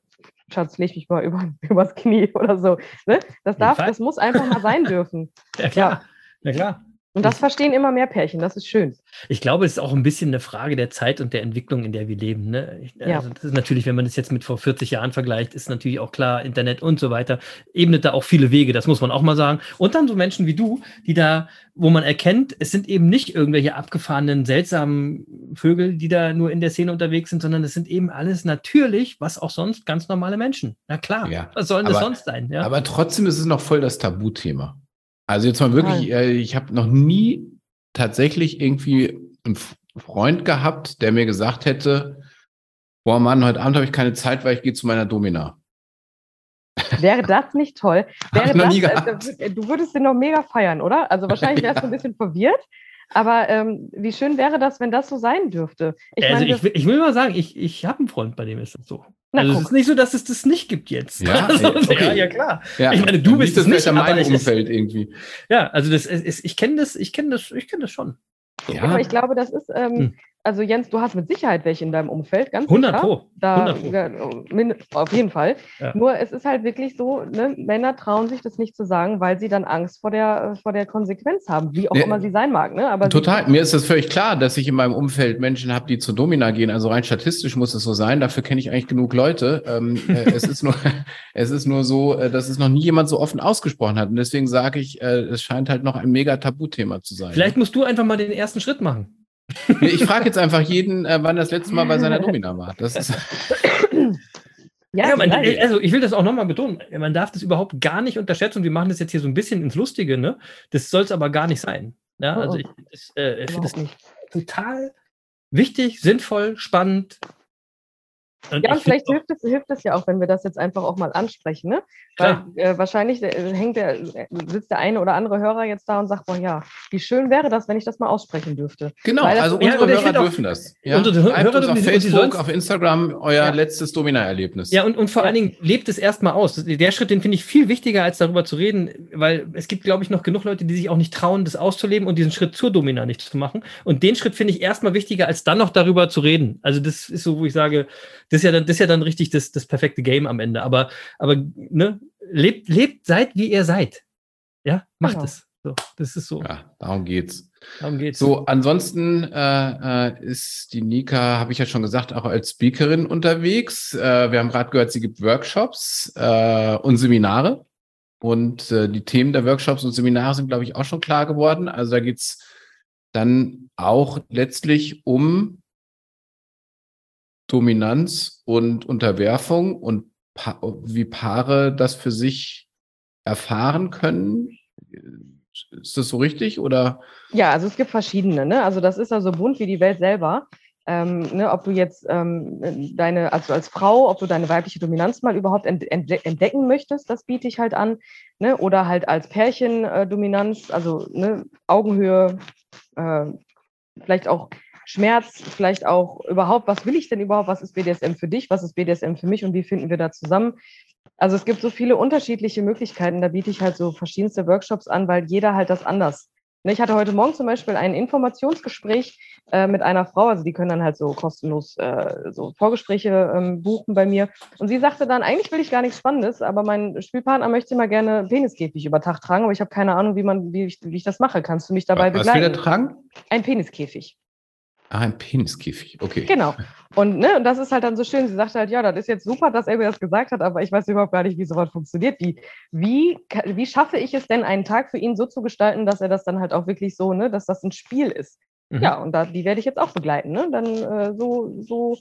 [SPEAKER 2] Schatz, leg mich mal über, übers Knie oder so. Ne? Das, darf, das muss einfach mal sein dürfen.
[SPEAKER 7] Ja, klar. Ja, klar.
[SPEAKER 2] Und das verstehen immer mehr Pärchen, das ist schön.
[SPEAKER 5] Ich glaube, es ist auch ein bisschen eine Frage der Zeit und der Entwicklung, in der wir leben. Ne? Ich,
[SPEAKER 2] Ja.
[SPEAKER 5] also das ist natürlich, wenn man das jetzt mit vor 40 Jahren vergleicht, ist natürlich auch klar, Internet und so weiter, ebnet da auch viele Wege, das muss man auch mal sagen. Und dann so Menschen wie du, die da, wo man erkennt, es sind eben nicht irgendwelche abgefahrenen, seltsamen Vögel, die da nur in der Szene unterwegs sind, sondern es sind eben alles natürlich, was auch sonst ganz normale Menschen. Na klar,
[SPEAKER 6] Ja,
[SPEAKER 5] was sollen das
[SPEAKER 6] aber-
[SPEAKER 5] sonst sein? Ja?
[SPEAKER 6] Aber trotzdem ist es noch voll das Tabuthema. Also jetzt mal wirklich, äh, ich habe noch nie tatsächlich irgendwie einen Freund gehabt, der mir gesagt hätte, boah Mann, heute Abend habe ich keine Zeit, weil ich gehe zu meiner Domina.
[SPEAKER 2] Wäre das nicht toll? Wäre das, äh, äh, du würdest den noch mega feiern, oder? Also wahrscheinlich wärst du
[SPEAKER 6] Ja.
[SPEAKER 2] ein bisschen verwirrt. Aber ähm, wie schön wäre das, wenn das so sein dürfte? Ich
[SPEAKER 5] also
[SPEAKER 2] meine,
[SPEAKER 5] ich, will- ich will mal sagen, ich, ich habe einen Freund, bei dem ist das so.
[SPEAKER 2] Na,
[SPEAKER 5] also es ist nicht so, dass es das nicht gibt jetzt.
[SPEAKER 6] Ja?
[SPEAKER 5] also,
[SPEAKER 6] Okay.
[SPEAKER 5] ja, ja, klar.
[SPEAKER 6] Ja,
[SPEAKER 5] Ich meine, du bist
[SPEAKER 6] das
[SPEAKER 5] nicht, aber
[SPEAKER 6] meinem Umfeld irgendwie.
[SPEAKER 5] Ja, also das ist, ich kenne das, ich kenne das, ich kenne das schon.
[SPEAKER 2] Ja, aber ich glaube, das ist, ähm,
[SPEAKER 5] Hm.
[SPEAKER 2] Also Jens, du hast mit Sicherheit welche in deinem Umfeld, ganz
[SPEAKER 5] 100
[SPEAKER 2] sicher.
[SPEAKER 5] Pro.
[SPEAKER 2] Da,
[SPEAKER 5] 100 Pro.
[SPEAKER 2] ja, auf jeden Fall.
[SPEAKER 5] Ja.
[SPEAKER 2] Nur es ist halt wirklich so, ne, Männer trauen sich das nicht zu sagen, weil sie dann Angst vor der, vor der Konsequenz haben, wie auch
[SPEAKER 6] Nee.
[SPEAKER 2] immer sie sein mag. Ne? Aber
[SPEAKER 6] Total. Mir ist das völlig klar, dass ich in meinem Umfeld Menschen habe, die zur Domina gehen. Also rein statistisch muss es so sein. Dafür kenne ich eigentlich genug Leute. Ähm, äh, es, ist nur, es ist nur so, äh, dass es noch nie jemand so offen ausgesprochen hat. Und deswegen sage ich, äh, es scheint halt noch ein mega Tabuthema zu sein.
[SPEAKER 5] Vielleicht musst du einfach mal den ersten Schritt machen.
[SPEAKER 6] Ich frage jetzt einfach jeden, äh, wann das letzte Mal bei seiner Domina war. Das ist,
[SPEAKER 2] Ja,
[SPEAKER 5] Ja, man, also ich will das auch nochmal betonen. Man darf das überhaupt gar nicht unterschätzen wir machen das jetzt hier so ein bisschen ins Lustige, ne? Das soll es aber gar nicht sein. Ja,
[SPEAKER 2] Oh, oh.
[SPEAKER 5] also ich, äh, ich finde das total wichtig, sinnvoll, spannend. Und
[SPEAKER 2] Ja, und
[SPEAKER 5] ich
[SPEAKER 2] vielleicht hilft es, hilft es ja auch, wenn wir das jetzt einfach auch mal ansprechen, ne?
[SPEAKER 5] Klar.
[SPEAKER 2] Weil äh, wahrscheinlich äh, hängt der, äh, sitzt der eine oder andere Hörer jetzt da und sagt, boah ja, wie schön wäre das, wenn ich das mal aussprechen dürfte.
[SPEAKER 6] genau,
[SPEAKER 2] Weil das-
[SPEAKER 6] also
[SPEAKER 5] Ja,
[SPEAKER 6] unsere
[SPEAKER 5] ich
[SPEAKER 6] Hörer
[SPEAKER 5] find auch-
[SPEAKER 6] dürfen das. Ja?
[SPEAKER 5] unsere Hörer
[SPEAKER 6] uns auf
[SPEAKER 5] dürfen- und die
[SPEAKER 6] Facebook, auf Instagram euer
[SPEAKER 2] Ja.
[SPEAKER 6] letztes Domina-Erlebnis.
[SPEAKER 5] Ja, und, und vor
[SPEAKER 2] Ja.
[SPEAKER 5] allen Dingen lebt es erstmal aus. Der Schritt, den finde ich viel wichtiger, als darüber zu reden, weil es gibt, glaube ich, noch genug Leute, die sich auch nicht trauen, das auszuleben und diesen Schritt zur Domina nicht zu machen. Und den Schritt finde ich erstmal wichtiger, als dann noch darüber zu reden. Also das ist so, wo ich sage, das ist ja dann, das ist ja dann richtig das, das perfekte Game am Ende. Aber, aber ne, lebt, lebt, seid wie ihr seid. Ja, macht
[SPEAKER 2] Genau.
[SPEAKER 5] es. So, das ist so.
[SPEAKER 6] ja, darum geht's.
[SPEAKER 5] Darum geht's.
[SPEAKER 6] So, ansonsten äh, äh, ist die Nika, habe ich ja schon gesagt, auch als Speakerin unterwegs. Äh, wir haben gerade gehört, sie gibt Workshops äh, und Seminare. Und äh, die Themen der Workshops und Seminare sind, glaube ich, auch schon klar geworden. Also da geht's dann auch letztlich um Dominanz und Unterwerfung und pa wie Paare das für sich erfahren können. Ist das so richtig? Oder
[SPEAKER 2] Ja, also es gibt verschiedene, ne? Also das ist ja so bunt wie die Welt selber. Ähm, ne, ob du jetzt ähm, deine, also als Frau, ob du deine weibliche Dominanz mal überhaupt ent entde entdecken möchtest, das biete ich halt an. Ne? Oder halt als Pärchen äh, Dominanz, also ne, Augenhöhe, äh, vielleicht auch Schmerz, vielleicht auch überhaupt, was will ich denn überhaupt, was ist BDSM für dich, was ist BDSM für mich und wie finden wir da zusammen. Also es gibt so viele unterschiedliche Möglichkeiten, da biete ich halt so verschiedenste Workshops an, weil jeder halt das anders. Ne, Ich hatte heute Morgen zum Beispiel ein Informationsgespräch äh, mit einer Frau, also die können dann halt so kostenlos äh, so Vorgespräche ähm, buchen bei mir. Und sie sagte dann, eigentlich will ich gar nichts Spannendes, aber mein Spielpartner möchte immer gerne Peniskäfig über Tag tragen, aber ich habe keine Ahnung, wie, man, wie, ich, wie ich das mache. Kannst du mich dabei
[SPEAKER 6] Was will
[SPEAKER 2] begleiten?
[SPEAKER 6] der tragen?
[SPEAKER 2] Ein Peniskäfig.
[SPEAKER 6] Ah, ein Peniskäfig. Okay.
[SPEAKER 2] Genau. Und, ne, und das ist halt dann so schön. Sie sagte halt, ja, das ist jetzt super, dass er mir das gesagt hat, aber ich weiß überhaupt gar nicht, wie sowas funktioniert. Wie, wie, wie schaffe ich es denn, einen Tag für ihn so zu gestalten, dass er das dann halt auch wirklich so, ne, dass das ein Spiel ist?
[SPEAKER 5] Mhm.
[SPEAKER 2] Ja, und da, die werde ich jetzt auch begleiten. Ne? Dann äh, so, so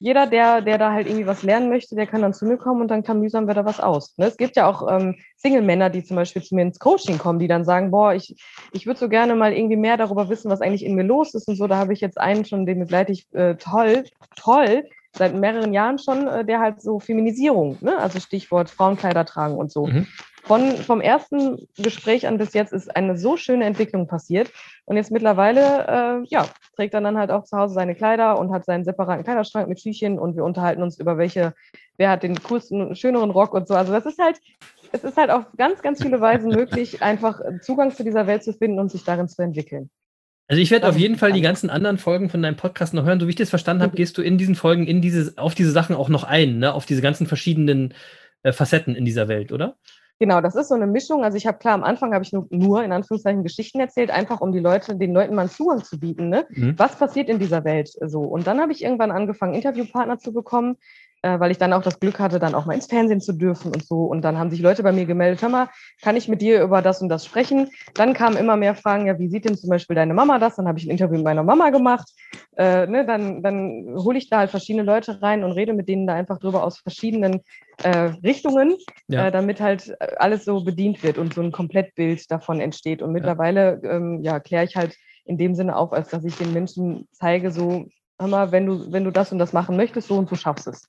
[SPEAKER 2] jeder, der, der da halt irgendwie was lernen möchte, der kann dann zu mir kommen und dann mühsam wir da was aus. Ne? Es gibt ja auch ähm, Single-Männer, die zum Beispiel zu mir ins Coaching kommen, die dann sagen, boah, ich, ich würde so gerne mal irgendwie mehr darüber wissen, was eigentlich in mir los ist und so. Da habe ich jetzt einen schon, den begleite ich äh, toll, toll, seit mehreren Jahren schon, äh, der halt so Feminisierung, ne? also Stichwort Frauenkleider tragen und so.
[SPEAKER 5] Mhm.
[SPEAKER 2] Von, vom ersten Gespräch an bis jetzt ist eine so schöne Entwicklung passiert. Und jetzt mittlerweile, äh, ja, trägt er dann halt auch zu Hause seine Kleider und hat seinen separaten Kleiderschrank mit Schüchchen und wir unterhalten uns über welche, wer hat den coolsten, schöneren Rock und so. Also das ist halt, es ist halt auf ganz, ganz viele Weisen möglich, einfach Zugang zu dieser Welt zu finden und sich darin zu entwickeln.
[SPEAKER 5] Also ich werde auf jeden Fall die ganzen anderen Folgen von deinem Podcast noch hören. So wie ich das verstanden habe, gehst du in diesen Folgen in diese, auf diese Sachen auch noch ein, ne? auf diese ganzen verschiedenen äh, Facetten in dieser Welt, oder?
[SPEAKER 2] Genau, das ist so eine Mischung. Also ich habe klar, am Anfang habe ich nur, nur in Anführungszeichen Geschichten erzählt, einfach um die Leute, den Leuten mal einen Zugang zu bieten. Ne?
[SPEAKER 5] Mhm.
[SPEAKER 2] Was passiert in dieser Welt so? Und dann habe ich irgendwann angefangen, Interviewpartner zu bekommen, äh, weil ich dann auch das Glück hatte, dann auch mal ins Fernsehen zu dürfen und so. Und dann haben sich Leute bei mir gemeldet, hör mal, kann ich mit dir über das und das sprechen? Dann kamen immer mehr Fragen, ja, wie sieht denn zum Beispiel deine Mama das? Dann habe ich ein Interview mit meiner Mama gemacht. Äh, ne, dann dann hole ich da halt verschiedene Leute rein und rede mit denen da einfach drüber aus verschiedenen äh, Richtungen,
[SPEAKER 5] Ja.
[SPEAKER 2] äh, damit halt äh, alles so bedient wird und so ein Komplettbild davon entsteht. Und mittlerweile ähm, ja, kläre ich halt in dem Sinne auf, als dass ich den Menschen zeige, so, hör mal, wenn du, wenn du das und das machen möchtest, so und so schaffst es.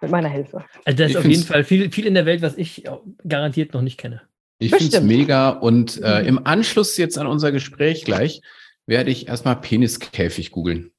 [SPEAKER 2] Mit meiner Hilfe.
[SPEAKER 5] Also das
[SPEAKER 6] Ich
[SPEAKER 5] ist auf
[SPEAKER 6] find's-
[SPEAKER 5] jeden Fall viel, viel in der Welt, was ich auch garantiert noch nicht kenne.
[SPEAKER 6] Ich finde es mega und äh,
[SPEAKER 2] Mhm.
[SPEAKER 6] im Anschluss jetzt an unser Gespräch gleich werde ich erstmal Peniskäfig googeln.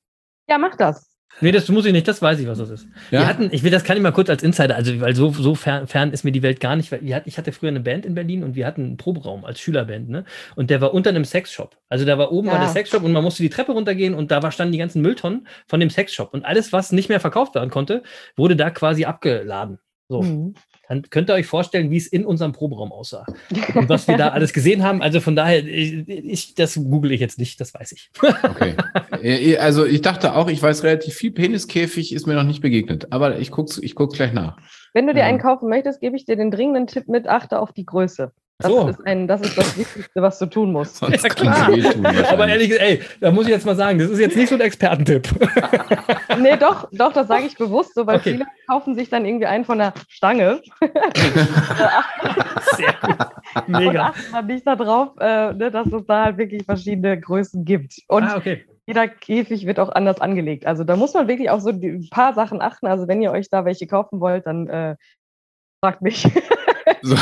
[SPEAKER 2] Ja, mach das.
[SPEAKER 5] Nee, das muss ich nicht, das weiß ich, was das ist.
[SPEAKER 6] Ja?
[SPEAKER 5] Wir hatten, ich will, das kann ich mal kurz als Insider, also weil so, so fern, fern ist mir die Welt gar nicht, weil wir hatten, ich hatte früher eine Band in Berlin und wir hatten einen Proberaum als Schülerband, ne? Und der war unter einem Sexshop. Also da war oben war
[SPEAKER 2] Ja.
[SPEAKER 5] der Sexshop und man musste die Treppe runtergehen und da war, standen die ganzen Mülltonnen von dem Sexshop. Und alles, was nicht mehr verkauft werden konnte, wurde da quasi abgeladen. So.
[SPEAKER 2] Mhm.
[SPEAKER 5] Dann könnt ihr euch vorstellen, wie es in unserem Proberaum aussah. Und was wir da alles gesehen haben. Also von daher, ich, ich, das google ich jetzt nicht, das weiß ich.
[SPEAKER 6] Okay. Also ich dachte auch, ich weiß relativ viel. Peniskäfig ist mir noch nicht begegnet, aber ich guck's, ich guck's gleich nach.
[SPEAKER 2] Wenn du dir
[SPEAKER 6] Ja.
[SPEAKER 2] einen kaufen möchtest, gebe ich dir den dringenden Tipp mit, achte auf die Größe. Das,
[SPEAKER 5] So.
[SPEAKER 2] ist, ein, das ist das Wichtigste, was du tun musst.
[SPEAKER 6] Sonst
[SPEAKER 5] Ja, klar. Aber ehrlich gesagt, ey, da muss ich jetzt mal sagen, das ist jetzt nicht so ein Expertentipp.
[SPEAKER 2] Nee, doch, doch, das sage ich bewusst so, weil
[SPEAKER 5] Okay.
[SPEAKER 2] viele kaufen sich dann irgendwie einen von der Stange
[SPEAKER 5] Sehr gut.
[SPEAKER 2] und
[SPEAKER 5] Mega.
[SPEAKER 2] achten dann nicht darauf, äh, ne, dass es da halt wirklich verschiedene Größen gibt. Und
[SPEAKER 5] Ah, okay.
[SPEAKER 2] jeder Käfig wird auch anders angelegt. Also da muss man wirklich auf so die- ein paar Sachen achten. Also wenn ihr euch da welche kaufen wollt, dann äh, fragt mich.
[SPEAKER 6] So,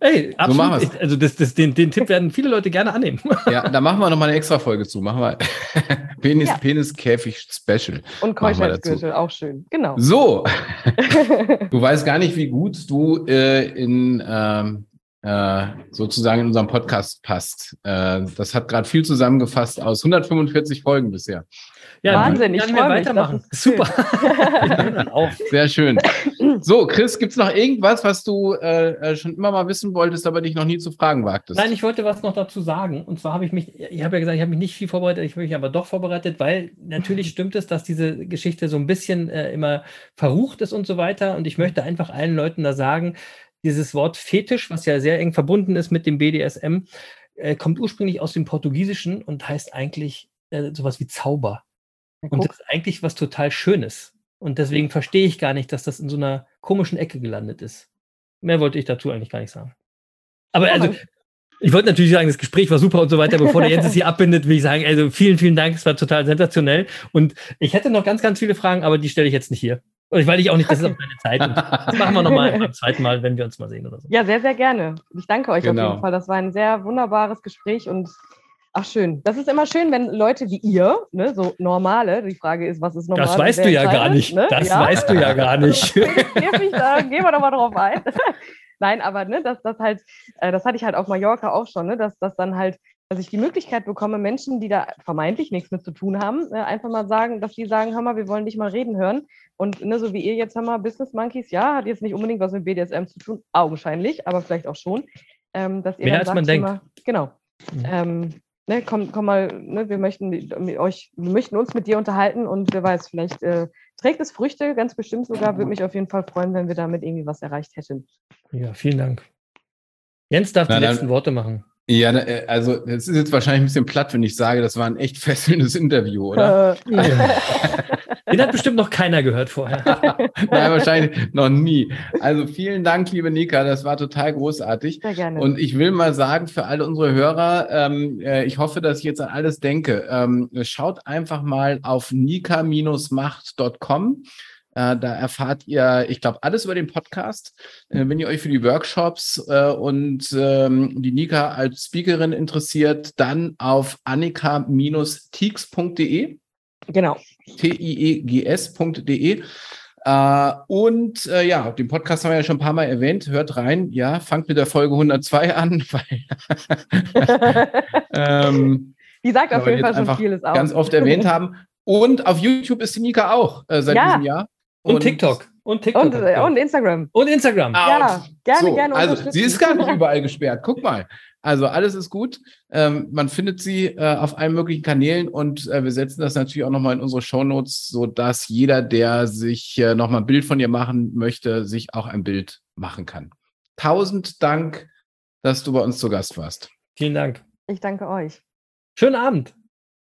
[SPEAKER 5] Ey, absolut.
[SPEAKER 6] machen wir's.
[SPEAKER 5] Ich- also das, das, den, den Tipp werden viele Leute gerne annehmen.
[SPEAKER 6] ja, da machen wir noch mal eine extra Folge zu. Machen wir Penis,
[SPEAKER 2] Ja.
[SPEAKER 6] Peniskäfig Special.
[SPEAKER 2] Und. Keuschheitsgürtel, auch schön. Genau.
[SPEAKER 6] So, du weißt gar nicht, wie gut du äh, in ähm, äh, sozusagen in unserem Podcast passt. Äh, das hat gerade viel zusammengefasst aus 145 Folgen bisher.
[SPEAKER 5] Ja,
[SPEAKER 2] Wahnsinn,
[SPEAKER 5] wir
[SPEAKER 2] ich
[SPEAKER 5] mehr
[SPEAKER 2] mich,
[SPEAKER 5] weitermachen. Super. Ich bin dann auch.
[SPEAKER 6] Sehr schön. So, Chris, gibt's noch irgendwas, was du äh, äh, schon immer mal wissen wolltest, aber dich noch nie zu fragen wagtest?
[SPEAKER 5] Nein, ich wollte was noch dazu sagen. Und zwar habe ich mich, ich habe ja gesagt, ich habe mich nicht viel vorbereitet, ich habe mich aber doch vorbereitet, weil natürlich stimmt es, dass diese Geschichte so ein bisschen äh, immer verrucht ist und so weiter. Und ich möchte einfach allen Leuten da sagen, dieses Wort Fetisch, was ja sehr eng verbunden ist mit dem BDSM, äh, kommt ursprünglich aus dem Portugiesischen und heißt eigentlich äh, sowas wie Zauber. Und das ist eigentlich was total Schönes. Und deswegen verstehe ich gar nicht, dass das in so einer komischen Ecke gelandet ist. Mehr wollte ich dazu eigentlich gar nicht sagen. Aber also, ich wollte natürlich sagen, das Gespräch war super und so weiter. Bevor der Jens es hier abbindet, will ich sagen, also vielen, vielen Dank. Es war total sensationell. Und ich hätte noch ganz, ganz viele Fragen, aber die stelle ich jetzt nicht hier. Und Weil ich auch nicht, das ist auch keine Zeit. Und das machen wir nochmal beim zweiten Mal, wenn wir uns mal sehen oder so.
[SPEAKER 2] Ja, sehr, sehr gerne. Ich danke euch auf
[SPEAKER 6] Genau.
[SPEAKER 2] jeden Fall. Das war ein sehr wunderbares Gespräch und Ach schön. Das ist immer schön, wenn Leute wie ihr, ne, so normale, die Frage ist, was ist normal?
[SPEAKER 7] Das weißt du ja gar nicht.
[SPEAKER 2] Ne?
[SPEAKER 7] Das
[SPEAKER 2] ja?
[SPEAKER 7] weißt du ja gar nicht.
[SPEAKER 2] Da, gehen wir doch mal drauf ein. Nein, aber ne, das, das halt, äh, das hatte ich halt auf Mallorca auch schon, ne, dass das dann halt, dass ich die Möglichkeit bekomme, Menschen, die da vermeintlich nichts mit zu tun haben, äh, einfach mal sagen, dass die sagen, hör mal, wir wollen dich mal reden hören. Und ne, so wie ihr jetzt, hör mal, Business Monkeys, ja, hat jetzt nicht unbedingt was mit BDSM zu tun, augenscheinlich, aber vielleicht auch schon. Ähm, dass ihr
[SPEAKER 7] Mehr als
[SPEAKER 2] sagt,
[SPEAKER 7] man denkt.
[SPEAKER 2] Mal, genau.
[SPEAKER 7] Mhm.
[SPEAKER 2] Ähm, ne, komm, komm mal, ne, wir möchten mit euch, wir möchten uns mit dir unterhalten und wer weiß, vielleicht äh, trägt es Früchte, ganz bestimmt sogar. Würde mich auf jeden Fall freuen, wenn wir damit irgendwie was erreicht hätten.
[SPEAKER 7] Ja, vielen Dank. Jens darf
[SPEAKER 6] Na,
[SPEAKER 7] die
[SPEAKER 6] dann-
[SPEAKER 7] letzten Worte machen.
[SPEAKER 6] Ja, äh, also es ist jetzt wahrscheinlich ein bisschen platt, wenn ich sage, das war ein echt fesselndes Interview, oder?
[SPEAKER 2] Äh,
[SPEAKER 7] Den hat bestimmt noch keiner gehört vorher.
[SPEAKER 6] Nein, wahrscheinlich noch nie. Also vielen Dank, liebe Nika, das war total großartig.
[SPEAKER 2] sehr gerne.
[SPEAKER 6] Und ich will mal sagen für alle unsere Hörer, ähm, äh, ich hoffe, dass ich jetzt an alles denke. Ähm, schaut einfach mal auf nika-macht.com. Äh, da erfahrt ihr, ich glaube, alles über den Podcast. Äh, wenn ihr euch für die Workshops äh, und ähm, die Nika als Speakerin interessiert, dann auf annika-teaks.de.
[SPEAKER 2] genau.
[SPEAKER 6] T-I-E-G-S.de. Äh, und äh, ja, den Podcast haben wir ja schon ein paar Mal erwähnt. Hört rein. Ja, fangt mit der Folge 102 an, weil ähm,
[SPEAKER 2] Die sagt auf jeden Fall schon vieles aus.
[SPEAKER 6] ganz oft erwähnt haben. Und auf YouTube ist die Nika auch äh, seit
[SPEAKER 2] Ja.
[SPEAKER 6] diesem Jahr.
[SPEAKER 7] Und, TikTok. Und TikTok.
[SPEAKER 2] Und, äh, und Instagram.
[SPEAKER 7] Und Instagram.
[SPEAKER 6] Ah,
[SPEAKER 2] Ja,
[SPEAKER 6] und-
[SPEAKER 2] gerne,
[SPEAKER 6] so,
[SPEAKER 2] gerne
[SPEAKER 6] Also, sie ist gar nicht überall gesperrt. Guck mal. Also, alles ist gut. Ähm, man findet sie äh, auf allen möglichen Kanälen und äh, wir setzen das natürlich auch nochmal in unsere Shownotes, sodass jeder, der sich äh, nochmal ein Bild von ihr machen möchte, sich auch ein Bild machen kann. Tausend Dank, dass du bei uns zu Gast warst.
[SPEAKER 7] Vielen Dank.
[SPEAKER 2] Ich danke euch.
[SPEAKER 7] Schönen Abend.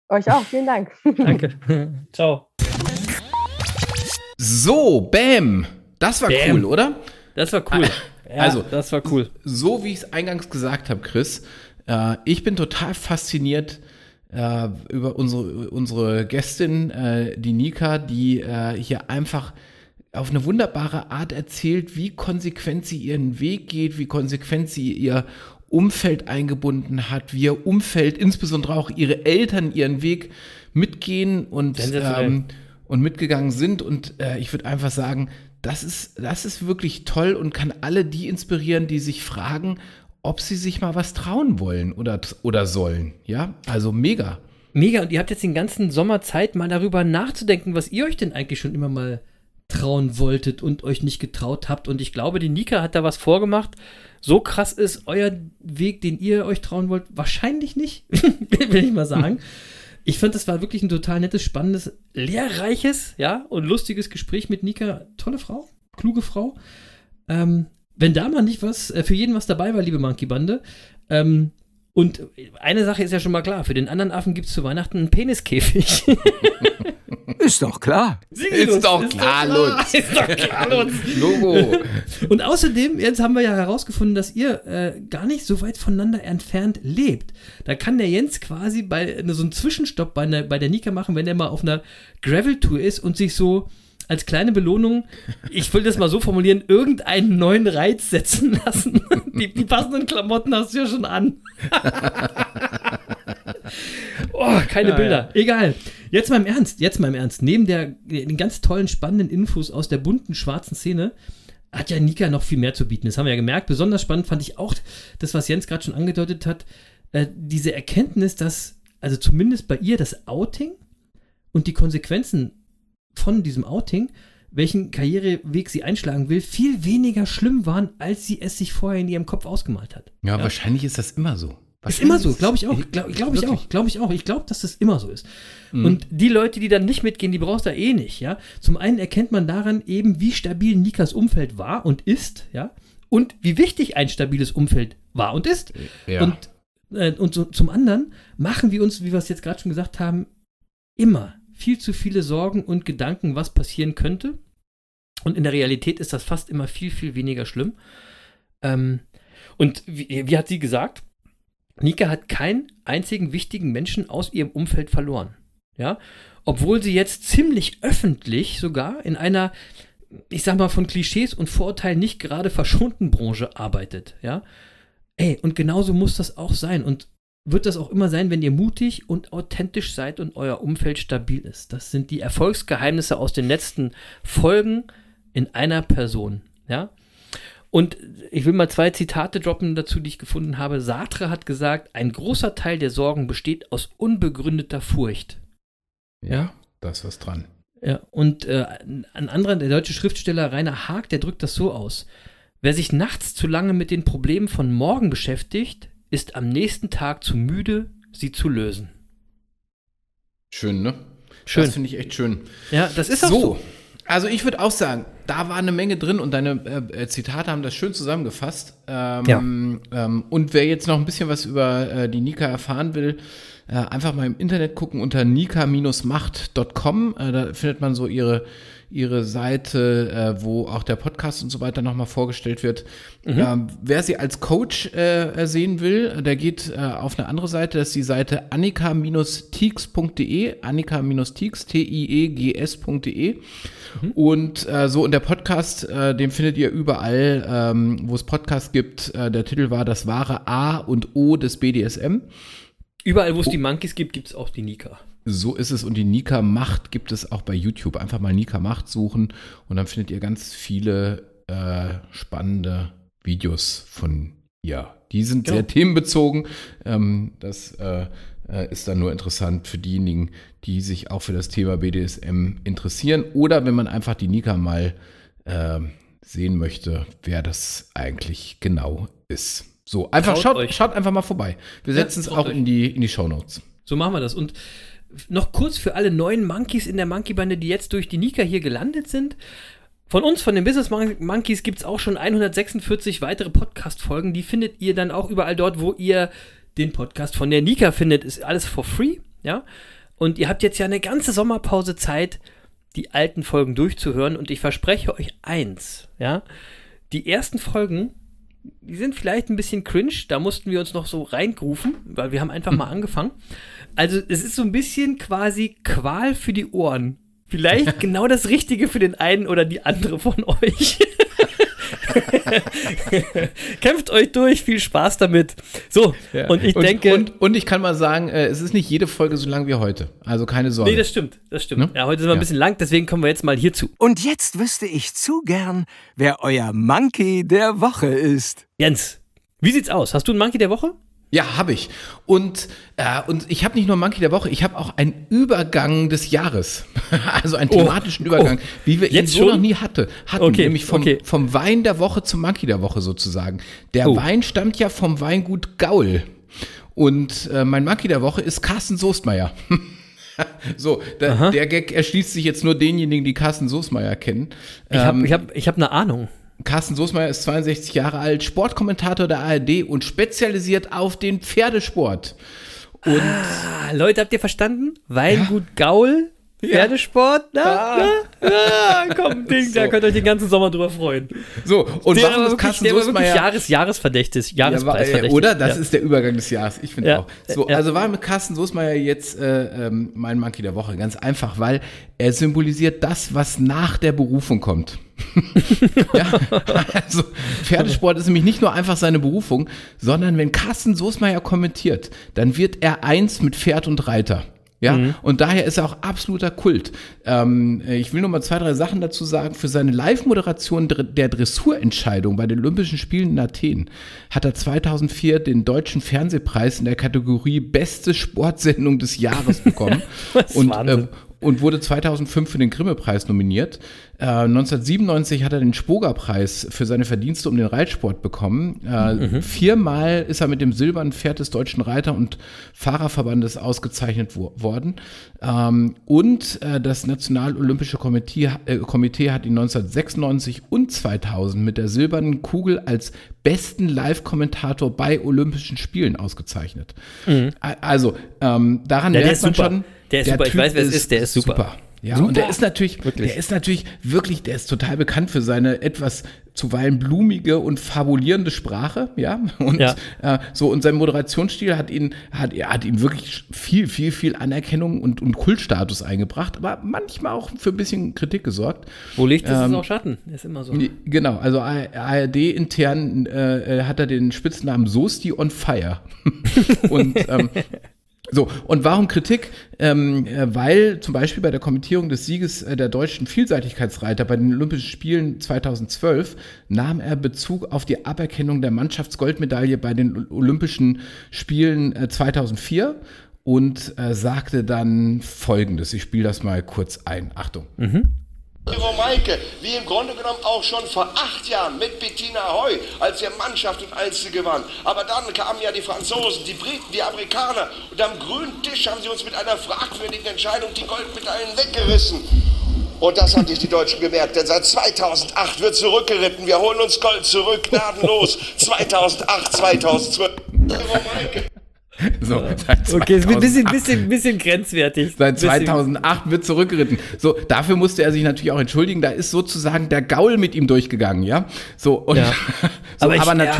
[SPEAKER 2] Euch auch, vielen Dank.
[SPEAKER 7] Danke. Ciao.
[SPEAKER 6] So, Bam. Das war
[SPEAKER 5] Bam.
[SPEAKER 6] cool, oder?
[SPEAKER 5] Das war cool. Ja,
[SPEAKER 6] Also-
[SPEAKER 5] das war cool.
[SPEAKER 6] so wie ich es eingangs gesagt habe, Chris, äh, ich bin total fasziniert äh, über unsere, unsere Gästin, äh, die Nika, die äh, hier einfach auf eine wunderbare Art erzählt, wie konsequent sie ihren Weg geht, wie konsequent sie ihr Umfeld eingebunden hat, wie ihr Umfeld, insbesondere auch ihre Eltern, ihren Weg mitgehen und, ähm, und mitgegangen sind. Und äh, ich würde einfach sagen, das ist, das ist wirklich toll und kann alle die inspirieren, die sich fragen, ob sie sich mal was trauen wollen oder, oder sollen. Ja, also mega.
[SPEAKER 5] Mega, und ihr habt jetzt den ganzen Sommer Zeit, mal darüber nachzudenken, was ihr euch denn eigentlich schon immer mal trauen wolltet und euch nicht getraut habt. Und ich glaube, die Nika hat da was vorgemacht. So krass ist euer Weg, den ihr euch trauen wollt, wahrscheinlich nicht, will ich mal sagen. Ich fand, das war wirklich ein total nettes, spannendes, lehrreiches, ja, und lustiges Gespräch mit Nika. Tolle Frau, kluge Frau. Ähm, wenn da mal nicht was, äh, für jeden was dabei war, liebe Monkey Bande, ähm, und eine Sache ist ja schon mal klar, für den anderen Affen gibt es zu Weihnachten einen Peniskäfig.
[SPEAKER 1] Ist doch klar.
[SPEAKER 6] Ist doch klar, Lutz.
[SPEAKER 5] Ist doch klar, Lutz.
[SPEAKER 6] Logo.
[SPEAKER 5] Und außerdem, jetzt haben wir ja herausgefunden, dass ihr äh, gar nicht so weit voneinander entfernt lebt. Da kann der Jens quasi bei so einen Zwischenstopp bei, ne, bei der Nika machen, wenn er mal auf einer Gravel-Tour ist und sich so als kleine Belohnung, ich will das mal so formulieren, irgendeinen neuen Reiz setzen lassen. Die, die passenden Klamotten hast du ja schon an. Oh, keine
[SPEAKER 6] Ja,
[SPEAKER 5] Bilder. Egal. Jetzt mal im Ernst, jetzt mal im Ernst. Neben der, den ganz tollen, spannenden Infos aus der bunten, schwarzen Szene hat ja Nika noch viel mehr zu bieten. Das haben wir ja gemerkt. Besonders spannend fand ich auch das, was Jens gerade schon angedeutet hat, äh, diese Erkenntnis, dass, also zumindest bei ihr, das Outing und die Konsequenzen von diesem Outing, welchen Karriereweg sie einschlagen will, viel weniger schlimm waren, als sie es sich vorher in ihrem Kopf ausgemalt hat.
[SPEAKER 6] Ja, wahrscheinlich ist das immer so.
[SPEAKER 5] Ist immer so, glaube ich auch. Glaube glaub ich auch. Glaube ich auch. Ich glaube, dass das immer so ist.
[SPEAKER 6] Mhm.
[SPEAKER 5] Und die Leute, die dann nicht mitgehen, die brauchst du eh nicht, ja. Zum einen erkennt man daran eben, wie stabil Nikas Umfeld war und ist, ja. Und wie wichtig ein stabiles Umfeld war und ist.
[SPEAKER 6] Ja.
[SPEAKER 5] Und, äh, und so, zum anderen machen wir uns, wie wir es jetzt gerade schon gesagt haben, immer viel zu viele Sorgen und Gedanken, was passieren könnte. Und in der Realität ist das fast immer viel, viel weniger schlimm. Ähm, und wie, wie hat sie gesagt? Nika hat keinen einzigen wichtigen Menschen aus ihrem Umfeld verloren. Ja, obwohl sie jetzt ziemlich öffentlich sogar in einer, ich sag mal, von Klischees und Vorurteilen nicht gerade verschonten Branche arbeitet. Ja, ey, und genauso muss das auch sein. Und wird das auch immer sein, wenn ihr mutig und authentisch seid und euer Umfeld stabil ist. Das sind die Erfolgsgeheimnisse aus den letzten Folgen in einer Person. Ja. Und ich will mal zwei Zitate droppen dazu, die ich gefunden habe. Sartre hat gesagt, ein großer Teil der Sorgen besteht aus unbegründeter Furcht.
[SPEAKER 6] Ja, da ist was dran.
[SPEAKER 5] Ja, und äh, ein anderer, der deutsche Schriftsteller Rainer Haag, der drückt das so aus. Wer sich nachts zu lange mit den Problemen von morgen beschäftigt, ist am nächsten Tag zu müde, sie zu lösen.
[SPEAKER 6] Schön, ne?
[SPEAKER 5] Schön.
[SPEAKER 6] Das finde ich echt schön.
[SPEAKER 5] Ja, das ist auch
[SPEAKER 6] so.
[SPEAKER 5] so.
[SPEAKER 6] Also ich würde auch sagen, da war eine Menge drin und deine äh, äh, Zitate haben das schön zusammengefasst. Ähm,
[SPEAKER 5] Ja.
[SPEAKER 6] ähm, und wer jetzt noch ein bisschen was über äh, die Nika erfahren will, äh, einfach mal im Internet gucken unter nika-macht.com. Äh, da findet man so ihre, ihre Seite, äh, wo auch der Podcast und so weiter nochmal vorgestellt wird. Ähm, wer sie als Coach äh, sehen will, der geht äh, auf eine andere Seite. Das ist die Seite annika-teaks.de, annika-teaks, T-I-E-G-S.de. Und äh, so, und der Podcast, äh, den findet ihr überall, ähm, wo es Podcasts gibt. Äh, der Titel war Das wahre A und O des BDSM.
[SPEAKER 5] Überall, wo es die Monkeys gibt, gibt es auch die Nika.
[SPEAKER 6] So ist es. Und die Nika Macht gibt es auch bei YouTube. Einfach mal Nika Macht suchen und dann findet ihr ganz viele äh, spannende Videos von ihr. Die sind
[SPEAKER 5] Genau.
[SPEAKER 6] sehr themenbezogen. Ähm, das äh, äh, ist dann nur interessant für diejenigen, die sich auch für das Thema BDSM interessieren. Oder wenn man einfach die Nika mal ähm, sehen möchte, wer das eigentlich genau ist. So, einfach schaut,
[SPEAKER 5] euch.
[SPEAKER 6] schaut einfach mal vorbei. Wir
[SPEAKER 5] Ja,
[SPEAKER 6] setzen es auch
[SPEAKER 5] euch.
[SPEAKER 6] in die, in die Shownotes.
[SPEAKER 5] So machen wir das. Und noch kurz für alle neuen Monkeys in der Monkey-Bande, die jetzt durch die Nika hier gelandet sind. Von uns, von den Business Mon- Monkeys, gibt es auch schon 146 weitere Podcast-Folgen. Die findet ihr dann auch überall dort, wo ihr den Podcast von der Nika findet. Ist alles for free, ja. Und ihr habt jetzt ja eine ganze Sommerpause Zeit, die alten Folgen durchzuhören. Und ich verspreche euch eins, ja. Die ersten Folgen, die sind vielleicht ein bisschen cringe. Da mussten wir uns noch so reingrufen, weil wir haben einfach mal angefangen. Also es ist so ein bisschen quasi Qual für die Ohren. Vielleicht genau das Richtige für den einen oder die andere von euch. Kämpft euch durch, viel Spaß damit. So, und ich denke.
[SPEAKER 6] Und, und ich kann mal sagen, äh, es ist nicht jede Folge so lang wie heute. Also keine Sorge.
[SPEAKER 5] nee, das stimmt, das stimmt.
[SPEAKER 6] Ne?
[SPEAKER 5] Ja, heute sind wir ein
[SPEAKER 6] Ja.
[SPEAKER 5] bisschen lang, deswegen kommen wir jetzt mal hierzu.
[SPEAKER 1] Und jetzt wüsste ich zu gern, wer euer Monkey der Woche ist.
[SPEAKER 5] Jens, wie sieht's aus? Hast du einen Monkey der Woche?
[SPEAKER 6] Ja, habe ich. Und, äh, und ich habe nicht nur Monkey der Woche, ich habe auch einen Übergang des Jahres. also einen thematischen Übergang, wie wir ihn
[SPEAKER 5] Oh. Jetzt
[SPEAKER 6] so
[SPEAKER 5] schon?
[SPEAKER 6] noch nie hatte, hatten.
[SPEAKER 5] Okay,
[SPEAKER 6] Nämlich vom,
[SPEAKER 5] okay.
[SPEAKER 6] vom Wein der Woche zum Monkey der Woche sozusagen. Der
[SPEAKER 5] Oh.
[SPEAKER 6] Wein stammt ja vom Weingut Gaul. Und äh, mein Monkey der Woche ist Carsten Soestmeier. so, der, der Gag erschließt sich jetzt nur denjenigen, die Carsten Soestmeier kennen.
[SPEAKER 5] Ich habe
[SPEAKER 6] Ähm,
[SPEAKER 5] ich hab, ich hab eine Ahnung.
[SPEAKER 6] Carsten Soßmeier ist 62 Jahre alt, Sportkommentator der ARD und spezialisiert auf den Pferdesport. Und
[SPEAKER 5] Ah, Leute, habt ihr verstanden? Weingut Gaul, Pferdesport, na, na, na, komm, Ding, da
[SPEAKER 6] So.
[SPEAKER 5] könnt ihr euch den ganzen Sommer drüber freuen.
[SPEAKER 6] so, und
[SPEAKER 5] der
[SPEAKER 6] warum
[SPEAKER 5] war
[SPEAKER 6] ist Carsten Soßmeier
[SPEAKER 5] Jahres, Jahresverdächtig,
[SPEAKER 6] Ja,
[SPEAKER 5] Jahrespreisverdächtig.
[SPEAKER 6] äh, oder? Das
[SPEAKER 5] ja.
[SPEAKER 6] ist der Übergang des Jahres. Ich finde
[SPEAKER 5] Ja.
[SPEAKER 6] auch. So,
[SPEAKER 5] Ja.
[SPEAKER 6] also war mit Carsten Soßmeier jetzt äh, ähm, mein Monkey der Woche. Ganz einfach, weil er symbolisiert das, was nach der Berufung kommt. Ja, also Pferdesport ist nämlich nicht nur einfach seine Berufung, sondern wenn Carsten Soßmeier kommentiert, dann wird er eins mit Pferd und Reiter. Ja, und daher ist er auch absoluter Kult. Ähm, ich will nur mal zwei, drei Sachen dazu sagen. Für seine Live-Moderation der Dressurentscheidung bei den Olympischen Spielen in Athen hat er 2004 den deutschen Fernsehpreis in der Kategorie Beste Sportsendung des Jahres bekommen. Und, äh, und wurde 2005 für den Grimme-Preis nominiert. Äh, 1997 hat er den Spoger-Preis für seine Verdienste um den Reitsport bekommen. Äh,
[SPEAKER 5] Mhm.
[SPEAKER 6] Viermal ist er mit dem silbernen Pferd des Deutschen Reiter- und Fahrerverbandes ausgezeichnet wo worden. Ähm, und äh, das Nationalolympische Komitee, äh, Komitee hat ihn 1996 und 2000 mit der silbernen Kugel als besten Live-Kommentator bei Olympischen Spielen ausgezeichnet. A- Also, ähm, daran
[SPEAKER 5] Mhm. Ja,
[SPEAKER 6] merkt man
[SPEAKER 5] super.
[SPEAKER 6] schon,
[SPEAKER 5] Der ist super. Ich weiß, wer es ist. Der ist super.
[SPEAKER 6] Ja,
[SPEAKER 5] Super.
[SPEAKER 6] und der ist natürlich,
[SPEAKER 5] Wirklich.
[SPEAKER 6] der ist natürlich wirklich, der ist total bekannt für seine etwas zuweilen blumige und fabulierende Sprache, ja. Und
[SPEAKER 5] Ja.
[SPEAKER 6] Äh, so und sein Moderationsstil hat ihn, hat, er hat ihm wirklich viel, viel, viel Anerkennung und, und Kultstatus eingebracht, aber manchmal auch für ein bisschen Kritik gesorgt.
[SPEAKER 5] Wo Licht ist, ist
[SPEAKER 6] Ähm,
[SPEAKER 5] auch Schatten. Ist immer so.
[SPEAKER 6] Genau, also ARD intern äh, äh, hat er den Spitznamen Sosti on Fire. und ähm, so, und warum Kritik? Ähm, äh, weil zum Beispiel bei der Kommentierung des Sieges äh, der deutschen Vielseitigkeitsreiter bei den Olympischen Spielen 2012 nahm er Bezug auf die Aberkennung der Mannschaftsgoldmedaille bei den Olympischen Spielen äh, 2004 und äh, sagte dann Folgendes. Ich spiele das mal kurz ein. Achtung.
[SPEAKER 8] Frau Maike, wie im Grunde genommen auch schon vor acht Jahren mit Bettina Heu, als wir Mannschaft und Einzel gewann. Aber dann kamen ja die Franzosen, die Briten, die Amerikaner und am grünen Tisch haben sie uns mit einer fragwürdigen Entscheidung die Goldmedaillen weggerissen. Und das haben sich die Deutschen gemerkt, denn seit 2008 wird zurückgeritten. Wir holen uns Gold zurück, gnadenlos. 2008, 2012. Frau Maike.
[SPEAKER 6] So, seit
[SPEAKER 5] Okay, ist ein bisschen,
[SPEAKER 6] 2008.
[SPEAKER 5] bisschen, bisschen grenzwertig.
[SPEAKER 6] Seit
[SPEAKER 5] Bisschen-
[SPEAKER 6] 2008 wird zurückgeritten. So, dafür musste er sich natürlich auch entschuldigen. Da ist sozusagen der Gaul mit ihm durchgegangen, ja. So, und
[SPEAKER 5] Ja.
[SPEAKER 6] so,
[SPEAKER 5] Aber
[SPEAKER 6] aber,
[SPEAKER 5] ich- ja.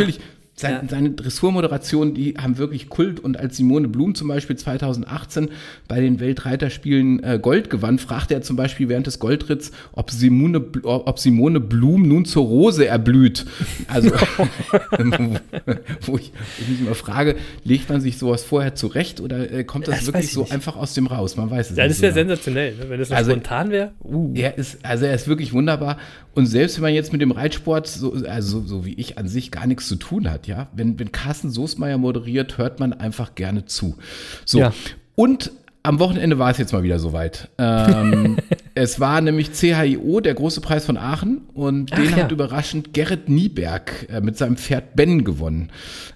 [SPEAKER 6] Natürlich, sein,
[SPEAKER 5] Ja.
[SPEAKER 6] seine Dressurmoderationen, die haben wirklich Kult. Und als Simone Blum zum Beispiel 2018 bei den Weltreiterspielen äh, Gold gewann, fragte er zum Beispiel während des Goldritts, ob Simone, ob Simone Blum nun zur Rose erblüht. Also, wo ich, ich mich immer frage, legt man sich sowas vorher zurecht oder äh, kommt das,
[SPEAKER 5] Das
[SPEAKER 6] wirklich
[SPEAKER 5] ich
[SPEAKER 6] so
[SPEAKER 5] nicht.
[SPEAKER 6] einfach aus dem raus? Man weiß es
[SPEAKER 5] Ja,
[SPEAKER 6] nicht.
[SPEAKER 5] das
[SPEAKER 6] so
[SPEAKER 5] wäre
[SPEAKER 6] genau.
[SPEAKER 5] sensationell, ne? wenn das
[SPEAKER 6] Also-
[SPEAKER 5] spontan wäre. Uh.
[SPEAKER 6] Er ist, also er ist wirklich wunderbar. Und selbst wenn man jetzt mit dem Reitsport, so, also so, so wie ich an sich, gar nichts zu tun hat, ja, wenn, wenn Carsten Soßmeier moderiert, hört man einfach gerne zu. So.
[SPEAKER 5] Ja.
[SPEAKER 6] Und am Wochenende war es jetzt mal wieder soweit. Ähm, es war nämlich CHIO, der große Preis von Aachen, und den
[SPEAKER 5] Ach ja.
[SPEAKER 6] hat überraschend Gerrit Nieberg äh, mit seinem Pferd Ben gewonnen.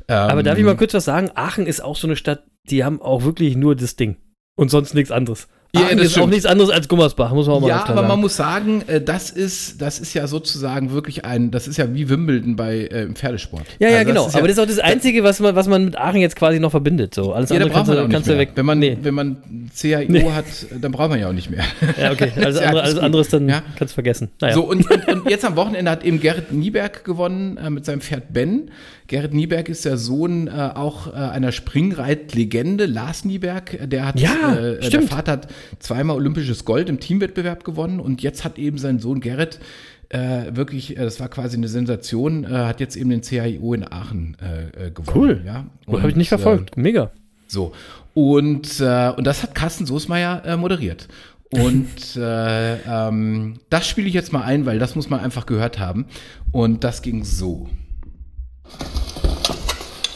[SPEAKER 6] Ähm,
[SPEAKER 5] Aber darf ich mal kurz was sagen? Aachen ist auch so eine Stadt, die haben auch wirklich nur das Ding. Und sonst nichts anderes.
[SPEAKER 6] Ja,
[SPEAKER 5] Aachen
[SPEAKER 6] das
[SPEAKER 5] ist auch
[SPEAKER 6] stimmt.
[SPEAKER 5] nichts anderes als Gummersbach, muss man auch mal
[SPEAKER 6] Ja, aber man muss sagen, äh, das ist, das ist ja sozusagen wirklich ein, das ist ja wie Wimbledon bei äh, im Pferdesport.
[SPEAKER 5] Ja, ja,
[SPEAKER 6] Also
[SPEAKER 5] genau. aber das ist auch das Einzige, was man, was man mit Aachen jetzt quasi noch verbindet. So. Alles
[SPEAKER 6] ja,
[SPEAKER 5] andere kannst,
[SPEAKER 6] man auch
[SPEAKER 5] kannst du weg.
[SPEAKER 6] Wenn man,
[SPEAKER 5] nee.
[SPEAKER 6] wenn man CHIO
[SPEAKER 5] Nee.
[SPEAKER 6] hat, dann braucht man ja auch nicht mehr.
[SPEAKER 5] Ja, okay. Alles
[SPEAKER 6] ja
[SPEAKER 5] andere,
[SPEAKER 6] alles
[SPEAKER 5] anderes dann
[SPEAKER 6] Ja.
[SPEAKER 5] kannst du vergessen. Naja.
[SPEAKER 6] So, und, und, und jetzt am Wochenende hat eben Gerrit Nieberg gewonnen äh, mit seinem Pferd Ben. Gerrit Nieberg ist der Sohn äh, auch äh, einer Springreitlegende, Lars Nieberg. Der hat,
[SPEAKER 5] Ja,
[SPEAKER 6] äh, der. Vater hat zweimal olympisches Gold im Teamwettbewerb gewonnen und jetzt hat eben sein Sohn Gerrit äh, wirklich, äh, das war quasi eine Sensation, äh, hat jetzt eben den CHIO in Aachen äh, äh, gewonnen.
[SPEAKER 5] Cool.
[SPEAKER 6] Ja?
[SPEAKER 5] Habe ich nicht verfolgt. Mega.
[SPEAKER 6] so. Und, äh, und das hat Carsten Soßmeier äh, moderiert. Und äh, ähm, das spiele ich jetzt mal ein, weil das muss man einfach gehört haben. Und das ging so.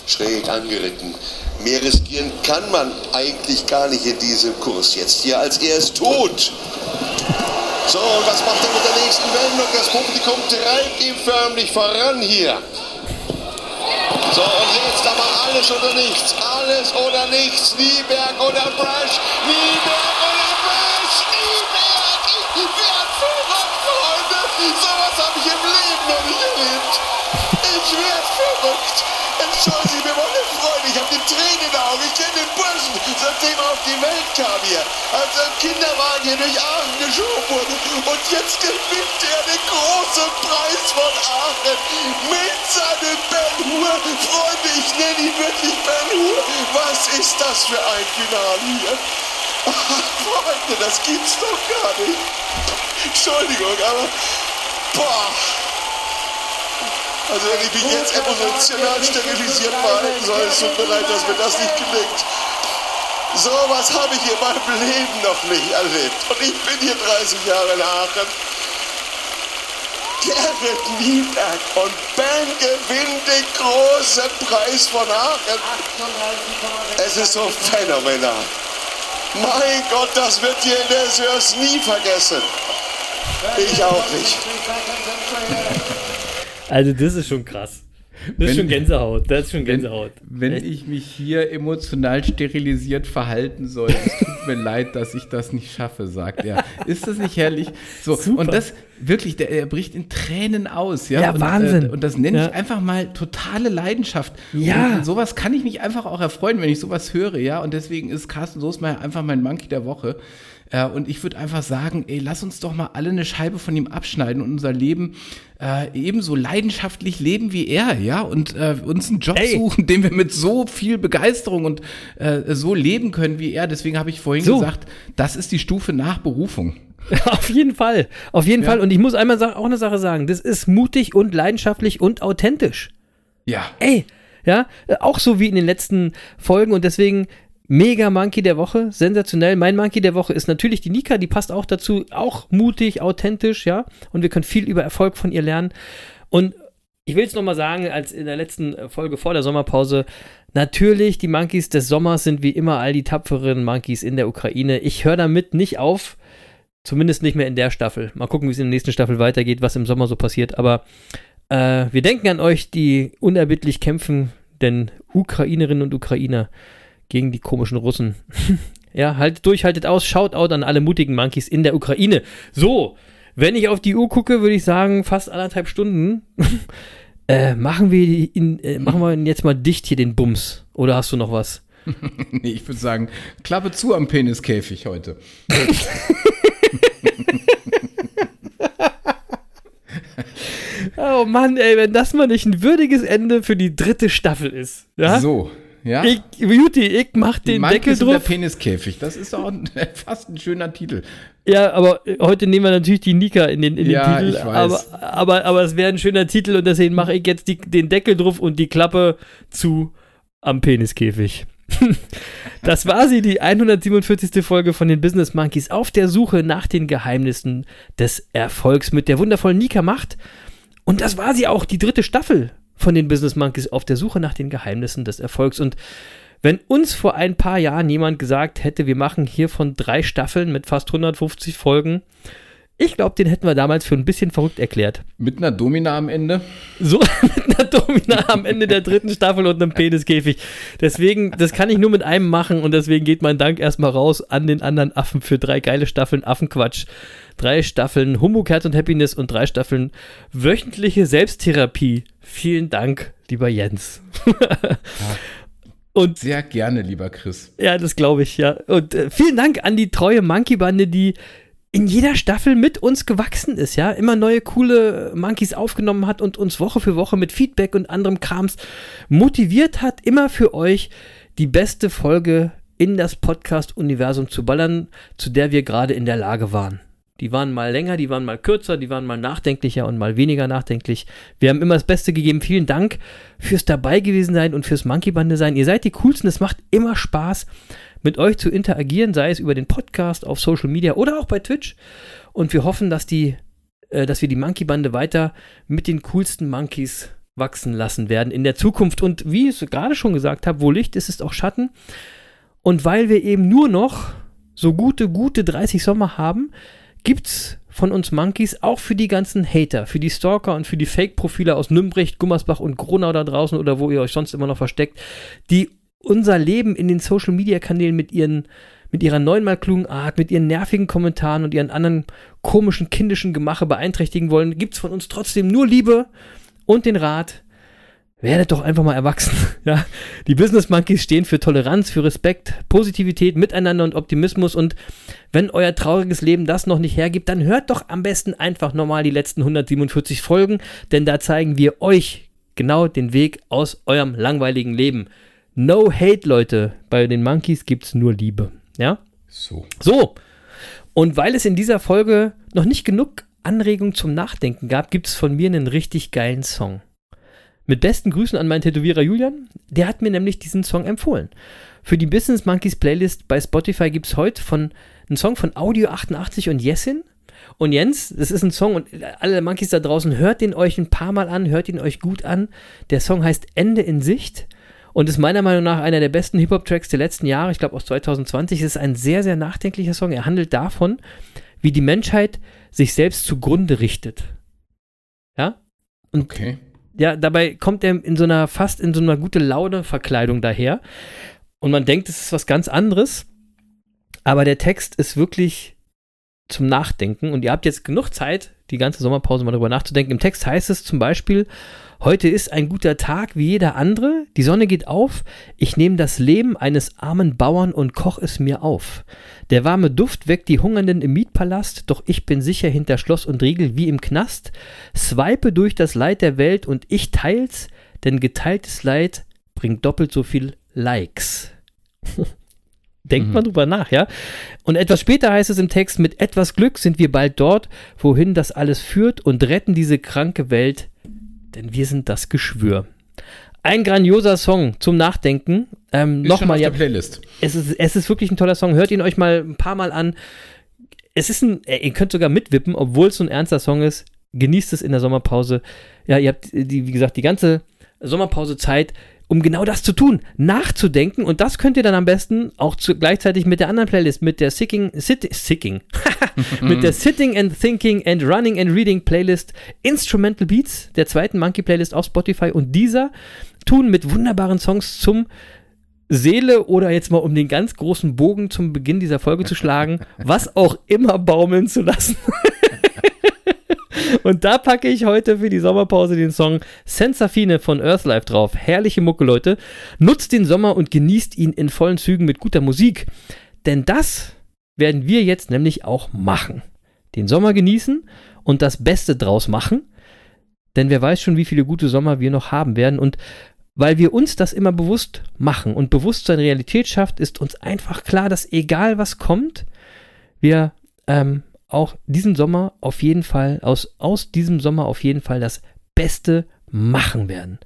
[SPEAKER 8] Schräg angeritten. Mehr riskieren kann man eigentlich gar nicht in diesem Kurs jetzt hier, als er es tut. So, und was macht er mit der nächsten Wendung? Das Publikum treibt ihm förmlich voran hier. So, und jetzt aber alles oder nichts. Alles oder nichts. Nieberg oder Brush. Nieberg oder Brush. Nieberg. Ich werd verrückt, Freunde. Sowas habe ich im Leben noch nicht erlebt. Ich werd verrückt. Entschuldigen Sie mir meine Freunde, ich habe die Tränen in den Augen. Ich kenne den Burschen, seitdem er auf die Welt kam hier. Als im Kinderwagen hier durch Aachen geschoben wurde. Und jetzt gewinnt er den großen Preis von Aachen mit seinem Ben Hur. Freunde, ich nenne ihn wirklich Ben Hur. Was ist das für ein Finale hier? Ach, Freunde, das gibt's doch gar nicht. Entschuldigung, aber... Boah. Also wenn ich mich jetzt emotional sterilisiert verhalten soll, es tut mir leid, dass mir das nicht gelingt. So was habe ich in meinem Leben noch nicht erlebt. Und ich bin hier 30 Jahre in Aachen. Gerrit Nieberg und Ben gewinnt den großen Preis von Aachen. Es ist so phänomenal. Mein Gott, das wird hier in der Sörs nie vergessen. Ich auch nicht.
[SPEAKER 5] Also, das ist schon krass. Das ist
[SPEAKER 6] Wenn-
[SPEAKER 5] schon Gänsehaut. Das ist schon Gänsehaut.
[SPEAKER 6] Wenn
[SPEAKER 5] Echt?
[SPEAKER 6] ich mich hier emotional sterilisiert verhalten soll, es tut mir leid, dass ich das nicht schaffe, sagt er. Ist das nicht herrlich? So,
[SPEAKER 5] Super.
[SPEAKER 6] und das wirklich, der, er bricht in Tränen aus, ja.
[SPEAKER 5] Ja,
[SPEAKER 6] und,
[SPEAKER 5] Wahnsinn.
[SPEAKER 6] Äh, und das nenne
[SPEAKER 5] Ja.
[SPEAKER 6] ich einfach mal totale Leidenschaft.
[SPEAKER 5] Ja.
[SPEAKER 6] Und sowas kann ich mich einfach auch erfreuen, wenn ich sowas höre, ja. Und deswegen ist Carsten Soßmeier einfach mein Monkey der Woche. Äh, und ich würde einfach sagen, ey, lass uns doch mal alle eine Scheibe von ihm abschneiden und unser Leben äh, ebenso leidenschaftlich leben wie er, ja, und äh, uns einen Job
[SPEAKER 5] Ey.
[SPEAKER 6] suchen, den wir mit so viel Begeisterung und äh, so leben können wie er. Deswegen habe ich vorhin
[SPEAKER 5] So.
[SPEAKER 6] gesagt, das ist die Stufe nach Berufung.
[SPEAKER 5] Auf jeden Fall. Auf jeden
[SPEAKER 6] Ja.
[SPEAKER 5] Fall. Und ich muss einmal auch eine Sache sagen. Das ist mutig und leidenschaftlich und authentisch.
[SPEAKER 6] Ja.
[SPEAKER 5] Ey, ja, äh, auch so wie in den letzten Folgen und deswegen mega Monkey der Woche, sensationell. Mein Monkey der Woche ist natürlich die Nika, die passt auch dazu, auch mutig, authentisch, ja, und wir können viel über Erfolg von ihr lernen. Und ich will es nochmal sagen, als in der letzten Folge vor der Sommerpause, natürlich, die Monkeys des Sommers sind wie immer all die tapferen Monkeys in der Ukraine. Ich höre damit nicht auf, zumindest nicht mehr in der Staffel. Mal gucken, wie es in der nächsten Staffel weitergeht, was im Sommer so passiert, aber äh, wir denken an euch, die unerbittlich kämpfen, denn Ukrainerinnen und Ukrainer gegen die komischen Russen. ja, haltet durch, haltet aus. Shoutout an alle mutigen Monkeys in der Ukraine. So, wenn ich auf die Uhr gucke, würde ich sagen, fast anderthalb Stunden. äh, machen wir in, äh, machen wir jetzt mal dicht hier den Bums. Oder hast du noch was?
[SPEAKER 6] Nee, ich würde sagen, Klappe zu am Peniskäfig heute.
[SPEAKER 5] Oh Mann, ey, wenn das mal nicht ein würdiges Ende für die dritte Staffel ist. Ja?
[SPEAKER 6] So, ja.
[SPEAKER 5] Ich, Beauty, ich mach den
[SPEAKER 6] Monkeys
[SPEAKER 5] Deckel
[SPEAKER 6] der
[SPEAKER 5] drauf.
[SPEAKER 6] Peniskäfig. Das ist auch ein, fast ein schöner Titel.
[SPEAKER 5] Ja, aber heute nehmen wir natürlich die Nika in den, in
[SPEAKER 6] Ja,
[SPEAKER 5] den Titel.
[SPEAKER 6] ich weiß.
[SPEAKER 5] Aber, aber, aber es wäre ein schöner Titel und deswegen mache ich jetzt die, den Deckel drauf und die Klappe zu am Peniskäfig. das war sie, die 147. Folge von den Business Monkeys auf der Suche nach den Geheimnissen des Erfolgs mit der wundervollen Nika Macht. Und das war sie auch, die dritte Staffel von den Business Monkeys auf der Suche nach den Geheimnissen des Erfolgs. Und wenn uns vor ein paar Jahren jemand gesagt hätte, wir machen hier von drei Staffeln mit fast 150 Folgen, ich glaube, den hätten wir damals für ein bisschen verrückt erklärt.
[SPEAKER 6] Mit einer Domina am Ende.
[SPEAKER 5] So mit einer Domina am Ende der dritten Staffel und einem Peniskäfig. Deswegen, das kann ich nur mit einem machen und deswegen geht mein Dank erstmal raus an den anderen Affen für drei geile Staffeln Affenquatsch. Drei Staffeln Humbug, Herz und Happiness und drei Staffeln wöchentliche Selbsttherapie. Vielen Dank, lieber Jens. und
[SPEAKER 6] Sehr gerne, lieber Chris.
[SPEAKER 5] ja, das glaube ich, ja. Und äh, vielen Dank an die treue Monkey-Bande, die in jeder Staffel mit uns gewachsen ist, ja. Immer neue coole Monkeys aufgenommen hat und uns Woche für Woche mit Feedback und anderem Krams motiviert hat, immer für euch die beste Folge in das Podcast-Universum zu ballern, zu der wir gerade in der Lage waren. Die waren mal länger, die waren mal kürzer, die waren mal nachdenklicher und mal weniger nachdenklich. Wir haben immer das Beste gegeben. Vielen Dank fürs dabei gewesen sein und fürs Monkey-Bande sein. Ihr seid die coolsten. Es macht immer Spaß, mit euch zu interagieren, sei es über den Podcast, auf Social Media oder auch bei Twitch. Und wir hoffen, dass, die, äh, dass wir die Monkey-Bande weiter mit den coolsten Monkeys wachsen lassen werden in der Zukunft. Und wie ich es gerade schon gesagt habe, wo Licht ist, ist auch Schatten. Und weil wir eben nur noch so gute, gute 30 Sommer haben, gibt's von uns Monkeys auch für die ganzen Hater, für die Stalker und für die Fake-Profile aus Nürnberg, Gummersbach und Gronau da draußen oder wo ihr euch sonst immer noch versteckt, die unser Leben in den Social-Media-Kanälen mit ihren mit ihrer neunmal klugen Art, mit ihren nervigen Kommentaren und ihren anderen komischen kindischen Gemache beeinträchtigen wollen, gibt's von uns trotzdem nur Liebe und den Rat, werdet doch einfach mal erwachsen. Ja? Die Business Monkeys stehen für Toleranz, für Respekt, Positivität, Miteinander und Optimismus. Und wenn euer trauriges Leben das noch nicht hergibt, dann hört doch am besten einfach nochmal die letzten 147 Folgen, denn da zeigen wir euch genau den Weg aus eurem langweiligen Leben. No hate, Leute. Bei den Monkeys gibt's nur Liebe. Ja?
[SPEAKER 6] So.
[SPEAKER 5] So, und weil es in dieser Folge noch nicht genug Anregung zum Nachdenken gab, gibt es von mir einen richtig geilen Song. Mit besten Grüßen an meinen Tätowierer Julian. Der hat mir nämlich diesen Song empfohlen. Für die Business Monkeys Playlist bei Spotify gibt es heute von, einen Song von Audio 88 und Jessin. Und Jens, das ist ein Song und alle Monkeys da draußen, hört den euch ein paar Mal an, hört ihn euch gut an. Der Song heißt Ende in Sicht und ist meiner Meinung nach einer der besten Hip-Hop-Tracks der letzten Jahre, ich glaube aus 2020. Es ist ein sehr, sehr nachdenklicher Song. Er handelt davon, wie die Menschheit sich selbst zugrunde richtet. Ja? Und
[SPEAKER 6] Okay.
[SPEAKER 5] ja, dabei kommt er in so einer, fast in so einer gute Laune-Verkleidung daher. Und man denkt, es ist was ganz anderes. Aber der Text ist wirklich zum Nachdenken. Und ihr habt jetzt genug Zeit, die ganze Sommerpause mal drüber nachzudenken. Im Text heißt es zum Beispiel, Heute ist ein guter Tag wie jeder andere. Die Sonne geht auf. Ich nehme das Leben eines armen Bauern und koch es mir auf. Der warme Duft weckt die Hungernden im Mietpalast, doch ich bin sicher hinter Schloss und Riegel wie im Knast. Swipe durch das Leid der Welt und ich teils, denn geteiltes Leid bringt doppelt so viel Likes. Denkt mal drüber nach, ja? Und etwas später heißt es im Text, mit etwas Glück sind wir bald dort, wohin das alles führt und retten diese kranke Welt, denn wir sind das Geschwür. Ein grandioser Song zum Nachdenken. Ähm, Nochmal, ja,
[SPEAKER 6] Playlist.
[SPEAKER 5] es ist, es ist wirklich ein toller Song. Hört ihn euch mal ein paar Mal an. Es ist ein, äh, ihr könnt sogar mitwippen, obwohl es so ein ernster Song ist. Genießt es in der Sommerpause. Ja, ihr habt, die, wie gesagt, die ganze Sommerpause Zeit, um genau das zu tun, nachzudenken. Und das könnt ihr dann am besten auch zu, gleichzeitig mit der anderen Playlist, mit der Sicking, Sit, Sicking, mit der Sitting and Thinking and Running and Reading Playlist Instrumental Beats, der zweiten Monkey Playlist auf Spotify und dieser tun mit wunderbaren Songs zum Seele oder jetzt mal um den ganz großen Bogen zum Beginn dieser Folge zu schlagen, was auch immer baumeln zu lassen. Und da packe ich heute für die Sommerpause den Song Sensafine von Earthlife drauf. Herrliche Mucke, Leute. Nutzt den Sommer und genießt ihn in vollen Zügen mit guter Musik. Denn das werden wir jetzt nämlich auch machen. Den Sommer genießen und das Beste draus machen. Denn wer weiß schon, wie viele gute Sommer wir noch haben werden. Und weil wir uns das immer bewusst machen und Bewusstsein Realität schafft, ist uns einfach klar, dass egal was kommt, wir ähm, auch diesen Sommer auf jeden Fall, aus, aus diesem Sommer auf jeden Fall das Beste machen werden.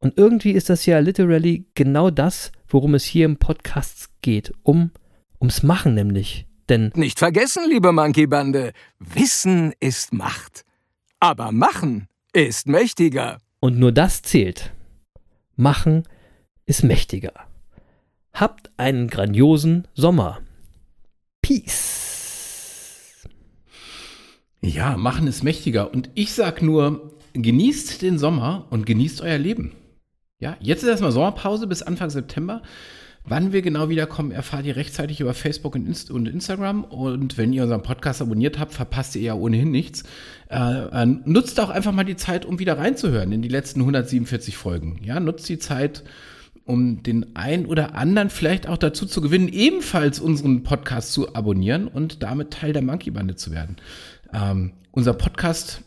[SPEAKER 5] Und irgendwie ist das ja literally genau das, worum es hier im Podcast geht. Um, ums Machen nämlich. Denn
[SPEAKER 1] Nicht vergessen, liebe Monkey-Bande, Wissen ist Macht. Aber Machen ist mächtiger.
[SPEAKER 5] Und nur das zählt. Machen ist mächtiger. Habt einen grandiosen Sommer. Peace.
[SPEAKER 6] Ja, machen ist mächtiger. Und ich sag nur, genießt den Sommer und genießt euer Leben. Ja, jetzt ist erstmal Sommerpause bis Anfang September. Wann wir genau wiederkommen, erfahrt ihr rechtzeitig über Facebook und, Inst und Instagram. Und wenn ihr unseren Podcast abonniert habt, verpasst ihr ja ohnehin nichts. Äh, äh, nutzt auch einfach mal die Zeit, um wieder reinzuhören in die letzten 147 Folgen. Ja, nutzt die Zeit, um den einen oder anderen vielleicht auch dazu zu gewinnen, ebenfalls unseren Podcast zu abonnieren und damit Teil der Monkey Bande zu werden. Ähm, unser Podcast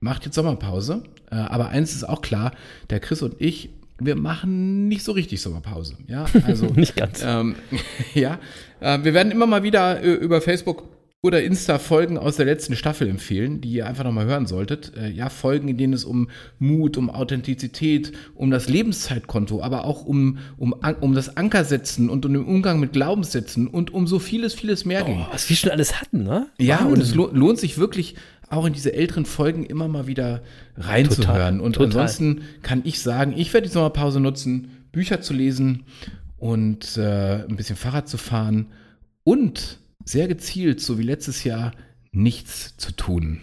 [SPEAKER 6] macht jetzt Sommerpause, äh, aber eins ist auch klar, der Chris und ich, wir machen nicht so richtig Sommerpause. Ja, also
[SPEAKER 5] Nicht ganz.
[SPEAKER 6] ähm, ja, äh, wir werden immer mal wieder äh, über Facebook oder Insta Folgen aus der letzten Staffel empfehlen, die ihr einfach nochmal hören solltet. Äh, ja, Folgen, in denen es um Mut, um Authentizität, um das Lebenszeitkonto, aber auch um, um, um das Ankersetzen und um den Umgang mit Glaubenssätzen und um so vieles, vieles mehr ging.
[SPEAKER 5] Oh, was wir schon alles hatten, ne?
[SPEAKER 6] Ja,
[SPEAKER 5] Wahnsinn.
[SPEAKER 6] und es lo lohnt sich wirklich auch in diese älteren Folgen immer mal wieder reinzuhören. Und
[SPEAKER 5] total.
[SPEAKER 6] ansonsten kann ich sagen, ich werde die Sommerpause nutzen, Bücher zu lesen und äh, ein bisschen Fahrrad zu fahren und sehr gezielt, so wie letztes Jahr, nichts zu tun.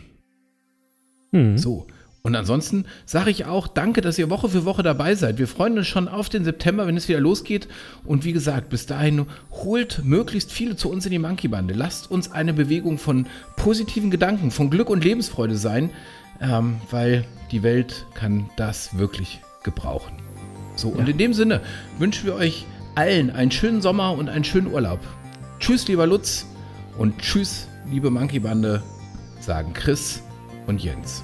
[SPEAKER 5] Hm.
[SPEAKER 6] So. Und ansonsten sage ich auch danke, dass ihr Woche für Woche dabei seid. Wir freuen uns schon auf den September, wenn es wieder losgeht. Und wie gesagt, bis dahin holt möglichst viele zu uns in die Monkey Bande. Lasst uns eine Bewegung von positiven Gedanken, von Glück und Lebensfreude sein, ähm, weil die Welt kann das wirklich gebrauchen. So, und in dem Sinne wünschen wir euch allen einen schönen Sommer und einen schönen Urlaub. Tschüss, lieber Lutz und tschüss, liebe Monkey Bande, sagen Chris und Jens.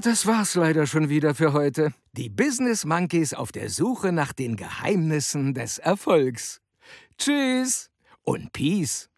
[SPEAKER 1] Das war's leider schon wieder für heute. Die Business Monkeys auf der Suche nach den Geheimnissen des Erfolgs. Tschüss und Peace.